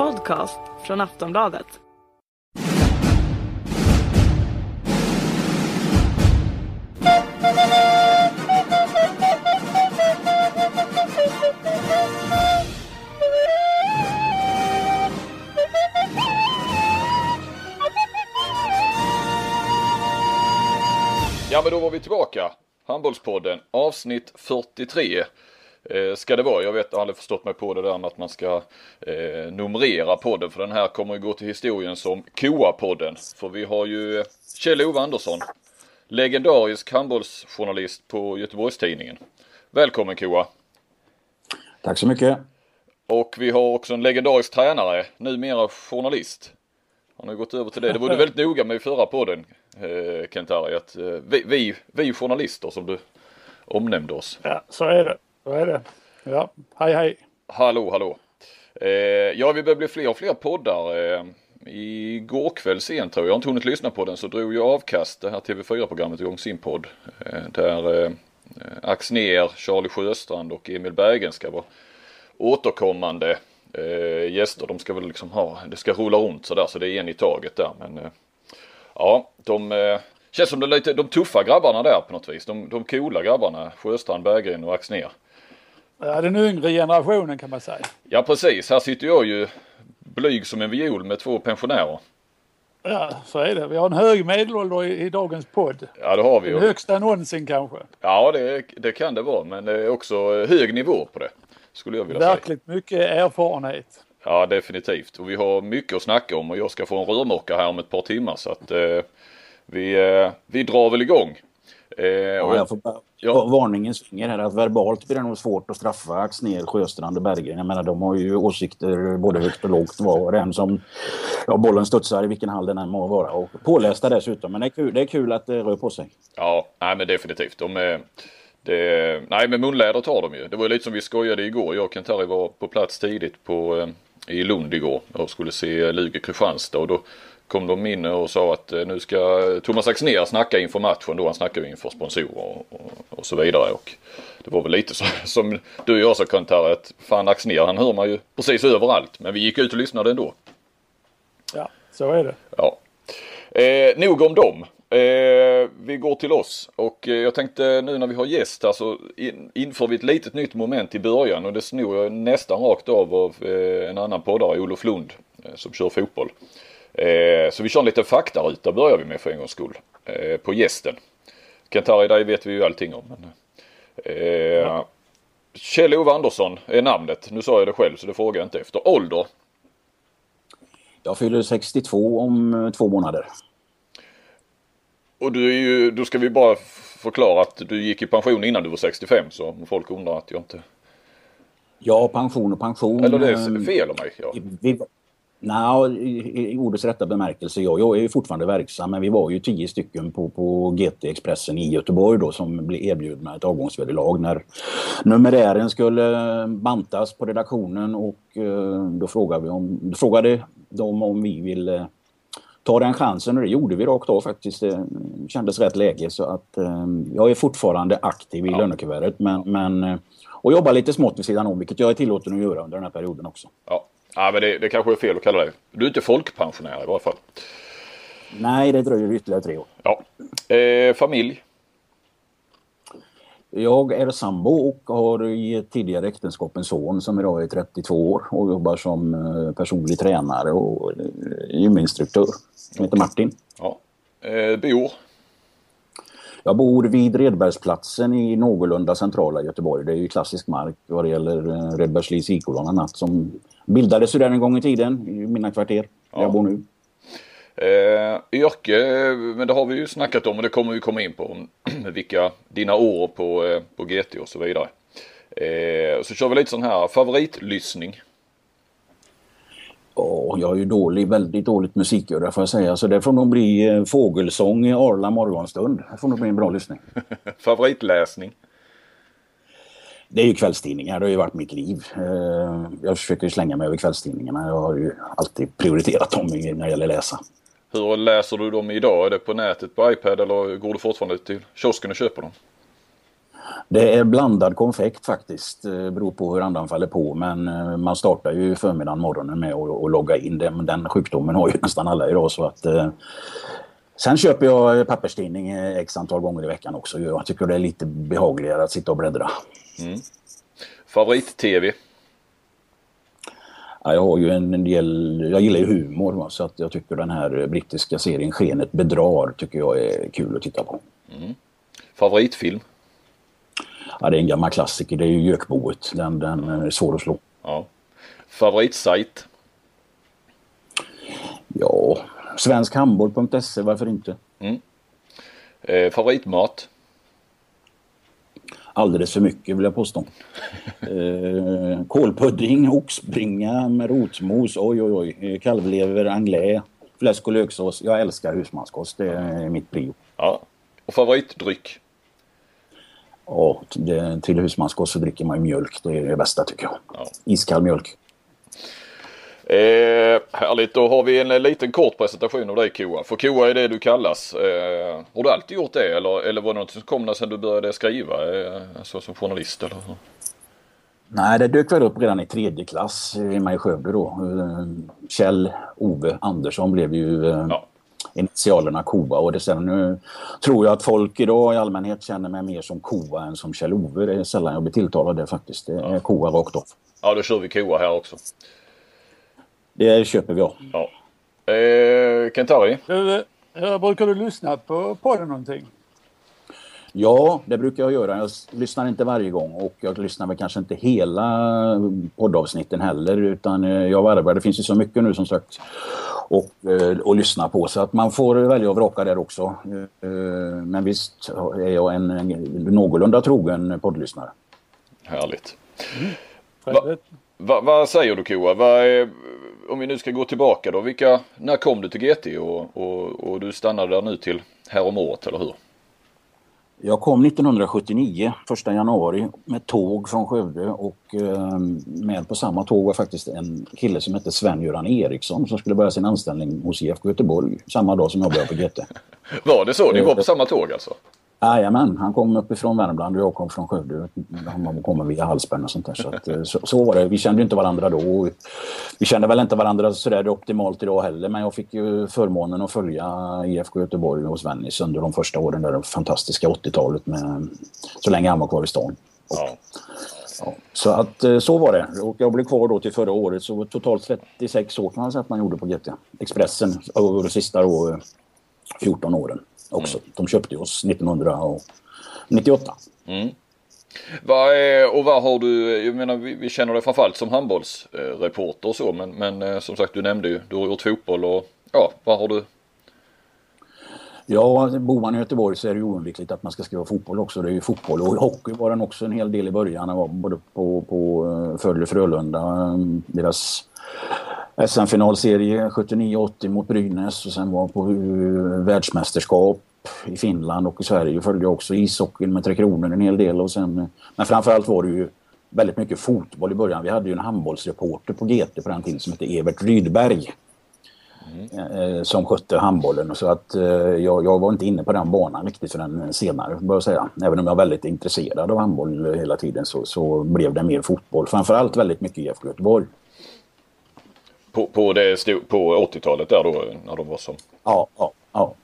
podcast från Aftonbladet. Ja men då var vi tillbaka. Handbollspodden avsnitt 43 eh, ska det vara. Jag vet, jag har aldrig förstått mig på det där med att man ska eh, numrera podden för den här kommer ju gå till historien som KOA-podden. För vi har ju Kjell-Ove Andersson, legendarisk handbollsjournalist på Göteborgstidningen. Välkommen KOA! Tack så mycket! Och vi har också en legendarisk tränare, numera journalist. Han har gått över till det. Det var du väldigt noga med i förra podden eh, Kent-Harry. Att eh, vi, vi, vi journalister som du omnämnde oss. Ja, så är det. Så är det. Ja, hej hej. Hallå, hallå. Eh, ja, vi börjar bli fler och fler poddar. Eh, igår kväll sent tror jag, jag har inte hunnit lyssna på den, så drog jag avkast det här TV4-programmet igång sin podd. Eh, där eh, Axner, Charlie Sjöstrand och Emil Bergen ska vara återkommande eh, gäster. De ska väl liksom ha, det ska rulla runt sådär så det är en i taget där. Men eh, ja, de eh, känns som de lite, de tuffa grabbarna där på något vis. De, de coola grabbarna, Sjöstrand, Berggren och Axner. Ja, den yngre generationen kan man säga. Ja precis, här sitter jag ju blyg som en viol med två pensionärer. Ja, så är det. Vi har en hög medelålder i, i dagens podd. Ja det har vi. Den högsta någonsin kanske. Ja det, det kan det vara men det är också hög nivå på det. Skulle jag vilja Verkligt säga. mycket erfarenhet. Ja definitivt och vi har mycket att snacka om och jag ska få en rörmokare här om ett par timmar så att eh, vi, eh, vi drar väl igång. Eh, ja, jag får ja. varningens finger här att verbalt blir det nog svårt att straffa Axnér, Sjöstrand och Berggren. Jag menar de har ju åsikter både högt och lågt var och en som ja, bollen studsar i vilken hall den än må vara. Och pålästa dessutom men det är kul, det är kul att det rör på sig. Ja, nej men definitivt. De är, det, nej men munlädret har de ju. Det var lite som vi skojade igår. Jag och Kent-Harry var på plats tidigt på, eh, i Lund igår och skulle se Lugi Kristianstad och då kom de in och sa att eh, nu ska Thomas Axnér snacka inför matchen då. Han snackar ju inför sponsorer och, och, så vidare. Och det var väl lite så, som du och jag sa Kent-Harry att fan Axnér han hör man ju precis överallt. Men vi gick ut och lyssnade ändå. Ja, så är det. Ja. Eh, nog om dem. Eh, vi går till oss och eh, jag tänkte nu när vi har gäst här så in, inför vi ett litet nytt moment i början och det snor jag nästan rakt av av eh, en annan poddare, Olof Lund, eh, som kör fotboll. Eh, så vi kör en liten faktaruta börjar vi med för en gångs skull. Eh, på gästen. Kentari, dig vet vi ju allting om. Men, ja. Kjell-Ove Andersson är namnet. Nu sa jag det själv så det frågar jag inte efter. Ålder? Jag fyller 62 om två månader. Och du är ju, då ska vi bara förklara att du gick i pension innan du var 65 så om folk undrar att jag inte... Ja, pension och pension. Eller det är fel av mig. Ja. Vi, Nej, i, i ordets rätta bemärkelse. Ja, jag är fortfarande verksam men vi var ju tio stycken på, på GT-expressen i Göteborg då som blev erbjudna ett avgångsvederlag när numerären skulle bantas på redaktionen och eh, då frågade, vi om, då frågade de om vi ville ta den chansen och det gjorde vi rakt av faktiskt. Det kändes rätt läge så att eh, jag är fortfarande aktiv i ja. lönekuvertet men, men eh, och jobbar lite smått vid sidan om vilket jag är tillåten att göra under den här perioden också. Ja, ja men det, det kanske är fel att kalla dig. Du är inte folkpensionär i varje fall. Nej, det dröjer ytterligare tre år. Ja. Eh, familj? Jag är sambo och har i tidigare äktenskap en son som idag är 32 år och jobbar som eh, personlig tränare och eh, gyminstruktör. Som heter Martin. Ja. Eh, bor? Jag bor vid Redbergsplatsen i någorlunda centrala Göteborg. Det är ju klassisk mark vad det gäller eh, Redbergslis IK bland annat som bildades ju där en gång i tiden i mina kvarter ja. där jag bor nu. Eh, yrke, men det har vi ju snackat om och det kommer vi komma in på. Vilka dina år på, eh, på GT och så vidare. Eh, så kör vi lite sån här favoritlyssning. Ja, jag är ju dålig, väldigt dåligt musikgörare får jag säga. Så det får nog bli eh, fågelsång i Arla morgonstund. Det får nog bli en bra lyssning. Favoritläsning? Det är ju kvällstidningar, det har ju varit mitt liv. Eh, jag försöker slänga mig över kvällstidningarna. Jag har ju alltid prioriterat dem när det gäller läsa. Hur läser du dem idag? Är det på nätet på iPad eller går du fortfarande till kiosken och köper dem? Det är blandad konfekt faktiskt. Det beror på hur andan faller på. Men eh, man startar ju förmiddagen, morgonen med att, logga in. Den, den sjukdomen har ju nästan alla idag. Så att, eh, sen köper jag papperstidning x antal gånger i veckan också. Jag tycker det är lite behagligare att sitta och bläddra. Mm. Favorit-tv? Ja, jag har ju en del, jag gillar ju humor så att jag tycker den här brittiska serien Skenet bedrar tycker jag är kul att titta på. Mm. Favoritfilm? Ja, det är en gammal klassiker. Det är ju Gökboet. Den, den är svår att slå. Ja. Favoritsajt? Ja, svenskhandboll.se, varför inte? Mm. Eh, favoritmat? Alldeles för mycket vill jag påstå. eh, kålpudding, oxbringa med rotmos, oj oj oj, eh, kalvlever, anglais, fläsk och löksås. Jag älskar husmanskost, det är mitt prio. Ja. Och favoritdryck? Ja, till husmanskost så dricker man mjölk. Det är det bästa tycker jag. Ja. Iskall mjölk. Eh, härligt, då har vi en liten kort presentation av dig Koa. För Koa är det du kallas. Eh, har du alltid gjort det eller, eller var det något som kom sen du började skriva? Eh, alltså som journalist eller? Nej, det dök väl upp redan i tredje klass hemma i Skövde då. Kjell Ove Andersson blev ju eh, ja initialerna KOA och det sen nu tror jag att folk idag i allmänhet känner mig mer som KOA än som Kjell-Ove. Det är sällan jag blir tilltalad det faktiskt. Det är ja. KOA rakt av. Ja, då kör vi KOA här också. Det köper vi ja. ja. Eh, Kentari? Brukar du lyssna på podden någonting? Ja, det brukar jag göra. Jag lyssnar inte varje gång och jag lyssnar väl kanske inte hela poddavsnitten heller utan eh, jag varvar. Det finns ju så mycket nu som sagt och, eh, och lyssna på så att man får välja och vraka där också. Eh, men visst är jag en, en någorlunda trogen poddlyssnare. Härligt. Mm. Va, va, vad säger du Koa? Va är, om vi nu ska gå tillbaka då. Vilka, när kom du till GT och, och, och du stannade där nu till häromåret eller hur? Jag kom 1979, första januari, med tåg från Skövde och eh, med på samma tåg var faktiskt en kille som hette Sven-Göran Eriksson som skulle börja sin anställning hos IFK Göteborg samma dag som jag började på GT. var det så? Ni var på samma tåg alltså? Jajamän, han kom uppifrån Värmland och jag kom från Skövde. Han kommer via Hallsberg och sånt där. Så, att, eh, så, så, var det. Vi kände inte varandra då. Vi kände väl inte varandra sådär optimalt idag heller. Men jag fick ju förmånen att följa IFK Göteborg och Svennis under de första åren. Där det fantastiska 80-talet. Så länge han var kvar i stan. Och, ja. Ja, så att eh, så var det. Och jag blev kvar då till förra året. Så totalt 36 år kan man säga att man gjorde på GT. Expressen över de sista då, 14 eh, åren också. Mm. De köpte oss 1998. Mm. Vad är, och vad har du, jag menar vi, vi känner dig framförallt som handbollsreporter och så men, men eh, som sagt du nämnde ju, du har gjort fotboll och ja, vad har du? Ja, bor man i Göteborg så är det oundvikligt att man ska skriva fotboll också. Det är ju fotboll och hockey var den också en hel del i början. Jag var både på, på eh, Fölle Frölunda, eh, deras SM-finalserie 79-80 mot Brynäs och sen var på världsmästerskap i Finland och i Sverige följde jag också ishockeyn med Tre Kronor en hel del. Och sen, men framförallt var det ju väldigt mycket fotboll i början. Vi hade ju en handbollsreporter på GT på den tiden som hette Evert Rydberg. Mm. Som skötte handbollen. Så att eh, jag, jag, var inte inne på den banan riktigt förrän senare, bör jag säga. Även om jag var väldigt intresserad av handboll hela tiden så, så blev det mer fotboll. Framförallt väldigt mycket IFK Göteborg. På, på, det på 80-talet där då när de var som? Ja, ja, ja.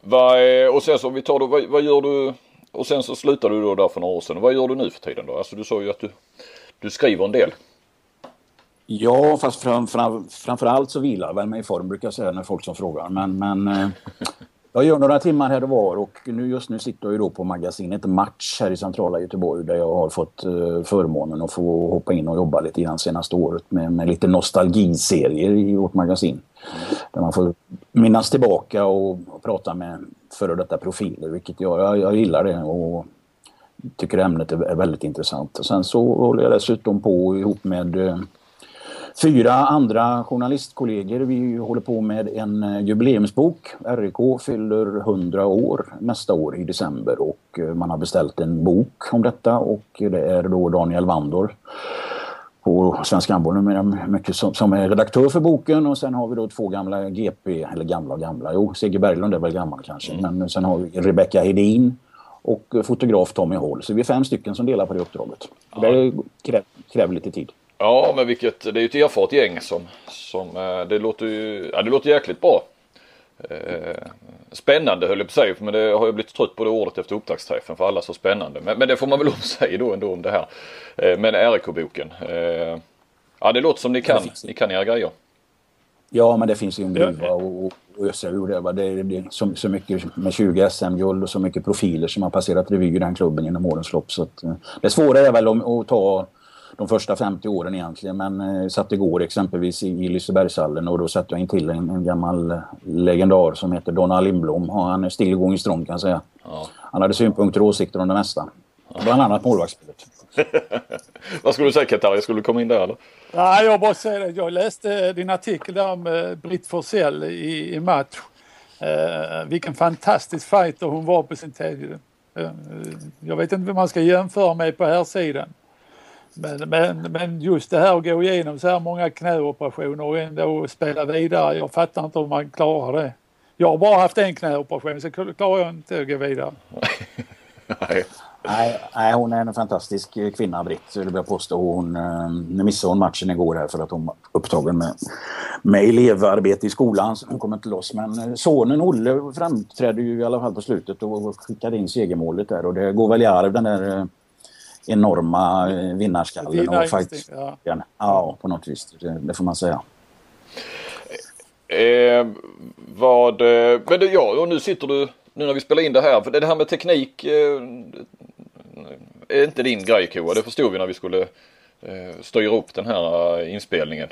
Vad, och sen så om vi tar då, vad, vad, gör du? Och sen så slutade du då där för några år sedan. Vad gör du nu för tiden då? Alltså du sa ju att du, du skriver en del. Ja, fast fram, fram, framförallt så vilar jag väl mig i form brukar jag säga när folk som frågar. Men, men eh, jag gör några timmar här och var och nu, just nu sitter jag ju då på magasinet Match här i centrala Göteborg där jag har fått eh, förmånen att få hoppa in och jobba lite grann senaste året med, med lite nostalgiserier i vårt magasin. Där man får minnas tillbaka och, och prata med före detta profiler vilket jag, jag, jag gillar det och tycker ämnet är, väldigt intressant. Och sen så håller jag dessutom på ihop med eh, fyra andra journalistkollegor. Vi håller på med en eh, jubileumsbok. RIK fyller 100 år nästa år i december och eh, man har beställt en bok om detta och det är då Daniel Wandor på Svensk Handboll numera mycket som, som, är redaktör för boken och sen har vi då två gamla GP, eller gamla och gamla, jo Sigge Berglund är väl gammal kanske, mm. men sen har vi Rebecka Hedin och fotograf Tommy Hall. Så vi är fem stycken som delar på det uppdraget. Ja. Det kräver, kräver lite tid. Ja, men vilket, det är ju ett erfaret gäng som, som eh, det låter ju, ja det låter jäkligt bra. Eh, spännande höll jag på att säga, men det har jag blivit trött på det ordet efter upptaktsträffen för alla så spännande. Men, men det får man väl säga då ändå om det här. Eh, men RIK-boken. Eh, ja det låter som ni kan, ni kan era grejer. Ja men det finns ju en gruva och, och ösa ur det. Det är, det är så, så mycket med 20 SM-guld och så mycket profiler som har passerat revy i den klubben genom årens lopp. Så att, det svåra är väl att ta de första 50 åren egentligen. Men eh, satt igår exempelvis i, i Lisebergshallen och då satte jag in till en, en gammal legendar som heter Donna Lindblom. Och han är still i strong kan jag säga. Ja. Han hade synpunkter och åsikter om det mesta. Bland annat målvaktsspelet. Vad skulle du säga Katari? Skulle du komma in där eller? Nej, jag bara säger det. Jag läste din artikel där om Britt Forsell i, i match. Uh, vilken fantastisk fighter hon var på sin tid. Uh, jag vet inte vad man ska jämföra med på här sidan. Men, men, men just det här att gå igenom så här många knäoperationer och ändå spela vidare. Jag fattar inte hur man klarar det. Jag har bara haft en knäoperation så klarar jag inte att gå vidare. Nej. Nej, nej, hon är en fantastisk kvinna, Britt, vill jag påstå. Hon, eh, nu missade hon matchen igår här för att hon var upptagen med, med elevarbete i skolan. Så hon kom inte loss. Men eh, sonen Olle framträdde ju i alla fall på slutet och skickade in segermålet där. Och det går väl i arv den där eh, enorma vinnarskallen och fight. Ja. ja, på något vis. Det, det får man säga. Eh, vad, men det, ja, och nu sitter du, nu när vi spelar in det här, för det här med teknik eh, är inte din grej Koa. Det förstod vi när vi skulle eh, styra upp den här eh, inspelningen.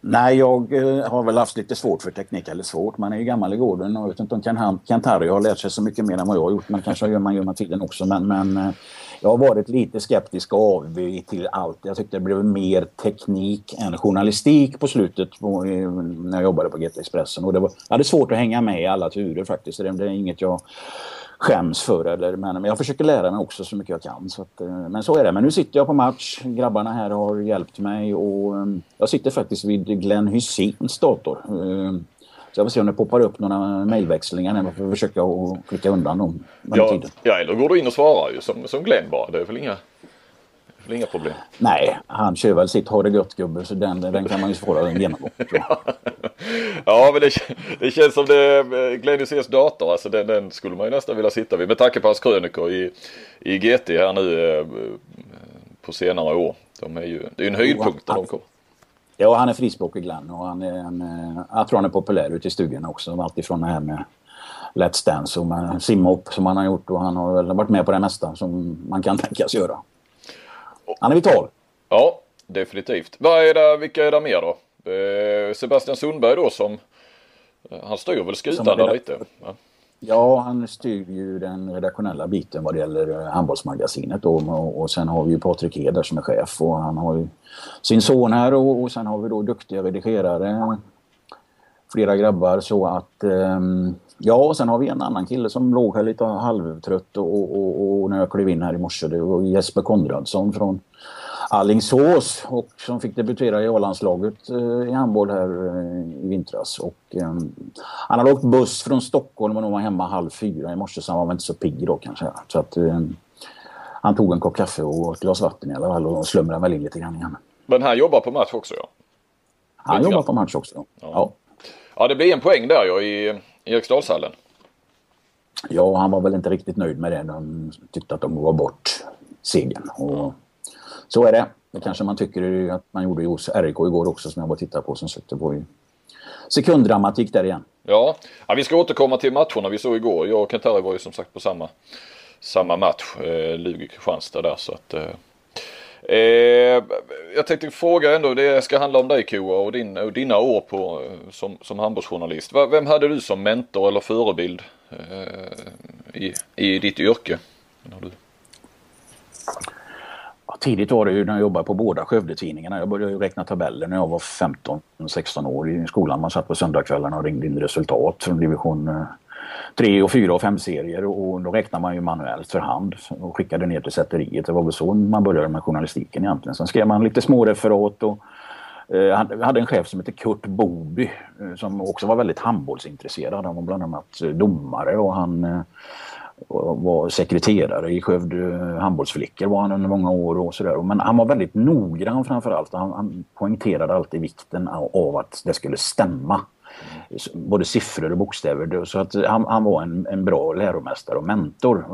Nej, jag eh, har väl haft lite svårt för teknik, eller svårt, man är ju gammal i gården och jag vet inte om Kent-Harry har lärt sig så mycket mer än vad jag har gjort, men kanske gör man gör man tiden också. Men, men eh, jag har varit lite skeptisk och avig till allt. Jag tyckte det blev mer teknik än journalistik på slutet på, eh, när jag jobbade på GT Expressen. Och det var, jag hade svårt att hänga med i alla turer faktiskt. Det, det är inget jag skäms för. Eller, men, men jag försöker lära mig också så mycket jag kan. Så att, eh, men så är det. Men nu sitter jag på match. Grabbarna här har hjälpt mig och eh, jag sitter faktiskt vid Glenn Hyséns dator. Så jag får se om det poppar upp några mejlväxlingar. Jag får försöka att klicka undan dem. Ja, tiden. ja, eller går du in och svarar ju som, som Glenn bara. Det är väl inga väl inga problem? Nej, han kör väl sitt ha det gött gubbe så den, den kan man ju genomgång. ja. ja, men det, det känns som det Glenn Hyséns dator, alltså den, den, skulle man ju nästan vilja sitta vid med tanke på hans krönikor i, i GT här nu eh, på senare år. De är ju, det är ju en höjdpunkt när de kommer. Ja, han är frispråkig Glenn och han är en, eh, jag tror han är populär ute i stugorna också. Alltifrån det här med Let's Dance och med simhopp som han har gjort och han har väl varit med på det mesta som man kan tänkas göra. Han är vital. Ja, definitivt. Vad är det, vilka är det mer då? Eh, Sebastian Sundberg då som eh, han styr väl skutan där lite? Ja ja, han styr ju den redaktionella biten vad det gäller eh, handbollsmagasinet då och, och sen har vi ju Patrik Heder som är chef och han har ju sin son här och, och sen har vi då duktiga redigerare flera grabbar så att um, Ja, och sen har vi en annan kille som låg här lite halvtrött och, och, och, när jag klev in här i morse. Det var Jesper Konradsson från Allingsås och som fick debutera i A-landslaget eh, i handboll här eh, i vintras. Och, eh, han hade åkt buss från Stockholm och var hemma halv fyra i morse så han var inte så pigg då kanske. Så att, eh, han tog en kopp kaffe och ett glas vatten i alla fall och slumrade väl in lite grann igen. Men han jobbar på match också ja? Han jobbar på match också. Ja. ja. ja. det blir en poäng där ja i Eriksdalshallen. Ja, han var väl inte riktigt nöjd med det. De tyckte att de gav bort segern. Och så är det. Det kanske man tycker att man gjorde hos RIK igår också som jag var och tittade på. Som sökte på ju sekunddramatik där igen. Ja. ja, vi ska återkomma till matcherna vi såg igår. Jag och Kentari var ju som sagt på samma, samma match. Eh, Lugi-Kristianstad där så att eh, Eh, jag tänkte fråga ändå, det ska handla om dig Koa och, din, och dina år på, eh, som, som handbollsjournalist. Vem hade du som mentor eller förebild eh, i, i ditt yrke? Tidigt var det ju när jag jobbade på båda Skövdetidningarna. Jag började ju räkna tabeller när jag var 15-16 år i skolan. Man satt på söndagskvällarna och ringde in resultat från division eh, 3 och 4 och 5 serier och då räknar man ju manuellt för hand och skickade ner till sätteriet. Det var väl så man började med journalistiken egentligen. Sen skrev man lite små referat och Eh, hade en chef som hette Kurt Boby eh, som också var väldigt handbollsintresserad. Han var bland annat eh, domare och han var sekreterare i Skövde eh, handbollsflickor var han under många år och sådär. Men han var väldigt noggrann framförallt. Han, han poängterade alltid vikten av att det skulle stämma. Både siffror och bokstäver. Så att han, han var en, en bra läromästare och mentor.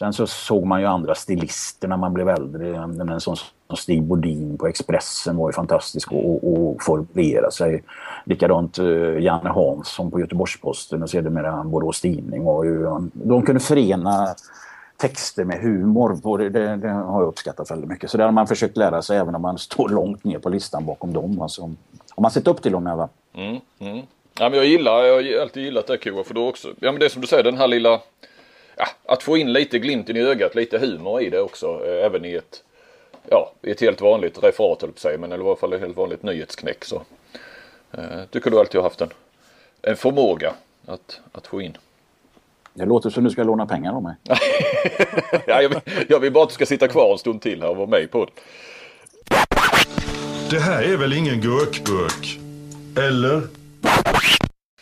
Sen så såg man ju andra stilister när man blev äldre. En sån som Stig Bodin på Expressen var ju fantastisk och formulera sig. Likadant uh, Janne Hansson på Göteborgs-Posten och sedermera Borås Tidning. Var ju, de kunde förena texter med humor. Det, det, det, har jag uppskattat väldigt mycket. Så det har man försökt lära sig även om man står långt ner på listan bakom dem. Alltså, har man sett upp till dem i alla mm, mm. Ja, men jag gillar, jag har alltid gillat det Kua för då också. Ja men det är som du säger den här lilla att få in lite glimten i ögat, lite humor i det också. Eh, även i ett, ja, i ett helt vanligt referat höll på men eller i alla fall ett helt vanligt nyhetsknäck. Så, eh, tycker du alltid har haft en, en förmåga att, att få in. Det låter som du ska låna pengar av mig. ja, jag, vill, jag vill bara att du ska sitta kvar en stund till här och vara med på det. Det här är väl ingen gurkburk? Eller?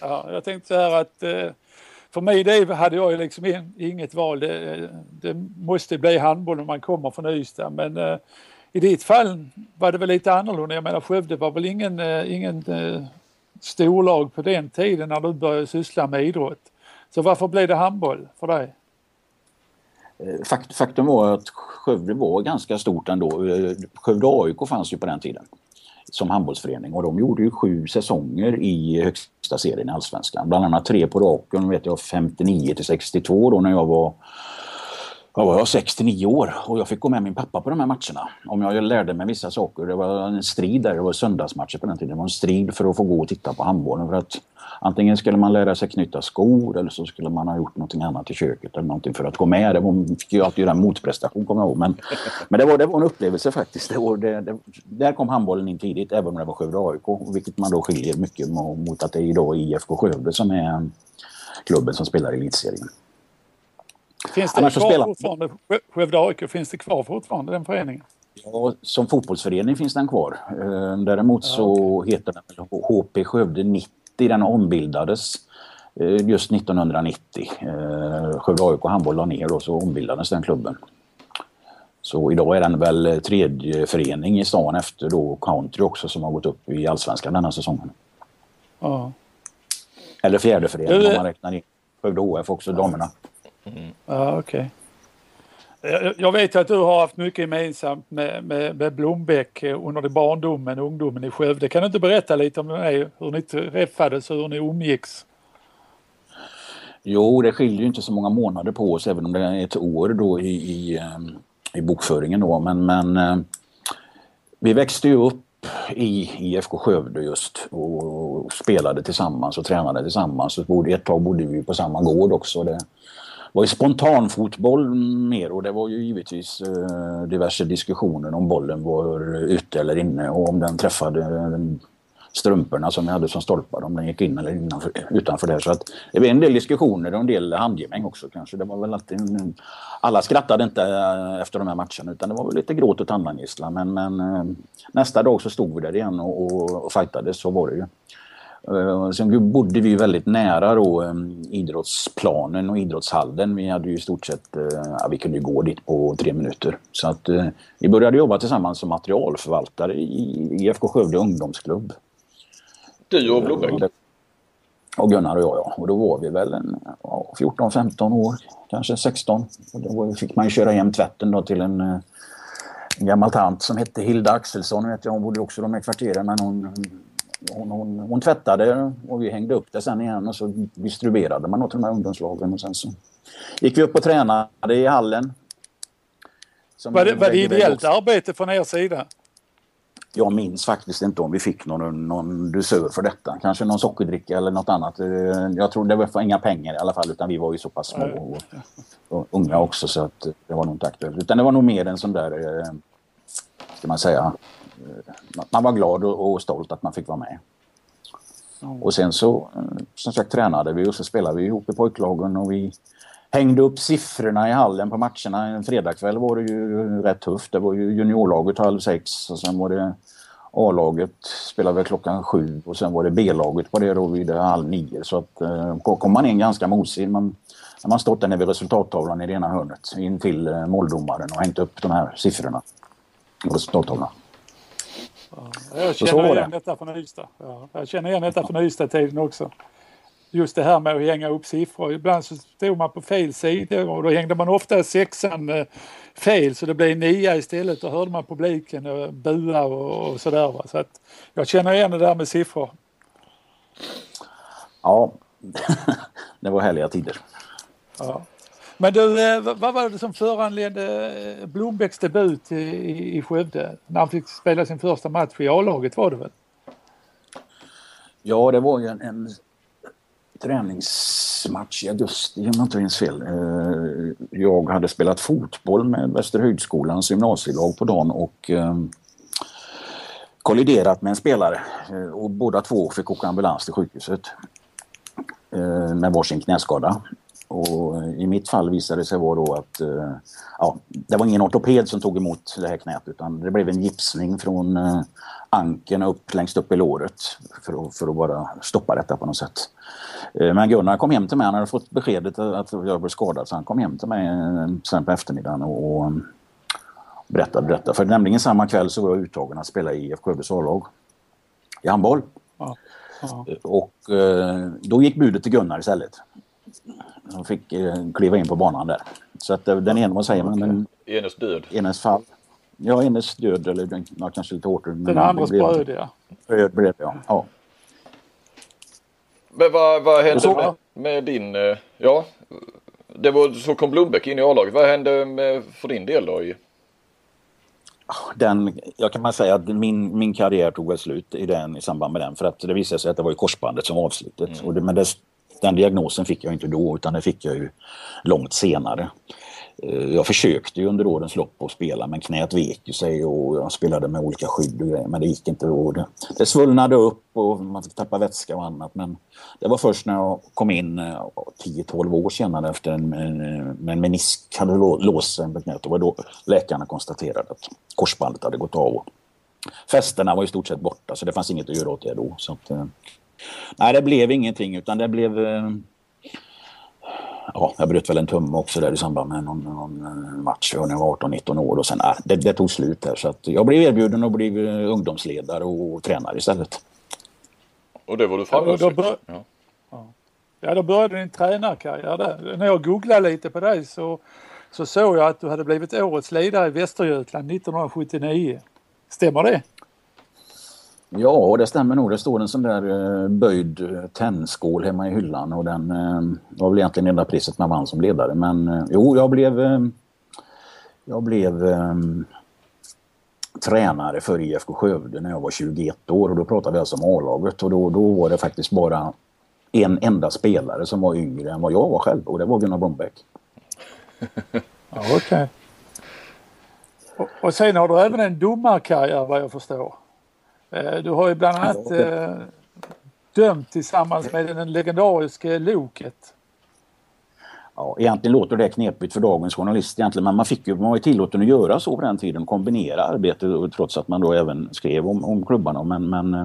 Ja, jag tänkte så här att eh, för mig det hade jag liksom inget val. Det, det, måste bli handboll om man kommer från Ystad. Men eh, i ditt fall var det väl lite annorlunda. Jag menar Skövde var väl ingen, eh, ingen eh, storlag på den tiden när du började syssla med idrott. Så varför blev det handboll för dig? Eh, fakt, faktum var att Skövde var ganska stort ändå. Eh, Skövde AIK fanns ju på den tiden som handbollsförening och de gjorde ju sju säsonger i högsta serien i Allsvenskan. Bland annat tre på raken, vet jag, 59 till 62 då när jag var jag var 69 år och jag fick gå med min pappa på de här matcherna. Om jag lärde mig vissa saker. Det var en strid där, det var söndagsmatcher på den tiden. Det var en strid för att få gå och titta på handbollen. För att antingen skulle man lära sig knyta skor eller så skulle man ha gjort någonting annat i köket eller någonting för att gå med. Det var, fick ju alltid göra en motprestation kommer jag ihåg. Men, men det, var, det var en upplevelse faktiskt. Det var, det, det, där kom handbollen in tidigt även om det var Skövde AIK. Vilket man då skiljer mycket mot att det är idag IFK Skövde som är klubben som spelar i elitserien. Finns det Annars kvar spelar... fortfarande, Skövde AIK, finns det kvar fortfarande den föreningen? Ja, som fotbollsförening finns den kvar. Ehm, däremot så heter den HP Skövde 90. Den ombildades eh, just 1990. Ehm, Skövde AIK handboll la ner och så ombildades den klubben. Så idag är den väl tredje förening i stan efter då country också som har gått upp i allsvenskan denna säsongen. Ja. Eller fjärde förening om man räknar in Skövde HF också, damerna. Mm. Ja, okej. Okay. Jag vet att du har haft mycket gemensamt med, med, med Blombäck eh, under din barndomen och ungdomen i Skövde. Kan du inte berätta lite om det, hur ni träffades och hur ni umgicks? Jo, det skiljer ju inte så många månader på oss även om det är ett år då i, i, ehm, i bokföringen då. Men, men eh, vi växte ju upp i IFK Skövde just och spelade tillsammans och tränade tillsammans. Och ett tag bodde vi på samma gård också. Det, var ju spontanfotboll mer och det var ju givetvis eh, diverse diskussioner om bollen var ute eller inne och om den träffade eh, strumporna som jag hade som stolpar, om den gick in eller innanför, utanför där. Så att det var en del diskussioner och en del handgemäng också kanske. Det var väl alltid, alla skrattade inte eh, efter de här matcherna utan det var väl lite gråt och tandlängissla men, men eh, nästa dag så stod vi där igen och, och, och fightades, så var det ju. Eh, sen bodde vi väldigt nära då, ehm, idrottsplanen och idrottshallen. Vi hade ju i stort sett, eh, ja, vi kunde gå dit på tre minuter. Så att eh, vi började jobba tillsammans som materialförvaltare i IFK Skövde ungdomsklubb. Du och Blomberg? Och Gunnar och jag ja. Och då var vi väl en, ja, 14-15 år, kanske 16. Och då fick man ju köra hem tvätten då till en, en gammal tant som hette Hilda Axelsson. Vet jag, hon bodde också i de här kvarteren men hon hon, hon, hon tvättade och vi hängde upp det sen igen och så distribuerade man åt de här ungdomslagen och sen så gick vi upp och tränade i hallen. var det, var det ideellt arbete från er sida? Jag minns faktiskt inte om vi fick någon, någon dusör för detta. Kanske någon sockerdricka eller något annat. Jag tror det var inga pengar i alla fall utan vi var ju så pass små och, och unga också så att det var nog inte aktuellt. Utan det var nog mer en sån där, eh, ska man säga, man var glad och stolt att man fick vara med. Mm. Och sen så eh, som sagt tränade vi och så spelade vi ihop i pojklagen och vi hängde upp siffrorna i hallen på matcherna. En fredagkväll var det ju rätt tufft. Det var ju juniorlaget halv sex och sen var det A-laget spelade väl klockan sju och sen var det B-laget på det då vid halv nio. Så att eh, kom man in ganska mosig. Man, när man stått där nere vid resultattavlan i det ena hörnet in till eh, måldomaren och hängt upp de här siffrorna. Resultattavlan. Jag så känner igen det. detta från Ystad. Ja, jag känner igen detta från Ystad-tiden också. Just det här med att hänga upp siffror. Ibland så stod man på fel sida och då hängde man ofta sexan eh, fel så det blev nia istället. Då hörde man publiken eh, bua och, och sådär. va. Så att jag känner igen det där med siffror. Ja, det var härliga tider. Ja. Men du, eh, vad var det som föranledde eh, Blombergs debut i, i, Skövde? När han fick spela sin första match i A-laget var det väl? Ja, det var ju en, en träningsmatch i augusti om jag inte minns fel. Eh, jag hade spelat fotboll med Västerhögskolans gymnasielag på dagen och ehm, kolliderat med en spelare eh, och båda två fick åka ambulans till sjukhuset med varsin knäskada. Och eh, I mitt fall visade det sig vara då att eh, ja, det var ingen ortoped som tog emot det här knät utan det blev en gipsning från eh, ankeln upp längst upp i låret för att, för att bara stoppa detta på något sätt. Men Gunnar kom hem till mig, han hade fått beskedet att jag blev skadad så han kom hem till mig sen på eftermiddagen och, och berättade detta. För nämligen samma kväll så var jag uttagen att spela i IFK Skövdes A-lag i handboll. Ja. Ja. Och då gick budet till Gunnar istället. Han fick eh, kliva in på banan där. Så att eh, den ena, vad säger man, den Enes död. enes fall. Ja, enes död eller den- ja, kanske lite hårt. Den andras det blev- bröd ja. Bröd blev det, ja. ja. Men vad, vad hände så- med, med din... eh, Ja, det var, så kom Blombeck in i A-laget. Vad hände med, för din del då? I, Den, jag kan bara säga att min, min karriär tog väl slut i, den, i samband med den. För att det visade sig att det var ju korsbandet som var avslutet. Och det, men det, den diagnosen fick jag inte då utan det fick jag ju långt senare. Eh, jag försökte ju under årens lopp att spela men knät vek ju sig och jag spelade med olika skydd och grejer men det gick inte. Och det, det svullnade upp och man tappade vätska och annat men det var först när jag kom in eh, 10-12 år senare efter en, en, en menisk hade låst sig på knät. Det var då läkarna konstaterade att korsbandet hade gått av. Fästena var i stort sett borta så det fanns inget att göra åt det då. Så att, eh, nej, det blev ingenting utan det blev eh, Ja, jag bröt väl en tumme också där i samband med någon, någon eh, match när jag var 18-19 år och sen, äh, det, det tog slut där så att jag blev erbjuden att bli eh, ungdomsledare och tränare istället. och det var du Ja, då framgångsrik. bör- Ja. Ja, då började din tränarkarriär där. När jag googlade lite på dig så, så såg jag att du hade blivit årets ledare i Västergötland 1979. Stämmer det? Ja, det stämmer nog. Det står en sån där eh, böjd eh, tennskål hemma i hyllan och den eh, var väl egentligen enda priset man vann som ledare. Men jo, jag blev, jag blev tränare för IFK Skövde när jag var 21 år och då pratade vi alltså om A-laget och då, då var det faktiskt bara en enda spelare som var yngre än vad jag var själv och det var Gunnar Blombeck. Ja, okej. Och, och sen har du även en domarkarriär vad jag förstår. Eh, Du har ju bland annat eh, dömt tillsammans med den legendariske Loket. Ja, egentligen låter det knepigt för dagens journalister egentligen, men man, fick ju, man var ju tillåten att göra så på den tiden, kombinera arbete trots att man då även skrev om, om klubbarna. Men, men eh,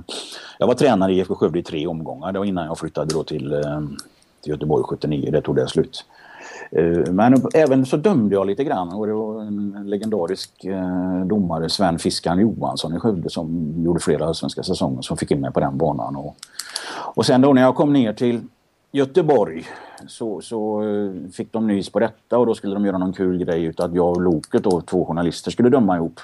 jag var tränare i IFK Skövde i tre omgångar, det var innan jag flyttade då till, eh, till Göteborg 79, det tog det slut. Eh, men även så dömde jag lite grann och det var en legendarisk eh, domare, Sven Fiskan Johansson i Skövde som gjorde flera allsvenska säsonger som fick in mig på den banan. Och, och sen då när jag kom ner till Göteborg så, så eh, fick de nys på detta och då skulle de göra någon kul grej utav att jag och Loket och två journalister skulle döma ihop.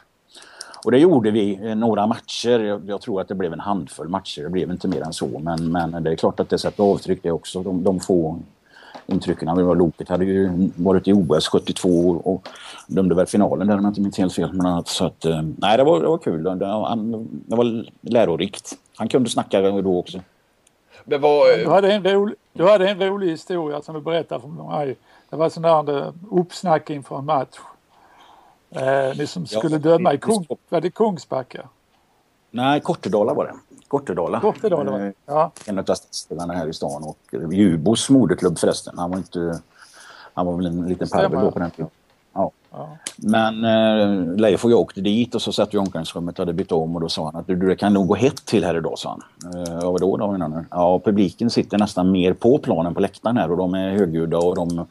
Och det gjorde vi några matcher. Jag, jag tror att det blev en handfull matcher. Det blev inte mer än så. Men, men det är klart att det sätter avtryck det också. De, de få intrycken. Vi var Loket hade ju varit i OS 72 och, och dömde väl finalen där om jag inte minns helt fel. Men, så att, eh, nej, det var, det var kul. Det, han, det var lärorikt. Han kunde snacka då också. Men vad... Du hade en rolig, du hade en rolig historia som du berättade för mig. Det var sån där eh, uppsnack inför en match. Eh, ni som Ja, skulle döma i Kung, var det Kungsbacka? Nej, Kortedala var det. Kortedala var Eh. Ja. en av stadsdelarna här i stan och Djurbo's moderklubb förresten. Han var inte... Han var väl en liten parvel då på den tiden. Ja. Ja. Men eh, Leif och jag åkte dit och så satt vi i omklädningsrummet och hade bytt om och då sa han att du, det kan nog gå hett till här idag, sa han. Eh, ja, vadå då? Ja, publiken sitter nästan mer på planen på läktaren här och de är högljudda och de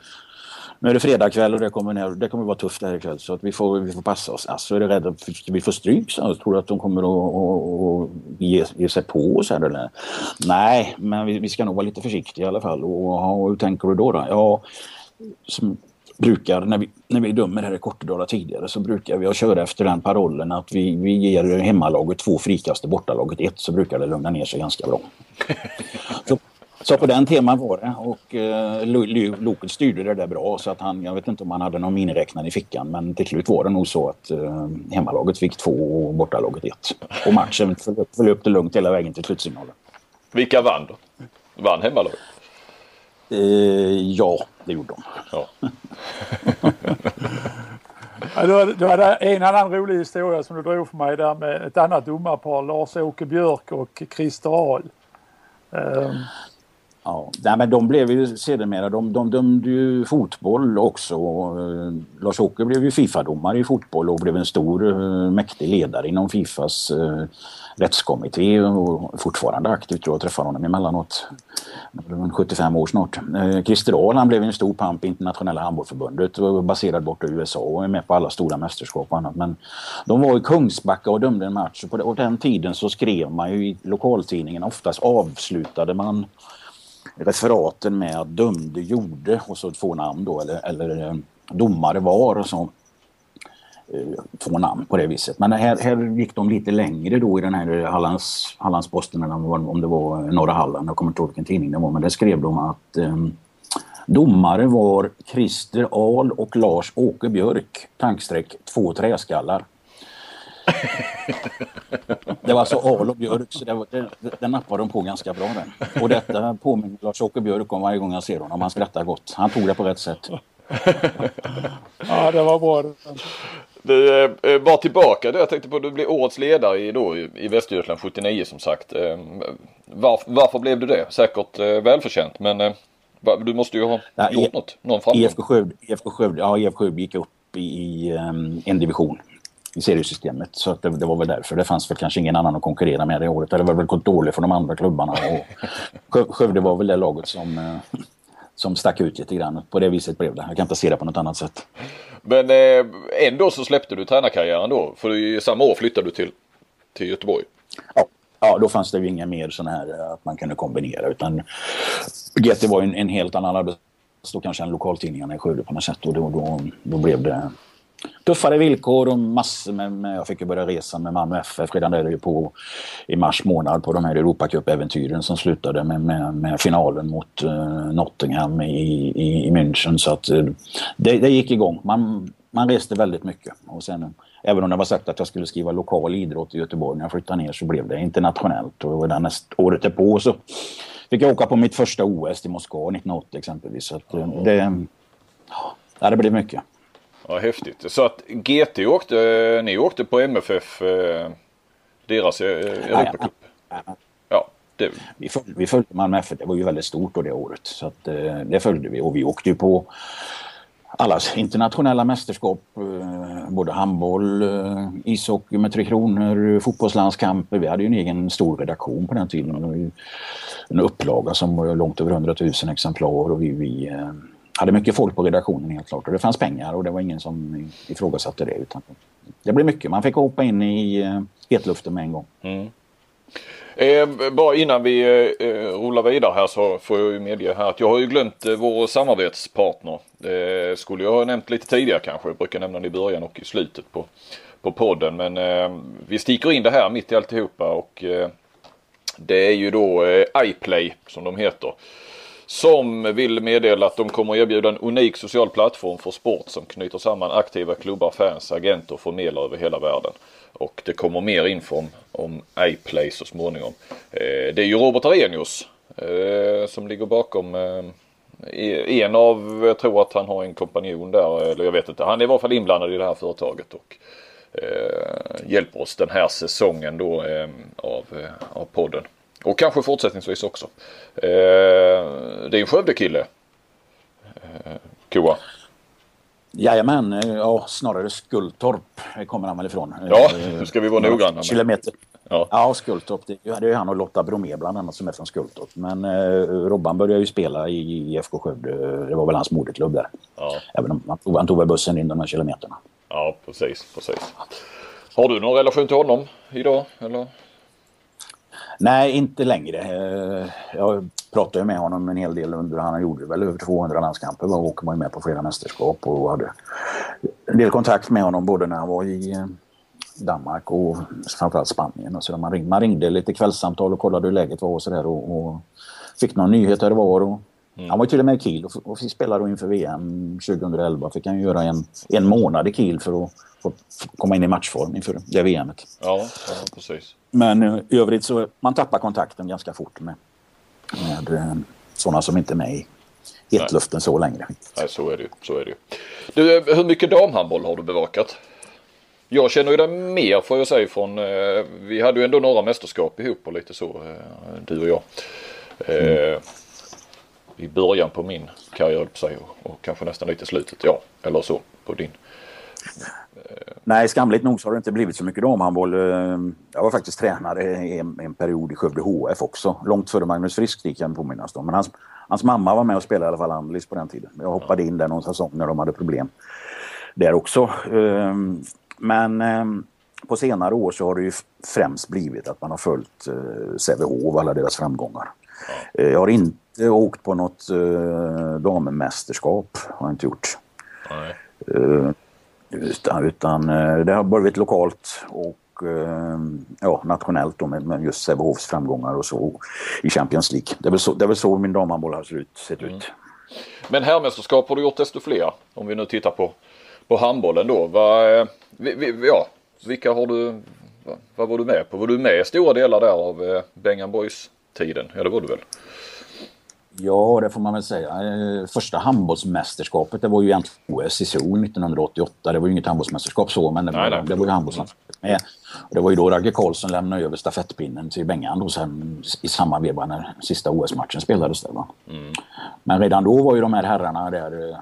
nu är det fredagkväll och det kommer, ner, det kommer vara tufft här ikväll så att vi får, vi får passa oss. Alltså är du rädd att vi får stryk? Så tror du att de kommer att, att, att ge, ge sig på oss här eller? Nej, men vi, vi ska nog vara lite försiktiga i alla fall. Och, och hur tänker du då? då? Ja, som brukar, när vi, när vi dömer här i Kortedala tidigare så brukar vi köra efter den parollen att vi, vi ger hemmalaget två frikast och bortalaget ett så brukar det lugna ner sig ganska bra. så, så på den teman var det och eh, Loket styrde det där bra så att han, jag vet inte om han hade någon miniräknare i fickan men till slut var det nog så att eh, hemmalaget fick två och bortalaget ett. Och matchen förlöpte lugnt hela vägen till slutsignalen. Vilka vann då? Vann hemmalaget? Eh, ja, det gjorde de. Ja. ja, du, hade, du hade en annan rolig historia som du drog för mig där med ett annat domarpar, Lars-Åke Björk och Christer Ahl. Um, Ja, nej, men de blev ju sedermera, de, de dömde ju fotboll också. Lars-Åke blev ju Fifa-domare i fotboll och blev en stor eh, mäktig ledare inom Fifas eh, rättskommitté och fortfarande aktiv tror jag träffar honom emellanåt. 75 år snart. Eh, Christer Ahl han blev en stor pamp i internationella handbollförbundet baserad borta i USA och är med på alla stora mästerskap och annat. Men de var i Kungsbacka och dömde en match och på den tiden så skrev man ju i lokaltidningen oftast avslutade man referaten med att dömde, gjorde och så två namn då eller, eller eh, domare var och så eh, två namn på det viset. Men här, här gick de lite längre då i den här Hallands, Hallandsposten eller om det var Norra Halland, jag kommer inte ihåg vilken tidning det var, men där skrev de att eh, domare var Christer Ahl och Lars-Åke Björk, tankstreck två träskallar det var alltså och Björk så det, var, det, det nappade de på ganska bra den. Och detta påminner Lars-Åke Björk om varje gång jag ser honom. Han skrattar gott. Han tog det på rätt sätt. ja, det var bra. Du, eh, bara tillbaka där. Jag tänkte på du blev årets ledare i, då, i Västergötland 79 som sagt. Eh, var, varför blev du det? Säkert eh, välförtjänt men eh, du måste ju ha ja, gjort något. Någon framgång. IFK Skövde, IFK Skövde, ja, IFK Skövde gick upp i, i um, en division i seriesystemet. Så att det, det, var väl därför. Det fanns väl kanske ingen annan att konkurrera med det året. Det var väl gått dåligt för de andra klubbarna. Och Skövde var väl det laget som, eh, som stack ut lite grann. På det viset blev det. Jag kan inte se det på något annat sätt. Men eh, ändå så släppte du tränarkarriären då. För i samma år flyttade du till, till Göteborg. Ja. Ja, då fanns det ju inga mer sådana här eh, att man kunde kombinera utan GT var en, en helt annan arbetsplats då kanske än lokaltidningarna i Skövde på något sätt och då, då, då blev det tuffare villkor och massor med, med, jag fick ju börja resa med Malmö FF redan där på, i mars månad på de här Europacup-äventyren som slutade med, med, med finalen mot uh, Nottingham i, i, i München. Så att uh, det, det gick igång. Man, man reste väldigt mycket. Och sen, även om det var sagt att jag skulle skriva lokal idrott i Göteborg när jag flyttade ner så blev det internationellt. Och det näst, året därpå så fick jag åka på mitt första OS i Moskva 1980 exempelvis. Så att, uh, det, ja, det blev mycket. Ja, häftigt. Så att GT åkte, ni åkte på MFF, eh, deras Europacup? Ja, det... vi, följde, vi följde Malmö FF, det var ju väldigt stort då det året. Så att, eh, det följde vi och vi åkte ju på allas internationella mästerskap. Eh, både handboll, eh, ishockey med Tre Kronor, fotbollslandskamper. Vi hade ju en egen stor redaktion på den tiden. En upplaga som var långt över 100 000 exemplar och vi, vi hade mycket folk på redaktionen helt klart och det fanns pengar och det var ingen som ifrågasatte det. Utan det blev mycket. Man fick hoppa in i eh, hetluften med en gång. Mm. Eh, bara innan vi eh, rullar vidare här så får jag ju medge här att jag har ju glömt eh, vår samarbetspartner. Det eh, skulle jag ha nämnt lite tidigare kanske. Jag brukar nämna det i början och i slutet på, på podden. Men eh, vi sticker in det här mitt i alltihopa och eh, det är ju då eh, iPlay som de heter som vill meddela att de kommer att erbjuda en unik social plattform för sport som knyter samman aktiva klubbar, fans, agenter och förmedlare över hela världen. Och det kommer mer info om, om iPlay så småningom. Eh, det är ju Robert Arrhenius eh, som ligger bakom eh, e-, en av, jag tror att han har en kompanjon där, eller jag vet inte. Han är i varje fall inblandad i det här företaget och eh, hjälper oss den här säsongen då eh, av, eh, av podden. Och kanske fortsättningsvis också. Eh, det är en Skövde-kille. Eh, Koa. Jajamän, eh, ja, snarare Skultorp kommer han väl ifrån. Ja, nu ska vi vara noggranna med. Kilometer. Ja. Ja, Skultorp. Det är han och Lotta Bromé bland annat som är från Skultorp. Men eh, Robban började ju spela i IFK Skövde. Det var väl hans moderklubb där. Ja, Även om han tog, han tog väl bussen in de här kilometerna. ja precis, precis. Har du någon relation till honom idag? Eller? Nej, inte längre. Eh, jag pratade med honom en hel del under, han gjorde väl över 200 landskamper och var man med på flera mästerskap och hade en del kontakt med honom både när han var i eh, Danmark och framförallt Spanien. Och så man, man ringde lite kvällssamtal och kollade hur läget var och sådär och, och fick någon nyhet där det var. Och, han var till och med i Kiel och, och spelade då inför VM 2011. Fick han ju göra en, en månad i Kiel för att få komma in i matchform inför det VMet. Ja, ja precis. Men eh, i övrigt så man tappar kontakten ganska fort med, med eh, sådana som inte är med i hetluften så längre. Nej, så är det ju. Så är det ju. Du, hur mycket damhandboll har du bevakat? Jag känner ju dig mer får jag säga från, eh, vi hade ju ändå några mästerskap ihop och lite så, eh, du och jag. Eh, I början på min karriär på sig och, och kanske nästan lite i slutet, ja, eller så på din. Nej, skamligt nog så har det inte blivit så mycket damhandboll. Eh, Jag var faktiskt tränare i en, en period i Skövde HF också. Långt före Magnus Frisk kan påminnas om. Men hans, hans mamma var med och spelade i alla fall Annelies på den tiden. Jag hoppade in där någon säsong när de hade problem där också. Eh, Men eh, på senare år så har det ju främst blivit att man har följt eh, Sävehof och alla deras framgångar. Jag har inte åkt på något eh, dammästerskap. Har jag inte gjort. Nej. Eh, Utan, utan eh, det har blivit lokalt och eh, ja, nationellt då med, med just Sävehofs framgångar och så i Champions League. Det är väl så, det är väl så min damhandboll har sett ut. Sett ut. Men herrmästerskap har du gjort desto fler. Om vi nu tittar på, på handbollen då. Vad, eh, vi, vi, ja, vilka har du, vad, vad var du med på? Var du med i stora delar där av eh, Bengan Boys tiden? Ja det var du väl? Ja, det får man väl säga. Eh, Första handbollsmästerskapet det var ju egentligen OS i Seoul 1988. Det var ju inget handbollsmästerskap så, men det, Nej, nej. det var ju handbollsmästerskapet med. Och det var ju då Ragge Karlsson lämnade över stafettpinnen till Bengan då sen i samma veva när sista OS-matchen spelades där. Va? Men redan då var ju de här herrarna där eh,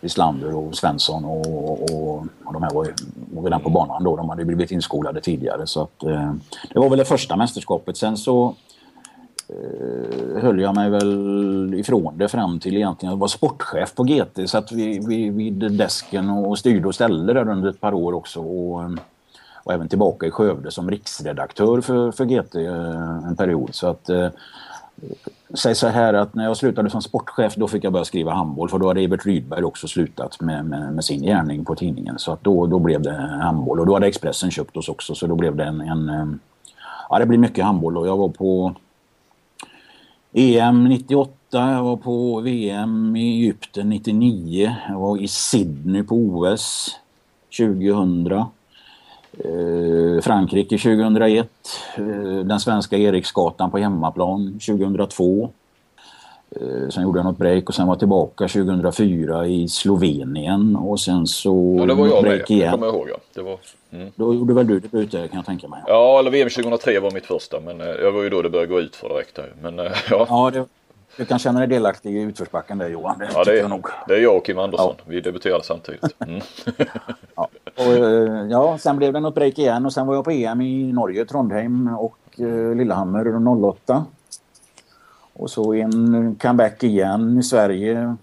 Wislander och Svensson och, och, och de här var ju var redan på banan då. De hade blivit inskolade tidigare så att eh, det var väl det första mästerskapet. Sen så eh, höll jag mig väl ifrån det fram till egentligen jag var sportchef på GT. Satt vid, vid, vid desken och styrde och ställde där under ett par år också. Och, och även tillbaka i Skövde som riksredaktör för, för GT eh, en period. Så att eh, Säg så här att när jag slutade som sportchef då fick jag börja skriva handboll för då hade Evert Rydberg också slutat med, med, med sin gärning på tidningen. Så att då, då blev det handboll och då hade Expressen köpt oss också så då blev det en, en eh, ja det blev mycket handboll och jag var på EM 98, jag var på VM i Egypten 99, jag var i Sydney på OS 2000. Eh, Frankrike 2001, eh, den svenska Eriksgatan på hemmaplan 2002. Eh, sen gjorde jag något break och sen var tillbaka 2004 i Slovenien och sen så Ja det var jag med. break Det igen. kommer jag ihåg ja. Det var, mm. Då gjorde väl du debut där kan jag tänka mig. Ja eller VM 2003 var mitt första men eh, jag var ju då det började gå ut för direkt där. Men eh, ja. Ja, det, du kan känna dig delaktig i utförsbacken där Johan. Det Ja, det, jag nog. är, det är jag och Kim Andersson. Vi debuterade samtidigt. Mm. Ja. Och, ja, sen blev det något break igen och sen var jag på EM i Norge, Trondheim och eh, Lillehammer 08. Och så en comeback igen i Sverige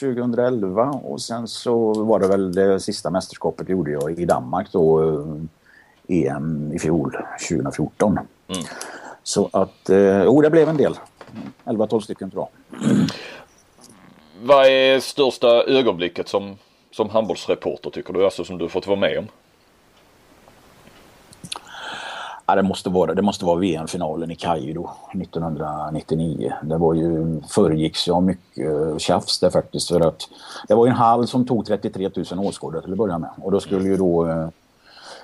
2011 och sen så var det väl det sista mästerskapet gjorde jag i Danmark då eh, EM i fjol 2014. Så att, eh, jo det blev en del. 11-12 stycken tror jag. Vad är största ögonblicket som, som handbollsreporter tycker du? Alltså som du fått vara med om? Ja, det, måste vara, det måste vara VM-finalen i Kairo 1999. Det var ju, föregicks av mycket eh, tjafs där faktiskt. För att det var en hall som tog 33 000 åskådare till att börja med. Och då skulle ju då eh,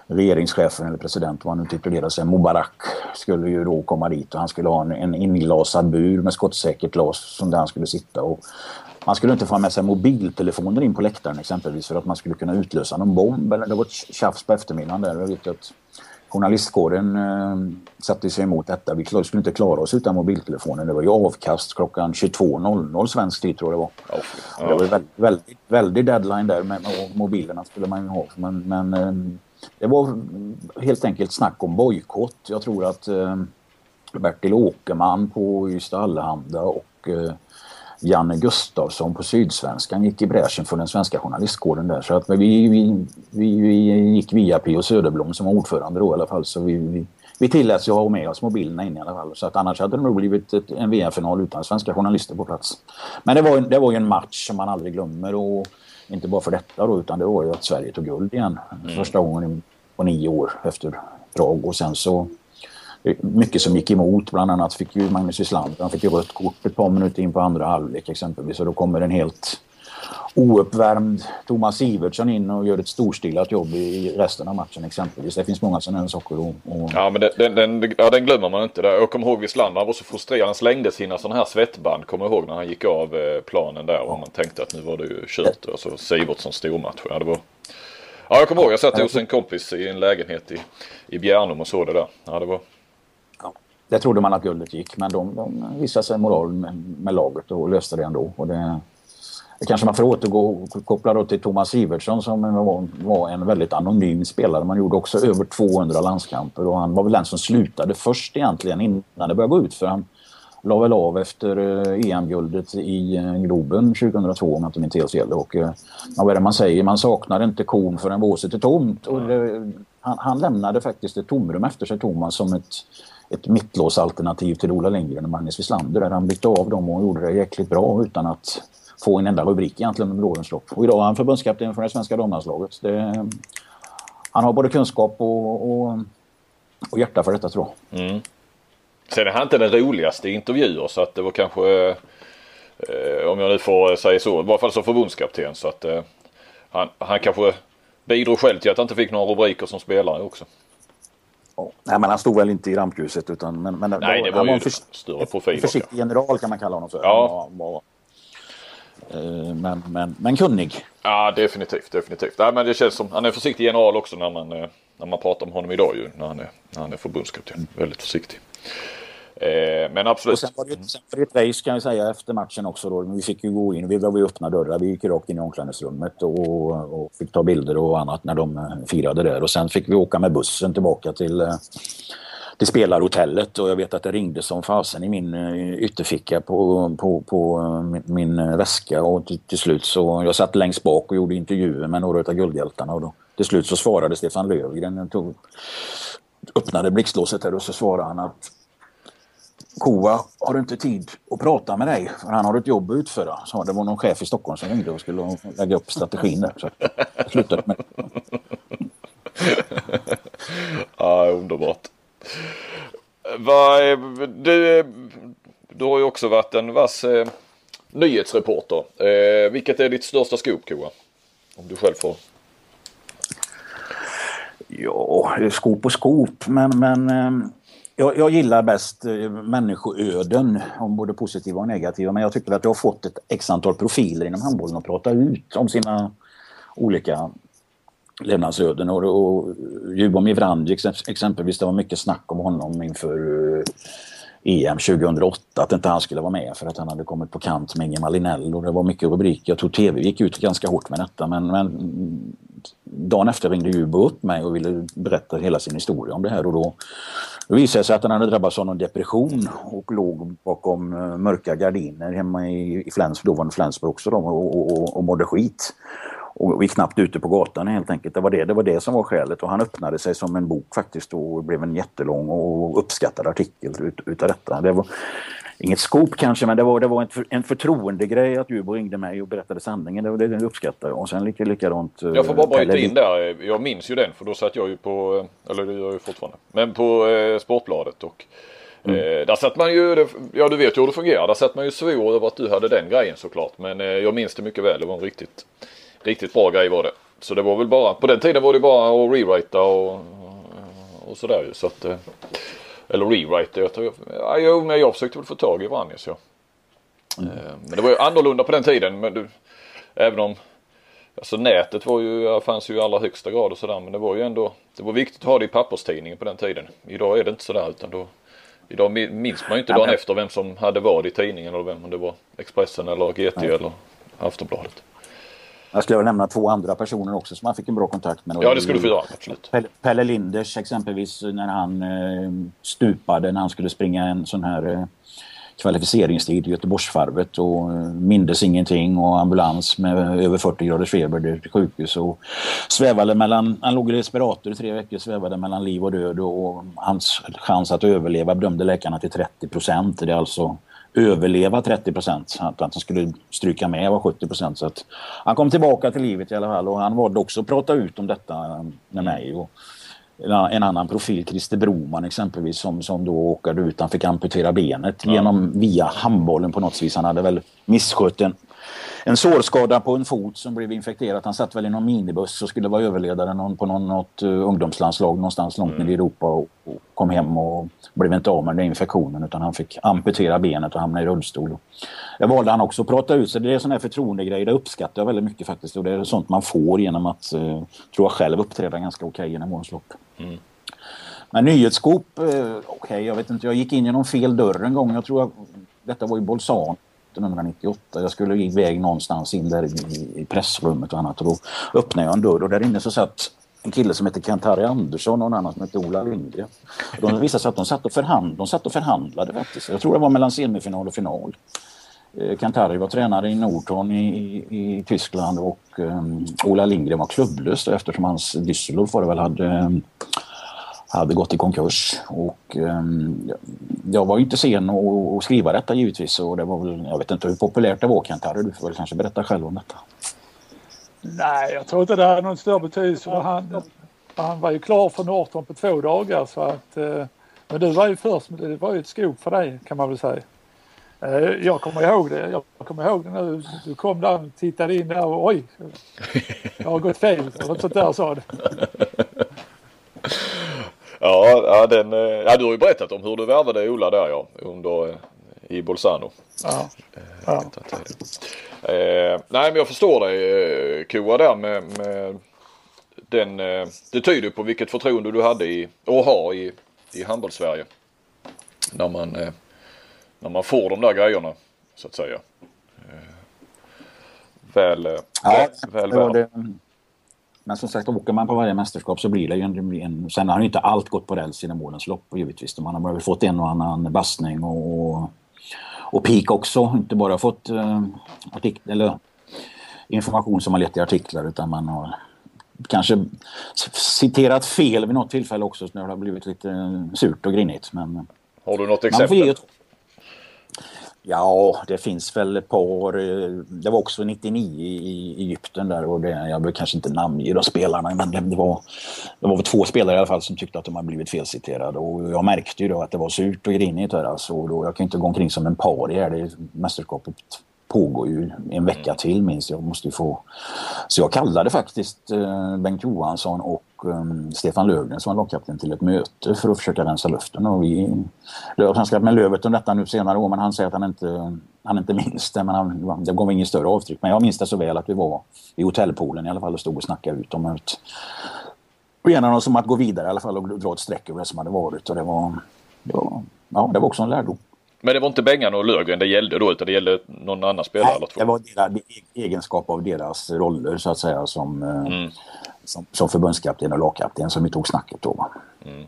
regeringschefen eller president, vad han nu titulerar sig, Mubarak, skulle ju då komma dit och han skulle ha en, en inglasad bur med skottsäkert glas som där han skulle sitta. Och man skulle inte få ha med sig mobiltelefoner in på läktaren exempelvis för att man skulle kunna utlösa någon bomb. Det var ett tjafs på eftermiddagen där. Jag vet att journalistkåren eh, satte sig emot detta. Vi skulle inte klara oss utan mobiltelefonen. Det var ju avkast klockan 22.00 svensk tid tror jag det var. Ja, Ja. Det var väldigt, väldigt, väldigt deadline där med, mobilerna skulle man ju ha. Men, men eh, det var helt enkelt snack om bojkott. Jag tror att eh, Bertil Åkerman på Ystad Allehanda och Janne Gustafsson på Sydsvenskan gick i bräschen för den svenska journalistkåren där. Så att vi, vi, vi, vi gick via P.O. Söderblom som var ordförande då i alla fall. Så vi, vi, vi tilläts ju ha med oss mobilerna in i alla fall. Så att annars hade det nog blivit ett, en VM-final utan svenska journalister på plats. Men det var, det var ju en match som man aldrig glömmer. Och inte bara för detta då, utan det var ju att Sverige tog guld igen. Första gången på nio år efter Prag. Och sen så mycket som gick emot. Bland annat fick ju Magnus Wislander, han fick ju rött kort ett par minuter in på andra halvlek exempelvis. Och då kommer en helt ouppvärmd Thomas Sivertsson in och gör ett storstilat jobb i resten av matchen exempelvis. Det finns många sådana saker. Och, och... Ja men den, den, ja, den glömmer man inte. Där. Jag kommer ihåg Wislander, han var så frustrerad. Han slängde sina sådana här svettband. Kommer ihåg när han gick av eh, planen där och man tänkte att nu var det ju kört. Och så Sivertsson stormatch. Ja, det var... ja jag kommer ihåg, jag satt hos en kompis i en lägenhet i, i Bjärnum och såg det där. Ja, det var... Det trodde man att guldet gick men de, de visade sig moral med, med laget och löste det ändå. Och det, det kanske man får återgå och koppla då till Thomas Sivertsson som var, var, en väldigt anonym spelare. Man gjorde också över 200 landskamper och han var väl den som slutade först egentligen innan det började gå ut för han la väl av efter eh, EM-guldet i eh, Globen 2002 om jag inte minns helt fel. Och, eh, vad är det man säger? Man saknar inte kon förrän båset är tomt. Och det, han, han lämnade faktiskt ett tomrum efter sig Thomas som ett ett mittlåsalternativ till Ola Lindgren och Magnus Wislander där han bytte av dem och gjorde det jäkligt bra utan att få en enda rubrik egentligen under årens lopp. Och idag är han förbundskapten för det svenska damlandslaget. Det, han har både kunskap och, och, och hjärta för detta tror jag. Mm. Sen är han inte den roligaste i intervjuer så att det var kanske eh, om jag nu får säga så, i varje fall som förbundskapten så att eh, han, han kanske bidrog själv till att han inte fick några rubriker som spelare också. Nej, men han stod väl inte i rampljuset utan men, men Nej, det var han ju var en för, större profil. en försiktig general kan man kalla honom för. Ja. Han var, eh, men, men, men kunnig. Ja definitivt, definitivt. Nej, men det känns som, han är försiktig general också när man, eh, när man pratar om honom idag ju. När han är, när han är förbundskapten. Väldigt försiktig. Eh, men absolut. Och sen var, det, sen var det ett race kan vi säga efter matchen också. Då. Vi fick ju gå in, vi var vid öppna dörrar. Vi gick rakt in i omklädningsrummet och, och fick ta bilder och annat när de eh, firade där. Och sen fick vi åka med bussen tillbaka till, eh, till spelarhotellet och jag vet att det ringde som fasen i min ytterficka på, på, på min, min väska och till, till, slut så jag satt längst bak och gjorde intervjuer med några av guldhjältarna och då, till slut så svarade Stefan Löfgren, tog, öppnade blixtlåset där och så svarade han att Kova har inte tid att prata med dig för han har ett jobb att utföra. Så det var någon chef i Stockholm som ringde och skulle lägga upp strategin där. Så jag slutade med Ja, underbart. Du, du har ju också varit en vass eh, nyhetsreporter. Eh, vilket är ditt största skop, Koa? Om du själv får. Ja, skop och skop, men, men eh, jag, jag, gillar bäst eh, människoöden, om både positiva och negativa. Men jag tycker att jag har fått ett x antal profiler inom handbollen att prata ut om sina olika levnadsöden. Och, och Ljubomir Vrandic exempelvis, det var mycket snack om honom inför eh, EM 2008, att inte han skulle vara med för att han hade kommit på kant med Ingemar Linell och det var mycket rubriker. Jag tror TV gick ut ganska hårt med detta men, men dagen efter ringde Jubo upp mig och ville berätta hela sin historia om det här och då, då visade det sig att han hade drabbats av någon depression och låg bakom eh, mörka gardiner hemma i, i Flens, dåvarande Flensburg också då, och, och, och mådde skit. Och vi är knappt ute på gatan helt enkelt. Det var det, det var det som var skälet och han öppnade sig som en bok faktiskt och blev en jättelång och uppskattad artikel ut, utav detta. Det var inget skop kanske men det var, det var en, en förtroendegrej att Djurbo ringde mig och berättade sanningen. Det, det, det uppskattar jag. Och sen lika, likadant. Jag får bara bryta in där. Jag minns ju den för då satt jag ju på, eller det gör jag ju fortfarande, men på eh, Sportbladet och Mm. Eh, där satt man ju, ja du vet ju hur det fungerar, där satt man ju svor över att du hade den grejen såklart. Men eh, jag minns det mycket väl, det var en riktigt Riktigt bra grej var det. Så det var väl bara, på den tiden var det bara att rewrita och, och sådär ju. Så att, eller rewrite, jag, tror, ja, jo, men jag försökte väl få tag i Vranjes ja. Mm. Men det var ju annorlunda på den tiden. Men du, även om Alltså nätet var ju, fanns ju i allra högsta grad och sådär men det var ju ändå, det var viktigt att ha det i papperstidningen på den tiden. Idag är det inte sådär utan då, idag minns man ju inte dagen ja, efter vem som hade vad i tidningen eller vem, om det var Expressen eller GT eller Aftonbladet. Jag skulle nämna två andra personer också som man fick en bra kontakt med. Ja, det skulle du få göra. Absolut. Pelle, Pelle Linders exempelvis när han eh, stupade när han skulle springa en sån här eh, kvalificeringstid i Göteborgsvarvet och eh, mindes ingenting och ambulans med över 40 graders feber till sjukhus och svävade mellan, han låg i respirator i tre veckor, svävade mellan liv och död och hans chans att överleva bedömde läkarna till 30 procent. Det är alltså överleva 30 procent. Att han skulle stryka med var 70 procent. Så att han kom tillbaka till livet i alla fall och han valde också att prata ut om detta med mig. Och en annan profil, Christer Broman exempelvis, som, som då åkade ut. Han fick amputera benet ja. genom, via handbollen på något vis. Han hade väl misskött en, en sårskada på en fot som blev infekterad. Han satt väl i någon minibuss och skulle vara överledare någon, på någon, något uh, ungdomslandslag någonstans långt mm. ner i Europa och, och, kom hem och blev inte av med den infektionen utan han fick amputera benet och hamna i rullstol. Jag valde han också att prata ut sig. Det är sån här förtroendegrej. Det uppskattar jag väldigt mycket faktiskt och det är sånt man får genom att, uh, tror jag själv, uppträda ganska okej okay genom årens lopp. Mm. Men nyhetsskop, uh, okej okay, jag vet inte, jag gick in genom fel dörr en gång. Jag tror att detta var i Bolzano 1998. Jag skulle iväg någonstans in där i, i pressrummet och annat och då öppnade jag en dörr och där inne så satt en kille som heter Kent-Harry Andersson och en annan som heter Ola Lindgren. De visade sig att de satt, och förhand, de satt och förhandlade faktiskt. Jag tror det var mellan semifinal och final. Eh, Kent-Harry var tränare i Norton i, i, i Tyskland och um, Ola Lindgren var klubblös eftersom hans Düsseldorf var det väl hade um, hade gått i konkurs. Och, um, jag var ju inte sen att skriva detta givetvis och det var väl, jag vet inte hur populärt det var Kent Harry, du får väl kanske berätta själv om detta. Nej, jag tror inte det hade någon större betydelse. Han, han var ju klar för Norton på två dagar så att uh, men du var ju först, det var ju ett skop för dig kan man väl säga. Uh, jag kommer ihåg det. Jag kommer ihåg det nu. Du kom där och tittade in där och oj, jag har gått fel. Något sånt där sa du. Ja, ja, den, eh, ja, du har ju berättat om hur du värvade Ola där ja, under, eh, i Bolzano. Ja. ja. Eh, nej men jag förstår dig eh, Koa där med, med den, eh, det tyder på vilket förtroende du hade i, och har i, i handbollssverige. När man, eh, när man får de där grejerna så att säga. Eh, väl, ja, väl, väl men som sagt, åker man på varje mästerskap så blir det ju en... en sen har ju inte allt gått på räls genom årens lopp givetvis. Man har väl fått en och annan bassning och, och, och peak också. Inte bara fått eh, artik eller information som har lett till artiklar utan man har kanske citerat fel vid något tillfälle också så det har blivit lite surt och grinigt. Men, har du något exempel? Ja, det finns väl ett par. Eh, det var också 99 i Egypten där och det, jag behöver kanske inte namnge de spelarna men det, var, det var två spelare i alla fall som tyckte att de hade blivit felciterade och jag märkte ju då att det var surt och grinigt där alltså. Och då, jag kan inte gå omkring som en par i här. mästerskapet pågår ju en vecka till minst. Jag måste få... Så jag kallade faktiskt eh, Bengt Johansson och um, Stefan Löfgren som var lagkapten till ett möte för att försöka rensa luften. Och vi, jag har snacket med Lövet om detta nu senare år men han säger att han inte, han inte minns det. Men han, det gav ingen större avtryck. Men jag minns det så väl att vi var i hotellpoolen i alla fall och stod och snackade ut om ett, och enade oss om att gå vidare i alla fall och dra ett streck över det som hade varit. Och det var, det var, ja, det var också en lärdom. Men det var inte Bengan och Löfgren det gällde då utan det gällde någon annan spelare? Nej, eller två. det var deras, egenskap av deras roller så att säga som, eh, mm. som, som förbundskapten och lagkapten som vi tog snacket då. Mm.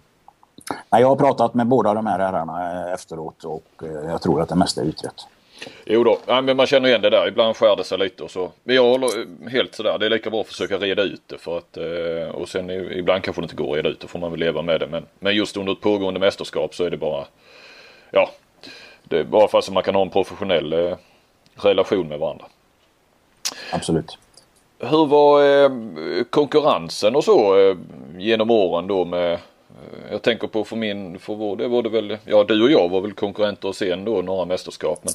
Nej, jag har pratat med båda de här herrarna eh, efteråt och eh, jag tror att det mesta är utrett. Jo då, ja, men man känner igen det där. Ibland skär det sig lite och så. Men jag håller helt sådär. Det är lika bra att försöka reda ut det för att och sen ibland kanske det inte går att reda ut. Då får man väl leva med det. Men, men just under ett pågående mästerskap så är det bara ja, det bara för att man kan ha en professionell eh, relation med varandra. Absolut. Hur var eh, konkurrensen och så eh, genom åren då med jag tänker på för min, för vår, det var det väl, ja du och jag var väl konkurrenter sen då några mästerskap men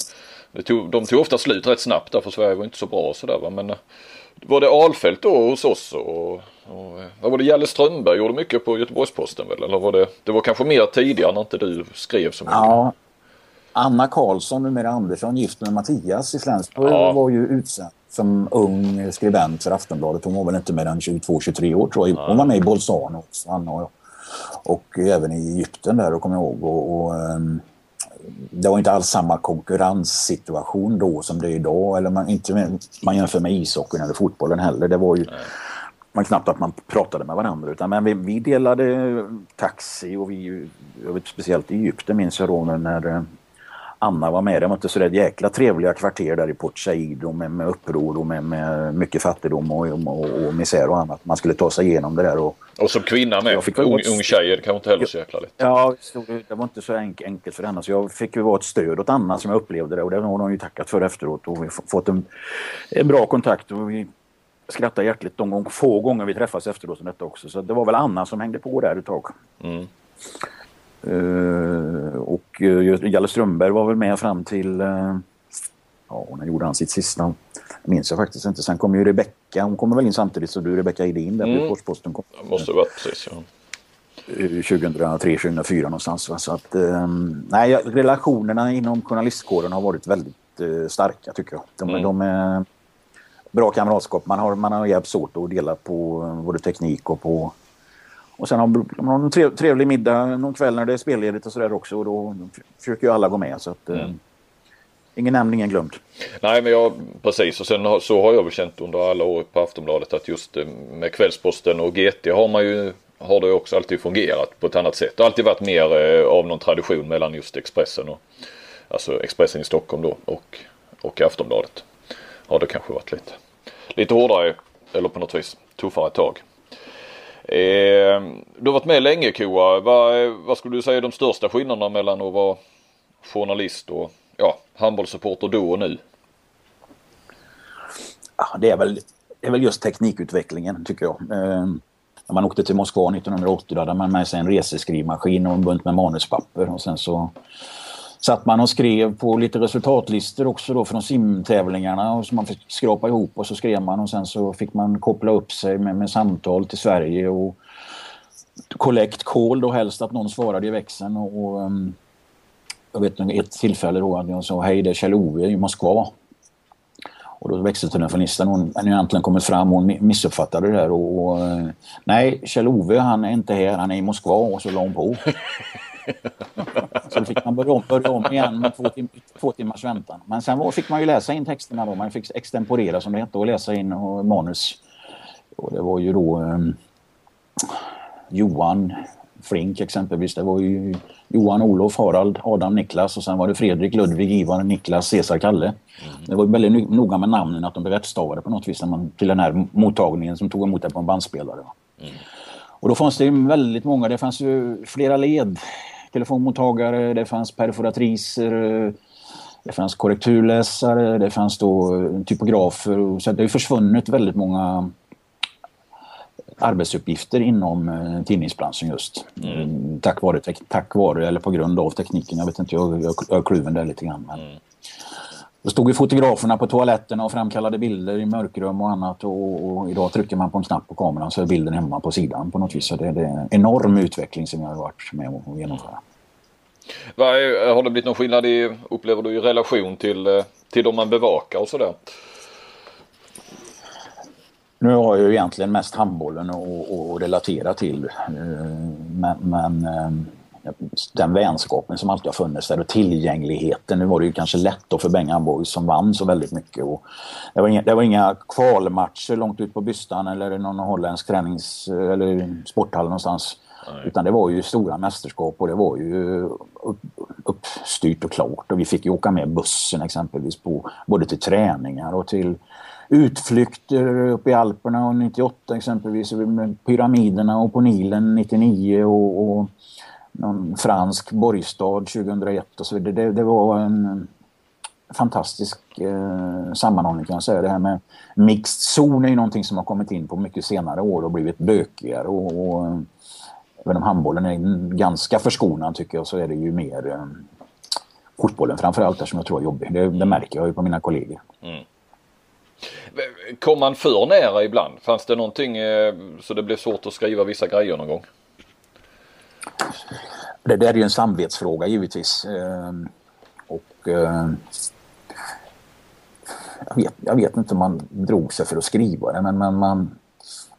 det tog, de tog ofta slut rätt snabbt där för Sverige var inte så bra sådär va men var det Alfält då hos oss och, och vad var det Jalle Strömberg gjorde mycket på Göteborgs-Posten väl eller var det, det var kanske mer tidigare när inte du skrev så mycket? Ja, Anna Karlsson, numera Andersson, gift med Mattias i Flensburg, ja. var ju utsänd som ung skribent för Aftonbladet. Hon var väl inte mer än 22-23 år tror jag. Hon var med i Bolzano också, Anna och jag. Och även i Egypten där, kommer jag ihåg. Och, och, um, det var inte alls samma konkurrenssituation då som det är idag. Eller man, inte med, man jämför med ishockeyn eller fotbollen heller. Det var ju man knappt att man pratade med varandra. Utan, men vi, vi delade taxi och vi, jag vet, speciellt i Egypten minns jag då när Anna var med. Det var inte så jäkla trevliga kvarter där i Port Said och med, med uppror och med, med mycket fattigdom och, och, och misär och annat. Man skulle ta sig igenom det där. Och, och som kvinna med, fick ung, ung tjej, det kanske inte heller så jäkla lätt. Ja, det var inte så enkelt för henne. Så jag fick ju vara ett stöd åt Anna som jag upplevde det och det har hon ju tackat för efteråt. Och vi har fått en, en bra kontakt och vi skrattar hjärtligt de gång, få gånger vi träffas efteråt. Detta också. Så det var väl Anna som hängde på där ett tag. Mm. Uh, och uh, Jalle Strömberg var väl med fram till, uh, ja när gjorde han sitt sista? Det minns jag faktiskt inte. Sen kom ju Rebecka, hon kommer väl in samtidigt så du Rebecka Edin där mm. Posten. Kom. Det måste varit precis ja. 2003, 2004 någonstans. Va? Så att, nej, relationerna inom journalistkåren har varit väldigt starka tycker jag. De, mm. de är bra kamratskap. Man har, man har hjälpts åt att dela på både teknik och på och sen har man en trev, trevlig middag någon kväll när det är spelledigt och sådär också och då försöker ju alla gå med så att eh, mm. ingen nämnd, ingen glömd. Nej men jag, precis och sen har, så har jag väl känt under alla år på Aftonbladet att just eh, med Kvällsposten och GT har man ju har det också alltid fungerat på ett annat sätt. Det har alltid varit mer eh, av någon tradition mellan just Expressen och alltså Expressen i Stockholm då och, och Aftonbladet. Har det kanske varit lite, lite hårdare eller på något vis tuffare tag. Eh, du har varit med länge Koa. Vad, vad skulle du säga är de största skillnaderna mellan att vara journalist och ja, handbollssupporter då och nu? Ja, det, är väl, det är väl just teknikutvecklingen tycker jag. Eh, när man åkte till Moskva 1980 då hade man med sig en reseskrivmaskin och en bunt med manuspapper och sen så satt man och skrev på lite resultatlistor också då från simtävlingarna och som man fick skrapa ihop och så skrev man och sen så fick man koppla upp sig med, med samtal till Sverige och collect call då helst att någon svarade i växeln och, och um, jag vet ett tillfälle då att jag sa hej det är Kjell-Ove i Moskva. Och då växeltelefonisten hon har äntligen kommit fram och hon missuppfattade det där och, och eh, nej Kjell-Ove han är inte här han är i Moskva och så la hon på. så fick man börja om, börja om igen med två, tim två timmars väntan. Men sen var, fick man ju läsa in texterna då. Man fick extemporera som det hette och läsa in och manus. Och det var ju då eh, Johan Flink exempelvis. Det var ju Johan, Olof, Harald, Adam, Niklas och sen var det Fredrik, Ludvig, Ivar, Niklas, Cesar, Kalle. Mm. Det var väldigt noga med namnen att de blev rättstavade på något vis när man, till den här mottagningen som tog emot det på en bandspelare. Mm. Och då fanns det ju väldigt många, det fanns ju flera led telefonmottagare, det fanns perforatriser, det fanns korrekturläsare, det fanns då typografer. Så det har försvunnit väldigt många arbetsuppgifter inom eh, tidningsbranschen just. Mm. Tack, vare, tack vare eller på grund av tekniken. Jag vet inte, jag, jag, jag är kluven där lite grann. Men... Mm. Då stod ju fotograferna på toaletterna och framkallade bilder i mörkrum och annat och, och, idag trycker man på en knapp på kameran så är bilden hemma på sidan på något vis. Så det, det är en enorm utveckling som jag har varit med att genomföra. Är, har det blivit någon skillnad i, upplever du, i relation till, eh, till de man bevakar och sådär? Nu har jag ju egentligen mest handbollen att relatera till. Eh, men, men eh, den vänskapen som alltid har funnits där och tillgängligheten. Nu var det ju kanske lätt då för Bengan Boys som vann så väldigt mycket. Och det, var inga, det var inga kvalmatcher långt ut på Bystan eller någon holländsk tränings eller sporthall någonstans. Nej. Utan det var ju stora mästerskap och det var ju upp, uppstyrt och klart. Och vi fick ju åka med bussen exempelvis på både till träningar och till utflykter uppe i Alperna och 98 exempelvis pyramiderna och på Nilen 99 och, och någon fransk borgstad 2001 och så vidare. Det, det var en fantastisk eh, sammanhållning kan jag säga. Det här med mixed zon är ju någonting som har kommit in på mycket senare år och blivit bökigare och, och eh, även om handbollen är ganska förskonad tycker jag så är det ju mer eh, fotbollen framförallt där som jag tror är jobbig. Det, det märker jag ju på mina kollegor. Mm. Kom man för nära ibland? Fanns det någonting eh, så det blev svårt att skriva vissa grejer någon gång? Det där är ju en samvetsfråga givetvis. Ehm, Och eh, jag, vet, jag vet inte om man drog sig för att skriva det men, men man,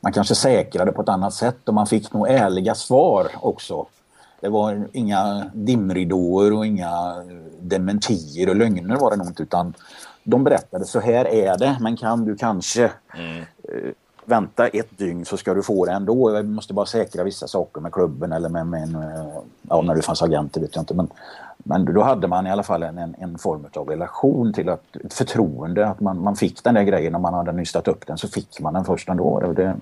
man kanske säkrade på ett annat sätt och man fick nog ärliga svar också. Det var inga dimridåer och inga dementier och lögner var det nog inte utan de berättade så här är det men kan du kanske mm. Eh, vänta ett dygn så ska du få det ändå. Jag måste bara säkra vissa saker med klubben eller med, med ja, när det fanns agenter vet jag inte. Men, men då hade man i alla fall en, en form av relation till att, ett förtroende att man, man fick den där grejen om man hade nystat upp den så fick man den först ändå. Det, mm.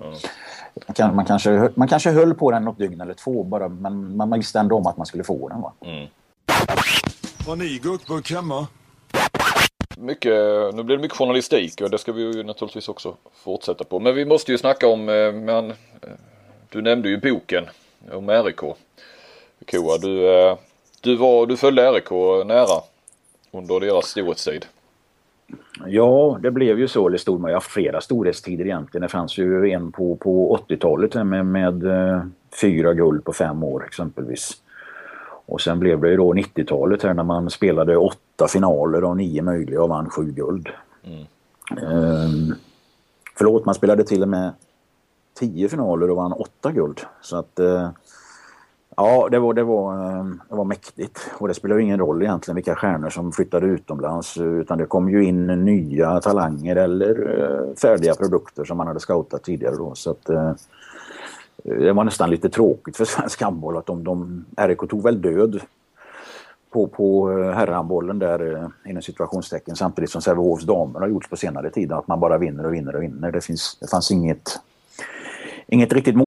man, kan, man, kanske, man kanske höll på den något dygn eller två bara men man visste ändå om att man skulle få den. Va? Mm. Har ni gurkburk hemma? Mycket, nu blir det mycket journalistik och det ska vi ju naturligtvis också fortsätta på. Men vi måste ju snacka om, eh, men, eh, du nämnde ju boken om RIK. Koa, du, eh, du, var, du följde RIK nära under deras storhetstid. Ja, det blev ju så. eller stod man har haft flera storhetstider egentligen. Det fanns ju en på, på 80-talet med, med fyra guld på fem år exempelvis. Och sen blev det ju då 90-talet här när man spelade åtta finaler och nio möjliga och vann sju guld. Mm. Ehm, förlåt, man spelade till och med tio finaler och vann åtta guld. Så att eh, ja, det var, det, var, eh, det var mäktigt. Och det spelar ingen roll egentligen vilka stjärnor som flyttade utomlands utan det kom ju in nya talanger eller eh, färdiga produkter som man hade scoutat tidigare då. Så att, eh, det var nästan lite tråkigt för svensk handboll att de, de, RIK tog väl död på, på eh, herrhandbollen där eh, inom situationstecken samtidigt som Sävehofs damer har gjorts på senare tid att man bara vinner och vinner och vinner. Det, finns, det fanns inget, inget riktigt mål.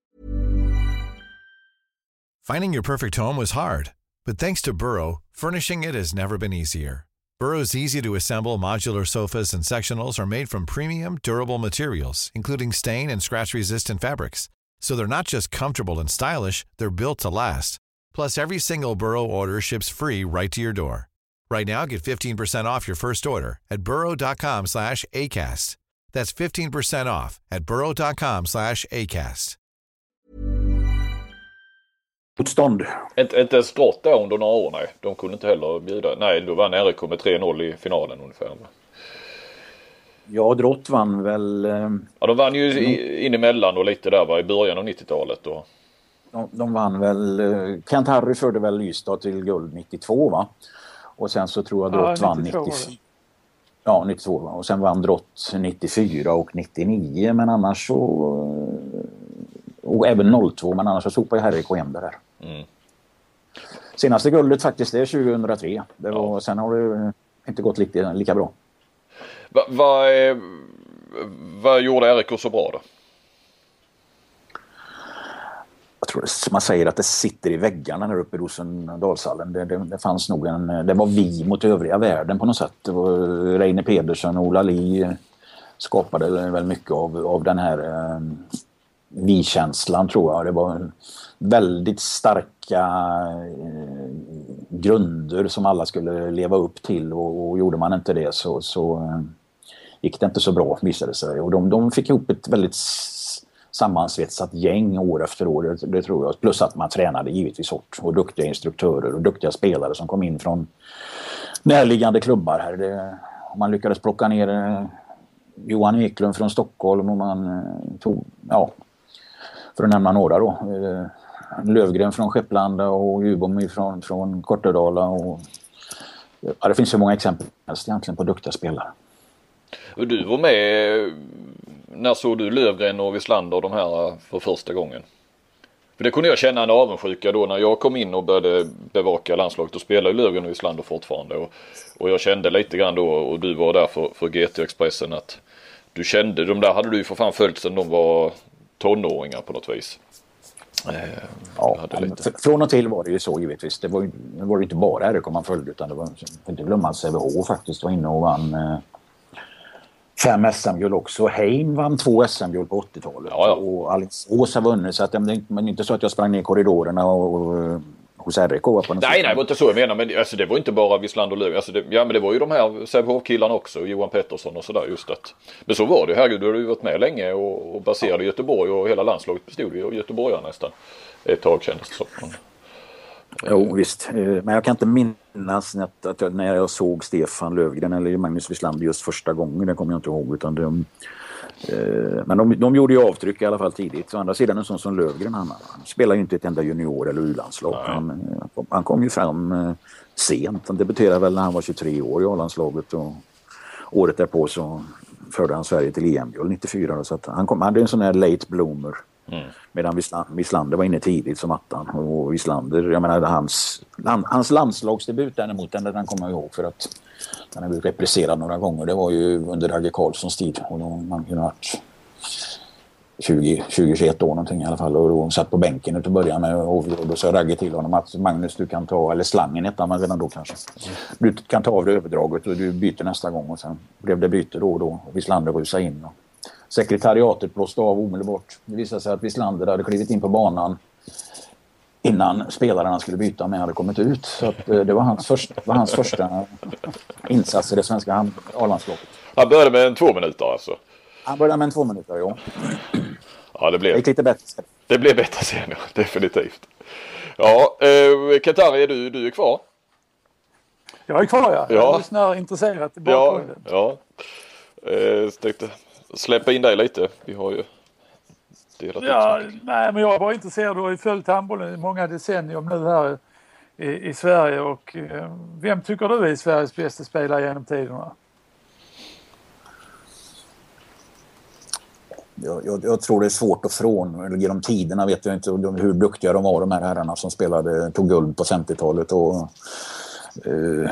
Finding your perfect home was hard, but thanks to Burrow, furnishing it has never been easier. Burrow's easy to assemble modular sofas and sectionals are made from premium durable materials including stain and scratch resistant fabrics. So they're not just comfortable and stylish, they're built to last. Plus, every single Burrow order ships free right to your door. Right now, get 15% off your first order at burrow.com slash ACAST. That's 15% off at burrow.com slash ACAST. Motstånd. Inte, inte ens drott där under några år, nej. De kunde inte heller bjuda. Nej, då vann RIK med 3-0 i finalen ungefär. Ja, Drott vann väl... Eh, ja, de vann ju i, in emellan och lite där va, i början av 90-talet. Och... De, de vann väl... Eh, Kent Harry förde väl Ystad till guld 92 va? Och sen så tror jag Drott ja, vann 94. Ja, 92 va? Och sen vann Drott 94 och 99 men annars så... Eh, och även 02 men annars så sopade Harry hem det där. Mm. Senaste guldet faktiskt det är 2003. Det var, ja. Sen har det inte gått lika, lika bra. Vad va, va eh, gjorde RIK så bra då? Jag tror man säger att det sitter i väggarna där uppe i Rosendalshallen. Det, det, det, fanns nog en, det var vi mot övriga världen på något sätt. Det var Reine Pedersen och Ola Li skapade väl mycket av, av den här eh, vi-känslan tror jag. Det var väldigt starka eh, grunder som alla skulle leva upp till och, och gjorde man inte det så, så eh, gick det inte så bra visade det sig. Och de, de fick ihop ett väldigt sammansvetsat gäng år efter år, det, det, tror jag. Plus att man tränade givetvis hårt och duktiga instruktörer och duktiga spelare som kom in från närliggande klubbar här. Det, man lyckades plocka ner eh, Johan Eklund från Stockholm och man eh, tog, ja, för att nämna några då. Eh, Lövgren från Skepplanda och Ljubom från, från Kortedala. Och, ja, det finns så många exempel egentligen på duktiga spelare. Och du var med, när såg du Lövgren och Wislander de här för första gången? För det kunde jag känna en avundsjuka då när jag kom in och började bevaka landslaget. Då spelade Lövgren och Wislander fortfarande. Och, och jag kände lite grann då, och du var där för, för GT Expressen, att du kände, de där hade du ju för fan följt sedan de var tonåringar på något vis. Eh, ja. Från och till var det ju så givetvis. Det var ju, det var inte bara RIK man följde utan det var inte glömma att Sävehof faktiskt var inne och vann eh, fem SM-guld också. Heim vann två SM-guld på 80-talet. Ja, ja. Och Alingsås har vunnit. Så att men inte så att jag sprang ner korridorerna och, och hos RIK. På nej, nej, det var inte så jag menar. Men alltså, det var inte bara Wislander och Löv. Alltså, det, ja, men det var ju de här Sävehof-killarna också. Johan Pettersson och sådär. Just att. Men så var det. Herregud, du har ju varit med länge och, och baserade Göteborg och hela landslaget bestod ju av göteborgare nästan. Ett tag kändes det som. Jo visst, eh, men jag kan inte minnas att, att jag, när jag såg Stefan Lövgren eller Magnus Wislander just första gången, det kommer jag inte ihåg. Utan de, eh, men de, de gjorde ju avtryck i alla fall tidigt. Å andra sidan en sån som Lövgren, han, han spelar ju inte ett enda junior eller u-landslag. Han, eh, han kom ju fram eh, sent. Han debuterade väl när han var 23 år i A-landslaget och året därpå så förde han Sverige till EM-guld 94. Så att han, kom, han hade en sån här late bloomer. Mm. Medan Wislander var inne tidigt som attan. Och Wislander, jag menar hans, hans landslagsdebut däremot, den, den kommer jag ihåg för att den har blivit represserad några gånger. Det var ju under Ragge Karlssons tid. Och då man kunde varit 20-21 år någonting i alla fall. Och då satt på bänken och början med och då sa Ragge till honom att Magnus du kan ta, eller slangen hette han redan då kanske. Du kan ta av dig överdraget och du byter nästa gång. Och sen blev det byte då och då. Och Wislander rusade in. Och sekretariatet blåste av omedelbart. Det visade sig att Wislander hade klivit in på banan innan spelarna skulle byta med hade kommit ut. Så att, eh, det var hans, första, var hans första insats i det svenska A-landslaget. Han började med en två minuter alltså? Han började med en två minuter, ja. Ja, det blev, det gick lite bättre. Det blev bättre sen, ja. Definitivt. Ja, eh, Katari, är du, du är kvar? Jag är kvar, ja. Jag lyssnar intresserat i bakgrunden. Ja, ja. Eh, tänkte släppa in dig lite. Vi har ju delat ja, Nej, men jag bara intresserad och har ju följt handbollen i många decennier nu här i, i Sverige. Och eh, vem tycker du är Sveriges bästa spelare genom tiderna? Jag, jag, jag, tror det är svårt att från, genom tiderna vet jag inte hur duktiga de var de här herrarna som spelade, tog guld på 50-talet och eh,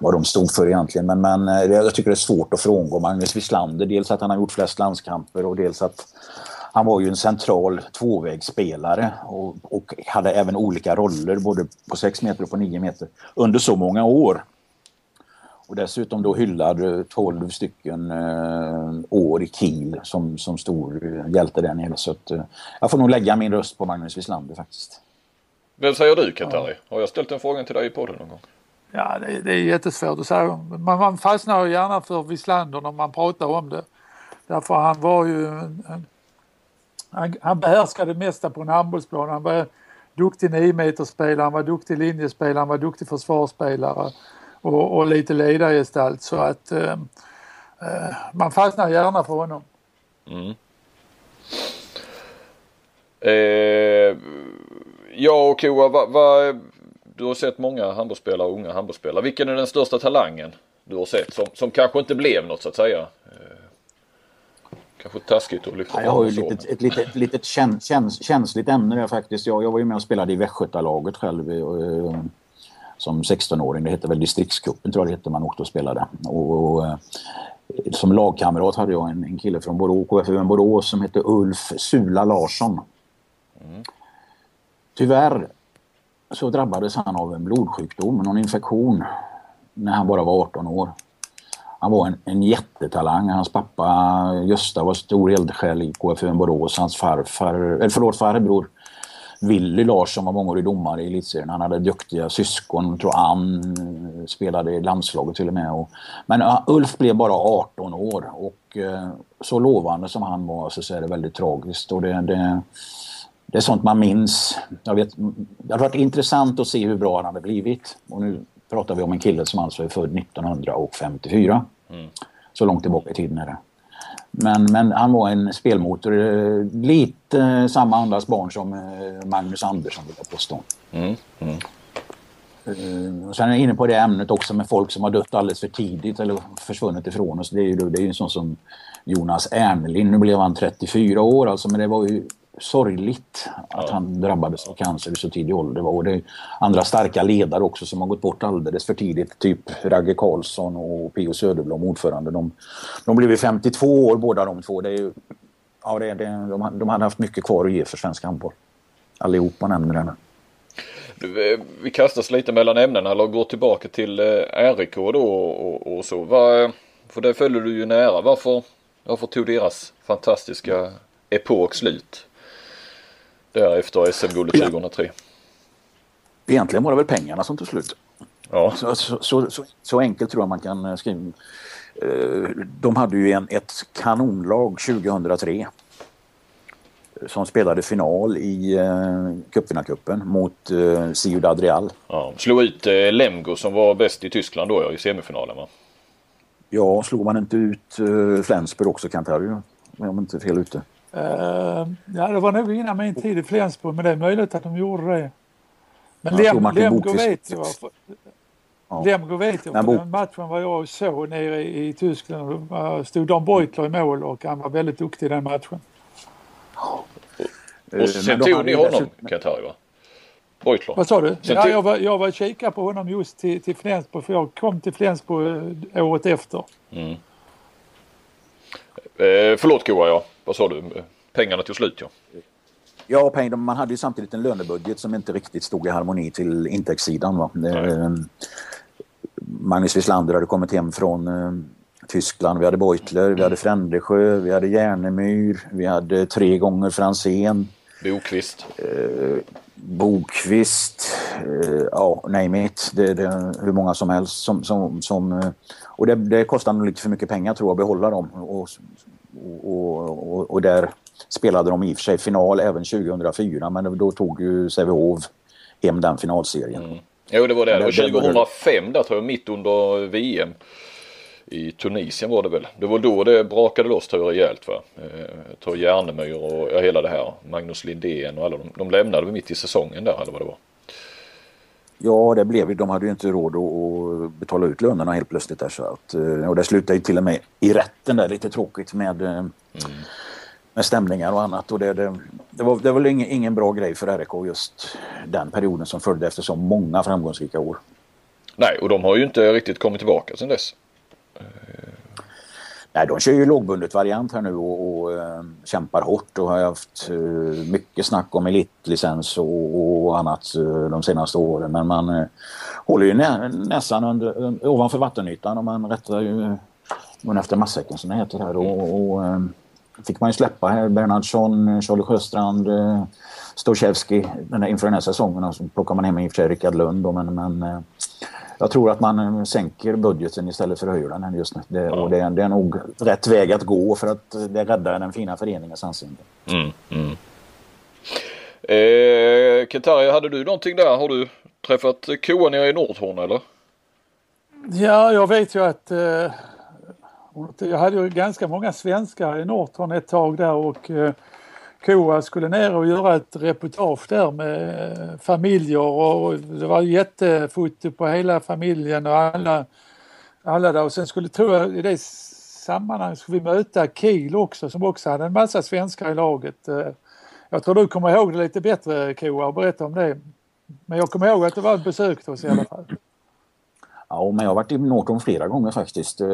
vad de stod för egentligen. Men, men eh, jag tycker det är svårt att frångå Magnus Wislander. Dels att han har gjort flest landskamper och dels att han var ju en central tvåvägsspelare och, och hade även olika roller både på 6 meter och på 9 meter under så många år. Och dessutom då hyllad 12 stycken eh, år i Kiel som, som stor hjälte där nere. Så att, eh, jag får nog lägga min röst på Magnus Wislander faktiskt. Vem säger du Kentari? Ja. Har jag ställt en fråga till dig i podden någon gång? Ja, det, det är jättesvårt att säga. Man, man fastnar ju gärna för Wislander när man pratar om det. Därför han var ju en, en han, han behärskade det mesta på en handbollsplan. Han var duktig 9 han var duktig linjespelare, han var duktig försvarsspelare och, och lite ledargestalt så att eh, eh, man fastnar gärna för honom. Mm. Eh, ja och Koa, vad... va, du har sett många handbollsspelare, unga handbollsspelare. Vilken är den största talangen du har sett som, som kanske inte blev något så att säga? Eh, kanske taskigt att lyfta fram. Jag har ju litet, ett litet, litet käns, käns, känsligt ämne där faktiskt. Jag, jag var ju med och spelade i Västgötalaget själv. Eh, som 16-åring. Det hette väl distriktscupen tror jag det hette man åkte och spelade. Och, och, eh, som lagkamrat hade jag en, en kille från Borås, KFUM Borås som hette Ulf Sula Larsson. Mm. Tyvärr så drabbades han av en blodsjukdom, någon infektion, när han bara var 18 år. Han var en, en jättetalang. Hans pappa Gösta var stor eldsjäl i KFUM Borås. Hans farfar, eller förlåt, farbror Willy Larsson var mångårig domare i elitserien. Han hade duktiga syskon. Jag tror Ann spelade i landslaget till och med. Och, men Ulf blev bara 18 år och eh, så lovande som han var så är det väldigt tragiskt. Och det, det, det är sånt man minns. Jag vet, det har varit intressant att se hur bra han hade blivit. Och nu pratar vi om en kille som alltså är född 1954. Mm. Så långt tillbaka i tiden är det. Men, men han var en spelmotor. Eh, lite samma andas barn som eh, Magnus Andersson vill jag påstå. Mm, mm. Uh, sen är jag inne på det ämnet också med folk som har dött alldeles för tidigt eller försvunnit ifrån oss. Det är ju, det är ju en sån som Jonas Ernelin. Nu blev han 34 år alltså men det var ju sorgligt att han drabbades av cancer i så tidig ålder. Och det är andra starka ledare också som har gått bort alldeles för tidigt. Typ Ragge Karlsson och P.O. Söderblom, ordförande. De, de blev 52 år båda de två. Det är ja, det, det, de, de hade haft mycket kvar att ge för svensk handboll. Allihopa nämner det. Eh, vi kastas lite mellan ämnena eller går tillbaka till eh, RIK då och, och så. Var, för det följer du ju nära. Varför, varför tog deras fantastiska epok slut? Där efter SM-guldet 2003. Egentligen var det väl pengarna som tog slut. Ja. Så, så, så, så, enkelt tror jag man kan eh, skriva. Eh, de hade ju en, ett kanonlag 2003. som spelade final i eh, cupvinnarcupen mot eh, Ciudad Real. Ja, slog ut eh, Lemgo som var bäst i Tyskland då ja, i semifinalen va? Ja, slog man inte ut eh, Flensburg också Cantario? Om jag inte är fel ute. Uh, ja, det var nog innan min tid i Flensburg, men det är möjligt att de gjorde det. Men Lem, Lemgo vet jag. För, Ja. Lemgo vet jag, för den matchen var jag och såg nere i, i Tyskland. Var- stod Dan Beutler i mål och han var väldigt duktig i den matchen. Eh, Och sen tog ni honom Kentari va? Beutler. Vad sa du? Ja, jag, var, jag var kikade på honom just till, till Flensburg för jag kom till Flensburg året efter. Eh, förlåt Koa ja, vad sa du? Eh, Pengarna tog slut ja. Ja, pengar, man hade ju samtidigt en lönebudget som inte riktigt stod i harmoni till intäktssidan. Va? Eh, Magnus Wislander hade kommit hem från eh, Tyskland. Vi hade Beutler, vi hade Frändesjö, vi hade Järnemyr, vi hade tre gånger Franzén, Bokvist. Bokvist, eh, ja, name it. Det, det, hur många som helst. Som, som, som, eh, och det, det kostar nog lite för mycket pengar tror jag att behålla dem. Och, och, och, och där spelade de i och för sig final även 2004 men då tog ju Sävehof hem den finalserien. Jo det var det. Det- 2005 där tror jag mitt under VM. I Tunisien var det väl. Det var då det brakade loss tror jag rejält va. Eh, tror Järnemyr och ja, hela det här. Magnus Lindén och alla de. De lämnade mitt i säsongen där eller vad det var. Ja, det blev ju. De hade ju inte råd att, betala ut lönerna helt plötsligt. Där, så att, eh, och det slutade ju till och med i rätten där lite tråkigt med, eh, med stämningar och annat. Och det, det, det, var, det var väl ingen, ingen bra grej för RIK just den perioden som följde efter så många framgångsrika år. Nej och de har ju inte riktigt kommit tillbaka sedan dess. Nej, de kör ju lågbundet variant här nu och, och äh, kämpar hårt och har haft äh, mycket snack om elitlicens och, och annat äh, de senaste åren. Men man äh, håller ju nä, näsan under, äh, ovanför vattenytan och man rättar ju mun efter matsäcken som det heter här. Och, och äh, fick man ju släppa här Bernhardsson, Charlie Sjöstrand, den här, inför den här säsongen. Och så plockar man hem i och för sig Rickard Lund då, men, men jag tror att man eh, sänker budgeten istället för höjer den just nu. Det, och det, det är nog rätt väg att gå för att det räddar den fina föreningens anseende. Mm, mm. Eh, Kentari, hade du någonting där? Har du träffat Koa nere i Nordhorn eller? Ja, jag vet ju att eh, jag hade ju ganska många svenskar i Norton ett tag där och eh, Koa skulle ner och göra ett reportage där med eh, familjer och det var jättefoto på hela familjen och alla, alla där och sen skulle tror jag i det sammanhanget skulle vi möta Kiel också som också hade en massa svenskar i laget. Eh, jag tror du kommer ihåg det lite bättre Koa och berätta om det. Men jag kommer ihåg att det var ett besök hos i alla fall. Ja, men jag har varit i Norton flera gånger faktiskt. Eh,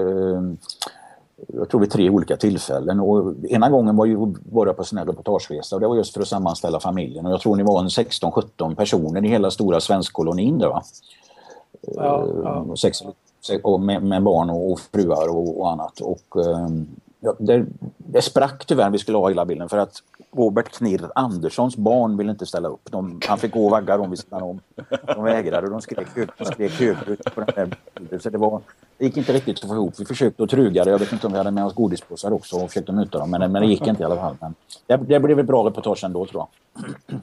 Eh, Jag tror vid tre olika tillfällen. Och ena gången var, ju, var jag på sån här reportageresa och det var just för att sammanställa familjen. Och jag tror ni var en 16-17 personer i hela stora svenskkolonin där va? Ja, ja. Och sex, med, med barn och, och fruar och, och annat. Och, ehm, det, det sprack tyvärr vi skulle ha hela bilden för att Robert Knirr Anderssons barn ville inte ställa upp. De, han fick gå och vagga dem vid sidan om. De vägrade och de skrek högt de skrek högt på den här bilden. Så det, var, det gick inte riktigt att få ihop. Vi försökte att truga det. Jag vet inte om vi hade med oss godispåsar också och försökte muta dem. Men, men det gick inte i alla fall. Men det, det blev ett bra reportage ändå tror jag.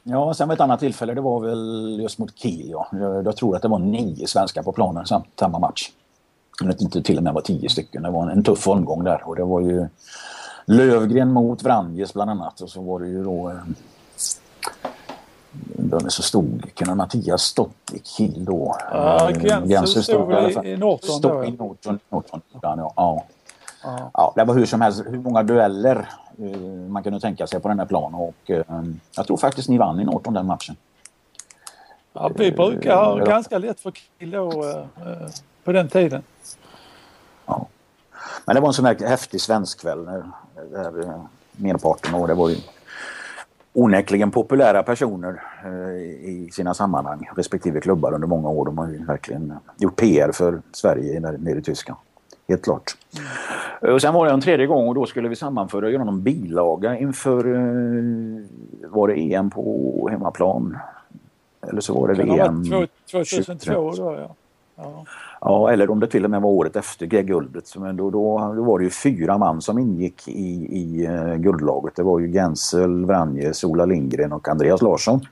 Ja, sen var ett annat tillfälle. Det var väl just mot Kiel. Ja. Jag, jag tror att det var nio svenskar på planen samt samma match. Jag vet inte till och med var tio stycken. Det var en, tuff omgång där och det var ju Lövgren mot Vranjes bland annat och så var det ju då eh, vem så stod kunde Mattias stått i Kiel då? Ja, Eh, Gensel stod fall. i, Norton Stod i Norton, Norton ja. Ja. Ja. det var hur som helst hur många dueller eh, man kunde tänka sig på den här planen och eh, jag tror faktiskt ni vann i Norton den matchen. Ja, vi brukar ha ganska lätt för kill då, eh, eh, på den tiden. Men det var en sån här häftig svenskkväll när, där merparten och det var ju onekligen populära personer eh, i sina sammanhang, respektive klubbar under många år. De har ju verkligen gjort PR för Sverige nere, i Tyskland. Helt klart. Eh, Och sen var det en tredje gång och då skulle vi sammanföra och göra någon bilaga inför, eh, var det EM på hemmaplan? Eller så var det det VM? varit två- 2002 då ja. Ja. Ja, eller om det till och med var året efter det guldet. Men då, då, då var det ju fyra man som ingick i, i uh, guldlaget. Det var ju Gensel, Vranjes, Ola Lindgren och Andreas Larsson.